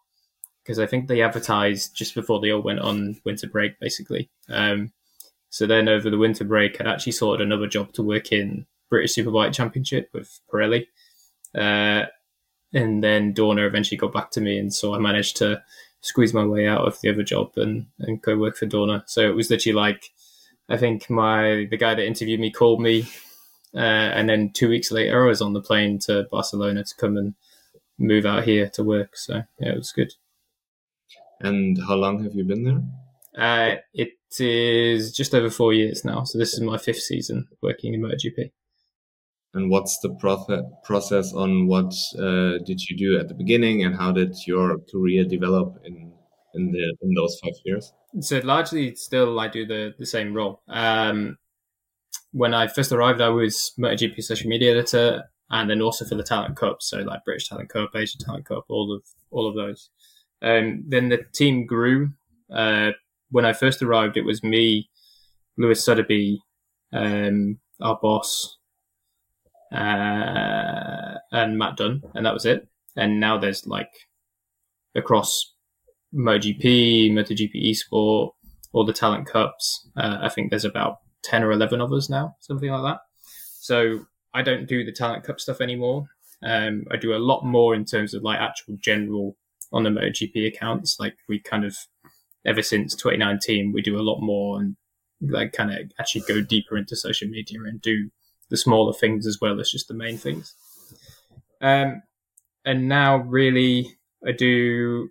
because I think they advertised just before they all went on winter break, basically. Um, so then over the winter break, I'd actually sorted another job to work in British Superbike Championship with Pirelli. Uh, and then Dorna eventually got back to me, and so I managed to squeeze my way out of the other job and, and go work for Dorna. So it was literally like, I think my the guy that interviewed me called me uh, and then two weeks later, I was on the plane to Barcelona to come and move out here to work. So yeah, it was good. And how long have you been there? Uh, it is just over four years now. So this is my fifth season working in MotoGP. And what's the proce- process on what uh, did you do at the beginning, and how did your career develop in in the in those five years? So largely, still I do the the same role. Um, when I first arrived, I was MotoGP social media editor, and then also for the Talent Cup, so like British Talent Cup, asian Talent Cup, all of all of those. Um, then the team grew. Uh, when I first arrived, it was me, Lewis Suddaby, um, our boss, uh, and Matt Dunn, and that was it. And now there's like across MotoGP, MotoGP Esport, all the Talent Cups. Uh, I think there's about 10 or 11 of us now, something like that. So I don't do the Talent Cup stuff anymore. Um, I do a lot more in terms of like actual general on the MotoGP accounts. Like we kind of, ever since 2019, we do a lot more and like kind of actually go deeper into social media and do the smaller things as well as just the main things. Um, and now really I do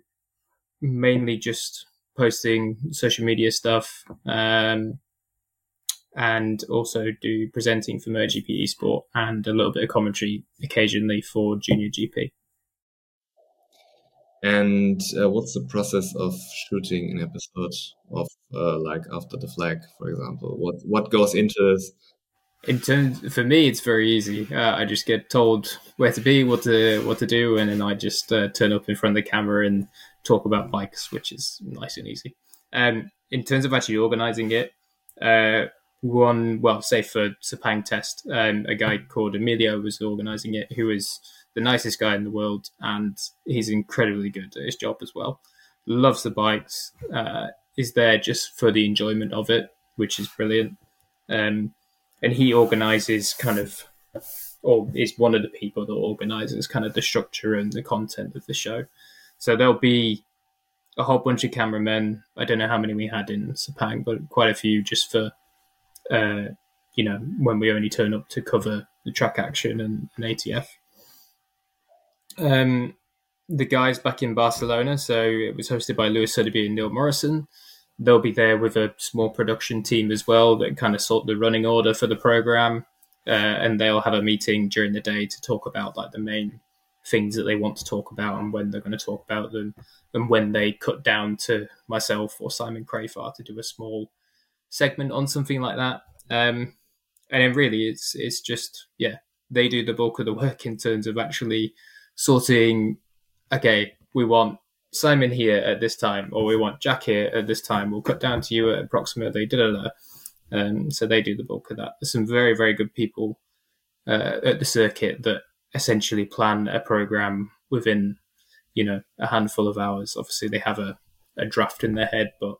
mainly just posting social media stuff, um, and also do presenting for Merge MotoGP Esport and a little bit of commentary occasionally for Junior GP. And uh, what's the process of shooting an episode of uh, like After the Flag, for example? What what goes into this? In terms, for me, it's very easy. Uh, I just get told where to be, what to what to do, and then I just uh, turn up in front of the camera and talk about bikes, which is nice and easy. Um, in terms of actually organizing it, uh, one, well, say for Sepang test, um, a guy called Emilio was organizing it, who is the nicest guy in the world, and he's incredibly good at his job as well. Loves the bikes, uh, is there just for the enjoyment of it, which is brilliant. Um, and he organizes kind of, or is one of the people that organizes kind of the structure and the content of the show. So there'll be a whole bunch of cameramen. I don't know how many we had in Sepang, but quite a few just for uh, you know, when we only turn up to cover the track action and, and ATF. Um, the guys back in Barcelona, so it was hosted by Lewis Suddaby and Neil Morrison. They'll be there with a small production team as well that kind of sort the running order for the program, uh, and they'll have a meeting during the day to talk about like the main things that they want to talk about and when they're going to talk about them, and when they cut down to myself or Simon Crafar to do a small segment on something like that. Um, and then really, it's it's just yeah, they do the bulk of the work in terms of actually sorting. Okay, we want Simon here at this time, or we want Jack here at this time. We'll cut down to you at approximately da da da. Um, so they do the bulk of that. There's some very very good people uh, at the circuit that essentially plan a program within you know a handful of hours. Obviously, they have a, a draft in their head, but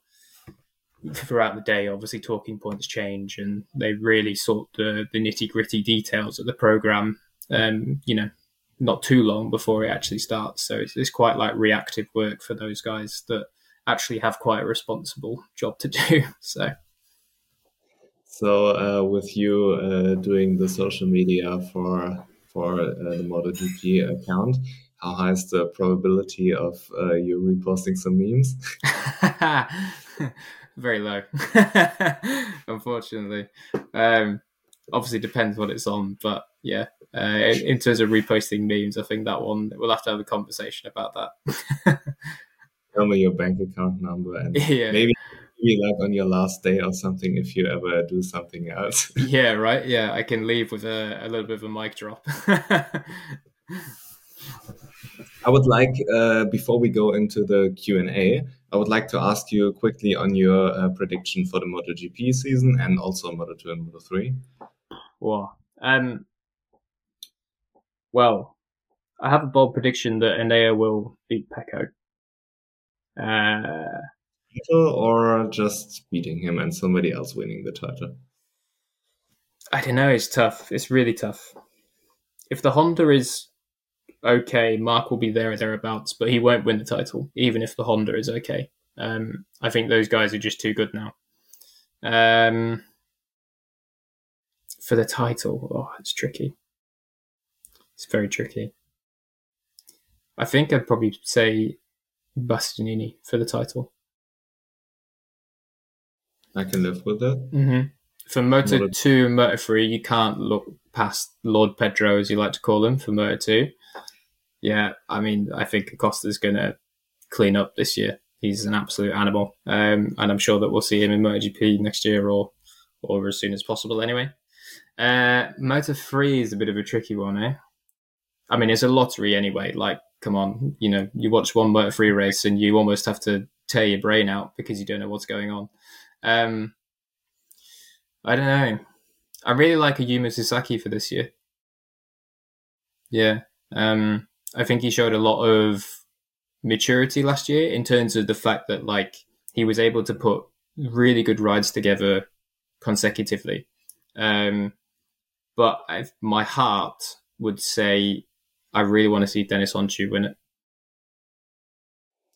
throughout the day, obviously talking points change, and they really sort the the nitty gritty details of the program. Um, you know, not too long before it actually starts. So it's, it's quite like reactive work for those guys that actually have quite a responsible job to do. So. So uh, with you uh, doing the social media for for uh, the MotoGP account, how high is the probability of uh, you reposting some memes? Very low, unfortunately. Um, obviously, depends what it's on, but yeah. Uh, in terms of reposting memes, I think that one we'll have to have a conversation about that. Tell me your bank account number and yeah. maybe maybe like on your last day or something if you ever do something else. yeah, right. Yeah, I can leave with a, a little bit of a mic drop. I would like, uh, before we go into the Q and A, I would like to ask you quickly on your uh, prediction for the MotoGP season and also Moto Two and Moto Three. Well, um, well, I have a bold prediction that Enea will beat Pecco. Uh, title or just beating him and somebody else winning the title? I don't know. It's tough. It's really tough. If the Honda is okay, Mark will be there or thereabouts, but he won't win the title, even if the Honda is okay. Um, I think those guys are just too good now. Um, for the title, oh, it's tricky. It's very tricky. I think I'd probably say Bastianini for the title. I can live with that. Mm-hmm. For Moto Moto 2 and Moto 3, you can't look past Lord Pedro, as you like to call him, for Moto 2. Yeah, I mean, I think Acosta's going to clean up this year. He's an absolute animal. Um, and I'm sure that we'll see him in MotoGP next year or, or as soon as possible anyway. Uh, Moto 3 is a bit of a tricky one, eh? I mean, it's a lottery anyway. Like, come on, you know, you watch one Moto 3 race and you almost have to tear your brain out because you don't know what's going on. Um, I don't know. I really like Ayumu Sasaki for this year. Yeah. Um, I think he showed a lot of maturity last year in terms of the fact that like he was able to put really good rides together consecutively. Um, but i my heart would say I really want to see Deniz Öncü win it.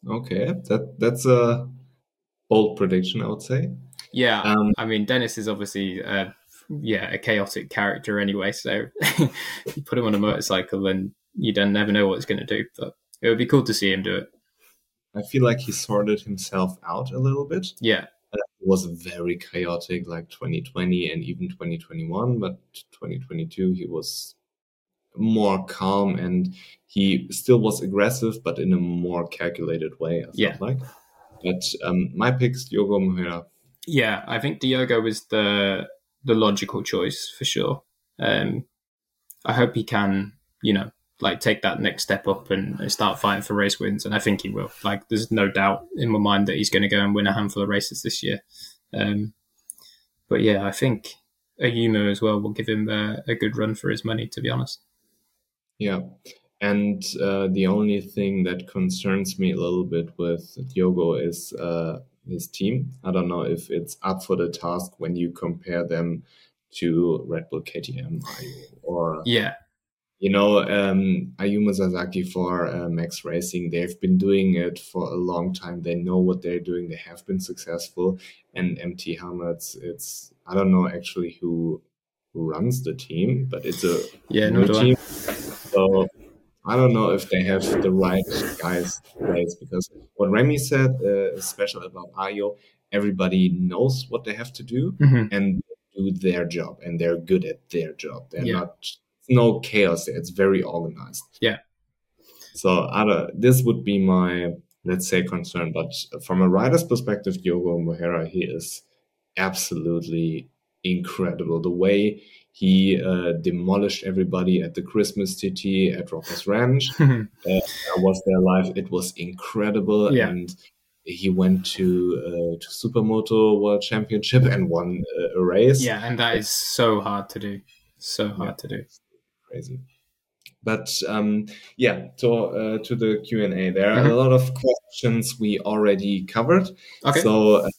Okay, that that's a bold prediction, I would say. Yeah, um, I mean Deniz is obviously uh, yeah a chaotic character anyway. So you put him on a motorcycle and you don't never know what he's going to do. But it would be cool to see him do it. I feel like he sorted himself out a little bit. Yeah, it was very chaotic, like 2020 and even 2021. But 2022, he was more calm and he still was aggressive, but in a more calculated way. I felt yeah. like. But um, my pick's Diogo Moreira. Yeah, I think Diogo was the the logical choice for sure. Um, I hope he can, you know, like take that next step up and start fighting for race wins, and I think he will. Like, there's no doubt in my mind that he's going to go and win a handful of races this year. Um, but yeah, I think Ayumu as well will give him a, a good run for his money. To be honest. Yeah, and uh, the only thing that concerns me a little bit with Diogo is uh, his team. I don't know if it's up for the task when you compare them to Red Bull KTM or yeah. You know, um, Ayumu Sasaki for uh, Max Racing, they've been doing it for a long time. They know what they're doing. They have been successful. And MT Helmets, it's I don't know actually who who runs the team, but it's a yeah, no team. So I don't know if they have the right guys place because what Remy said uh, is special about Ajo. Everybody knows what they have to do mm-hmm. and do their job, and they're good at their job. They're yeah. not no chaos there. It's very organized. Yeah. So I don't, this would be my let's say concern, but from a rider's perspective, Diogo Moreira, he is absolutely incredible. The way he uh, demolished everybody at the Christmas city at Rockers Ranch. uh, I was there live. It was incredible. Yeah. And he went to uh, to Supermoto World Championship and won uh, a race. Yeah, and that is so hard to do. So hard yeah, to do. Crazy. But um, yeah, to uh, to the Q and A, there are mm-hmm. a lot of questions we already covered. Okay. So, uh,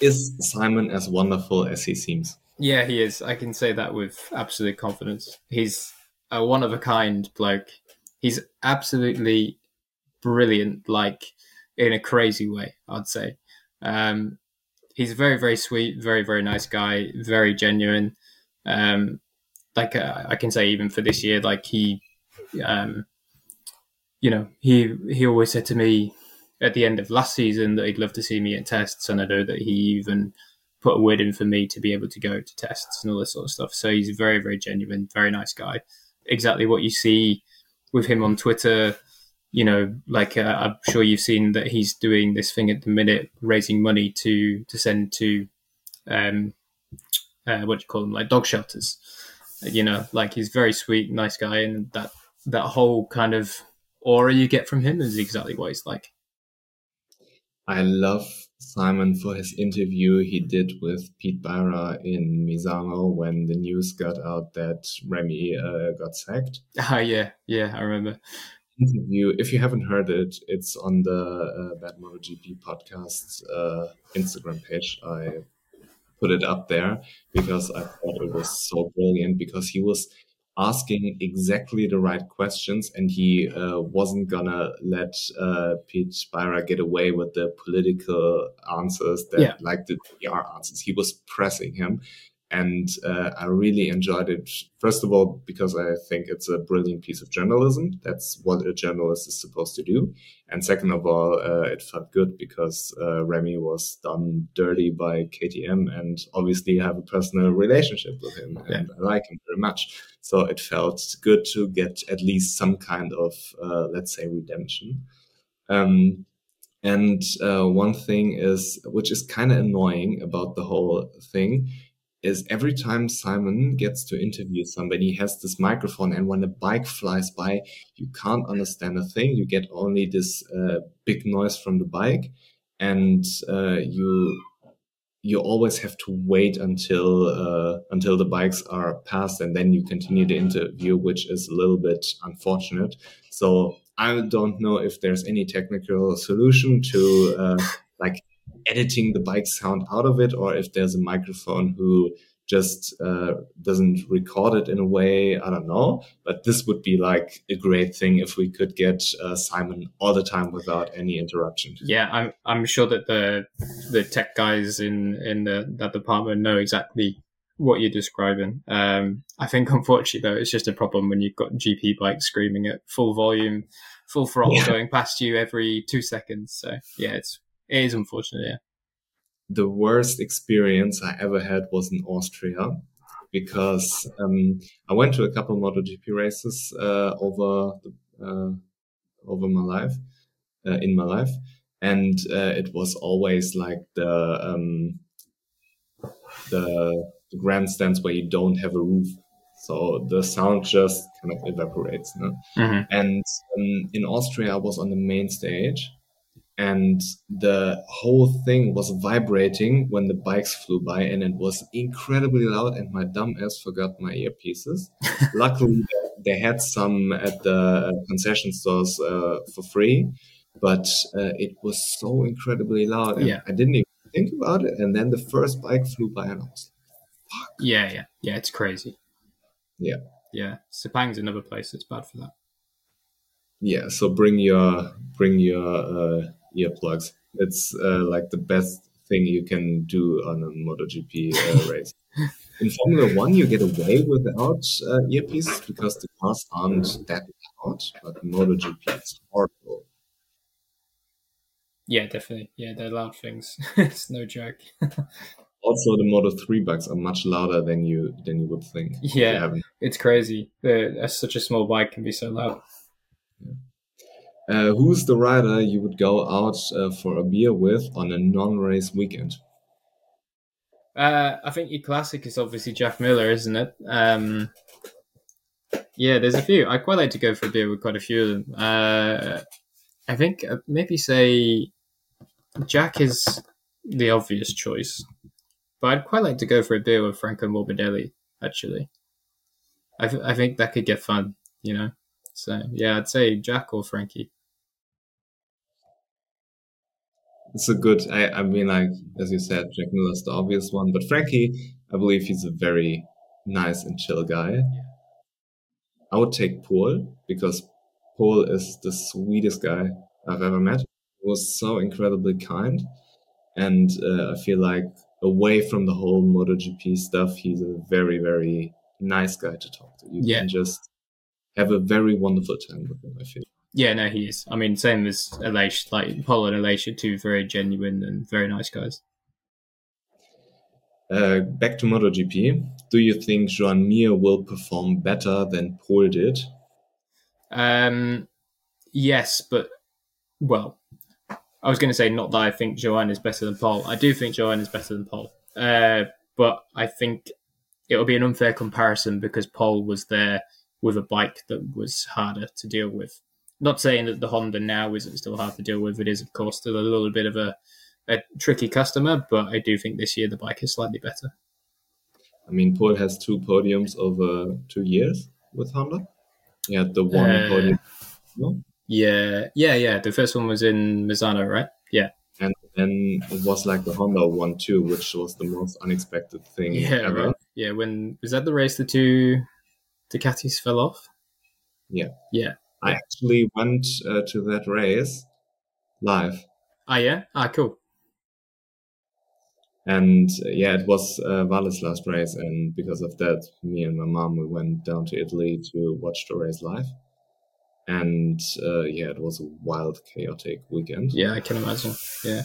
is Simon as wonderful as he seems? Yeah, he is. I can say that with absolute confidence. He's a one of a kind bloke. He's absolutely brilliant, like in a crazy way, I'd say. Um, he's very, very sweet, very, very nice guy, very genuine. Um, like uh, I can say, even for this year, like he, um, you know, he he always said to me, at the end of last season that he'd love to see me at tests, and I know that he even put a word in for me to be able to go to tests and all this sort of stuff. So he's a very, very genuine, very nice guy. Exactly what you see with him on Twitter. You know, like uh, I'm sure you've seen that he's doing this thing at the minute, raising money to to send to, um, uh, what do you call them, like dog shelters. You know, like he's very sweet, nice guy, and that that whole kind of aura you get from him is exactly what he's like. I love Simon for his interview he did with Pit Beirer in Misano when the news got out that Remy uh, got sacked. Ah, yeah, yeah, I remember. Interview. If you haven't heard it, it's on the uh, Bad MotoGP podcast uh, Instagram page. I put it up there because I thought it was so brilliant because he was asking exactly the right questions and he uh, wasn't gonna let uh, Pit Beirer get away with the political answers that yeah. like the PR answers. He was pressing him and uh, I really enjoyed it. First of all, because I think it's a brilliant piece of journalism. That's what a journalist is supposed to do. And second of all, uh, it felt good because uh, Remy was done dirty by KTM, and obviously I have a personal relationship with him, yeah. and I like him very much. So it felt good to get at least some kind of, uh, let's say, redemption. Um, and uh, one thing is, which is kind of annoying about the whole thing, is every time Simon gets to interview somebody, he has this microphone, and when a bike flies by, you can't understand a thing. You get only this uh, big noise from the bike, and uh, you you always have to wait until uh, until the bikes are passed, and then you continue the interview, which is a little bit unfortunate. So I don't know if there's any technical solution to uh, like editing the bike sound out of it, or if there's a microphone who just uh, doesn't record it in a way. I don't know, but this would be like a great thing if we could get uh, Simon all the time without any interruption. Yeah, I'm I'm sure that the the tech guys in in the, that department know exactly what you're describing. Um, I think unfortunately though, it's just a problem when you've got GP bikes screaming at full volume, full throttle yeah. going past you every two seconds. So yeah, it's it is unfortunate. Yeah. The worst experience I ever had was in Austria because um, I went to a couple of MotoGP races uh, over the, uh, over my life uh, in my life, and uh, it was always like the um, the grandstands where you don't have a roof, so the sound just kind of evaporates. No? Mm-hmm. And um, in Austria, I was on the main stage, and the whole thing was vibrating when the bikes flew by and it was incredibly loud and my dumb ass forgot my earpieces. Luckily they had some at the concession stores uh, for free but uh, it was so incredibly loud and yeah. i didn't even think about it and then the first bike flew by and i was like fuck. Yeah yeah. Yeah it's crazy. Yeah. Yeah. Sepang's another place that's bad for that. Yeah so bring your bring your uh, earplugs. It's uh, like the best thing you can do on a MotoGP uh, race. In Formula One, you get away without uh, earpieces because the cars aren't that loud, but MotoGP is horrible. Yeah, definitely. Yeah, they're loud things. it's no joke. also, the Moto Three bikes are much louder than you than you would think. Yeah, it's crazy. They're, such a small bike can be so loud. Yeah. Uh, who's the rider you would go out uh, for a beer with on a non-race weekend? Uh, I think your classic is obviously Jack Miller, isn't it? Um, yeah, there's a few. I quite like to go for a beer with quite a few of them. Uh, I think uh, maybe say Jack is the obvious choice, but I'd quite like to go for a beer with Franco Morbidelli. Actually, I, th- I think that could get fun. You know, so yeah, I'd say Jack or Frankie. It's a good. I, I mean, like as you said, Jack Miller's the obvious one, but Frankie, I believe he's a very nice and chill guy. Yeah. I would take Pol because Pol is the sweetest guy I've ever met. He was so incredibly kind, and uh, I feel like away from the whole MotoGP stuff, he's a very, very nice guy to talk to. You yeah. can just have a very wonderful time with him. I feel. Yeah, no, he is. I mean, same as Aleix, like Pol and Aleix are two very genuine and very nice guys. Uh, back to MotoGP. Do you think Joan Mir will perform better than Pol did? Um, yes, but well, I was going to say not that I think Joan is better than Pol. I do think Joan is better than Pol, uh, but I think it'll be an unfair comparison because Pol was there with a bike that was harder to deal with. Not saying that the Honda now isn't still hard to deal with. It is, of course, still a little bit of a, a tricky customer, but I do think this year the bike is slightly better. I mean, Pol has two podiums over two years with Honda. Had the one uh, podium. No? Yeah, yeah, yeah. The first one was in Misano, right? Yeah. And then it was like the Honda one too, which was the most unexpected thing yeah, ever. Right. Yeah, when was that the race the two Ducatis fell off? Yeah. Yeah. I actually went uh, to that race live. Ah, yeah? Ah, cool. And uh, yeah, it was uh, Vale's last race. And because of that, me and my mom, we went down to Italy to watch the race live and uh, yeah, it was a wild, chaotic weekend. Yeah, I can imagine. Yeah.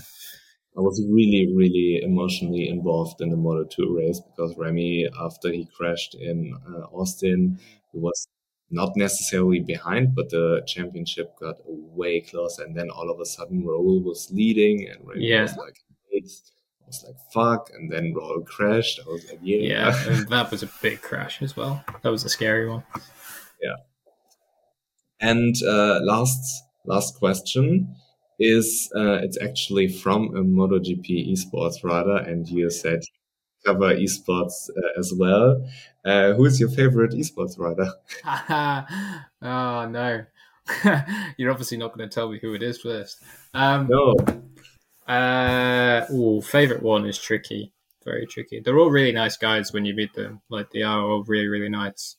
I was really, really emotionally involved in the Moto 2 race because Remy, after he crashed in uh, Austin, he was not necessarily behind, but the championship got way closer. And then all of a sudden, Raul was leading, and Remy yeah. was like eighth. I was like, fuck. And then Raul crashed. I was like, yeah. Yeah, that was a big crash as well. That was a scary one. Yeah. And uh, last last question is uh, it's actually from a MotoGP esports rider, and you said cover esports uh, as well. Uh, who's your favorite esports rider? oh no, you're obviously not going to tell me who it is first. Um, no. Uh, oh, favorite one is tricky, very tricky. They're all really nice guys when you meet them. Like they are all really, really nice.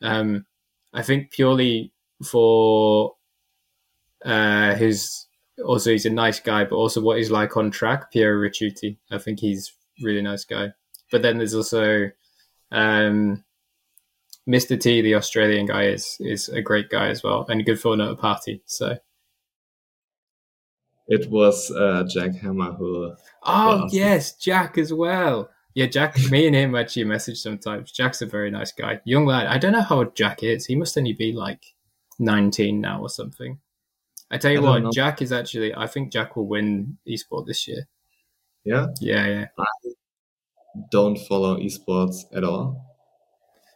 Um, I think purely for uh, his also he's a nice guy, but also what he's like on track. Piero Ricciuti, I think he's really nice guy. But then there's also um, Mr. T, the Australian guy, is is a great guy as well and good fun at a party. So it was uh, Jack Hammer who. Oh yes, Jack as well. Yeah, Jack. me and him actually message sometimes. Jack's a very nice guy, young lad. I don't know how old Jack is. He must only be like 19 now or something. I tell you I what. Jack is actually. I think Jack will win esport this year. Yeah. Yeah, yeah. I don't follow esports at all.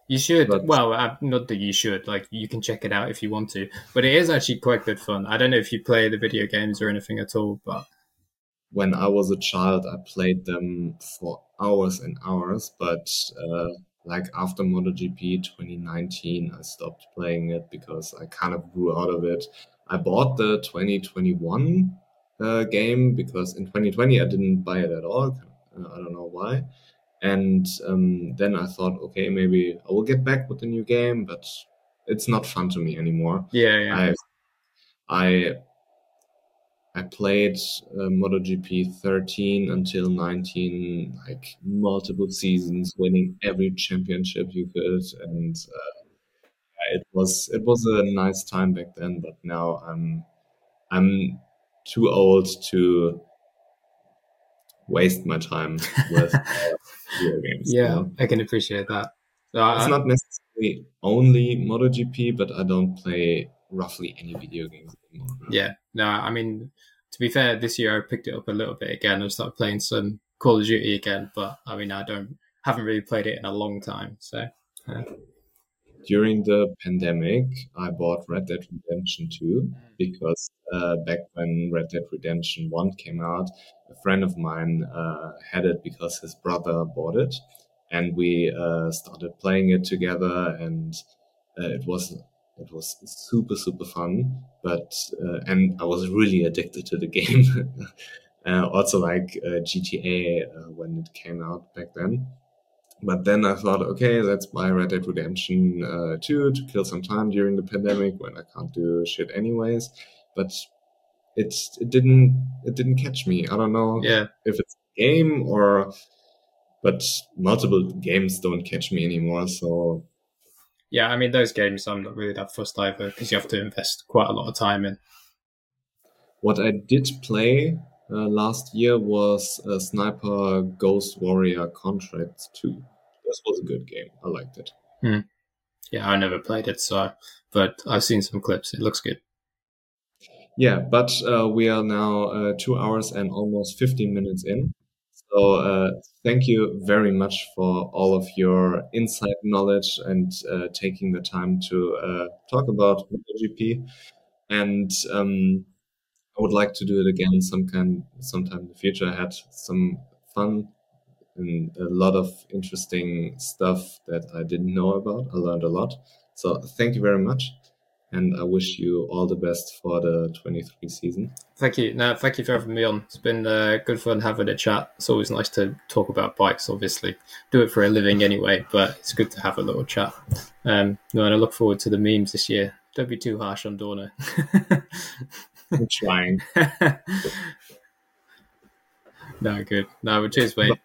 You should. But... Well, uh, not that you should. Like, you can check it out if you want to. But it is actually quite good fun. I don't know if you play the video games or anything at all, but when I was a child, I played them for hours and hours. But uh, like after MotoGP 2019, I stopped playing it because I kind of grew out of it. I bought the 2021 uh, game because in 2020 I didn't buy it at all. Uh, I don't know why. And um, then I thought, okay, maybe I will get back with the new game, but it's not fun to me anymore. Yeah, yeah. I, I I played uh, MotoGP 13 until 19, like multiple seasons, winning every championship you could, and uh, it was it was a nice time back then. But now I'm I'm too old to waste my time with uh, video games. Yeah, you know? I can appreciate that. So it's I, not necessarily only MotoGP, but I don't play roughly any video games anymore. Yeah, no, I mean, to be fair, this year I picked it up a little bit again. I started playing some Call of Duty again, but I mean, I don't haven't really played it in a long time. So. Uh. During the pandemic, I bought Red Dead Redemption 2 because uh, back when Red Dead Redemption 1 came out, a friend of mine uh, had it because his brother bought it. And we uh, started playing it together, and uh, it was it was super, super fun. But, uh, and I was really addicted to the game. uh, also like uh, GTA when it came out back then. But then I thought, okay, let's buy Red Dead Redemption uh, 2 to kill some time during the pandemic when I can't do shit anyways. But it, it didn't it didn't catch me. I don't know yeah. if it's a game or but multiple games don't catch me anymore. So Yeah, I mean those games I'm not really that fussed either because you have to invest quite a lot of time in. What I did play uh, last year was Sniper Ghost Warrior Contracts 2. This was a good game. I liked it. Hmm. Yeah, I never played it, so but I've seen some clips. It looks good. Yeah, but uh, we are now uh, two hours and almost 15 minutes in. So uh, thank you very much for all of your insight knowledge and uh, taking the time to uh, talk about MotoGP. And um, I would like to do it again some kind sometime in the future. I had some fun and a lot of interesting stuff that I didn't know about. I learned a lot. So thank you very much. And I wish you all the best for the 23 season. Thank you. No, thank you for having me on. It's been uh, good fun having a chat. It's always nice to talk about bikes, obviously. Do it for a living anyway, but it's good to have a little chat. Um, no, and I look forward to the memes this year. Don't be too harsh on Dorna. I'm trying. no, good. No, but cheers, mate.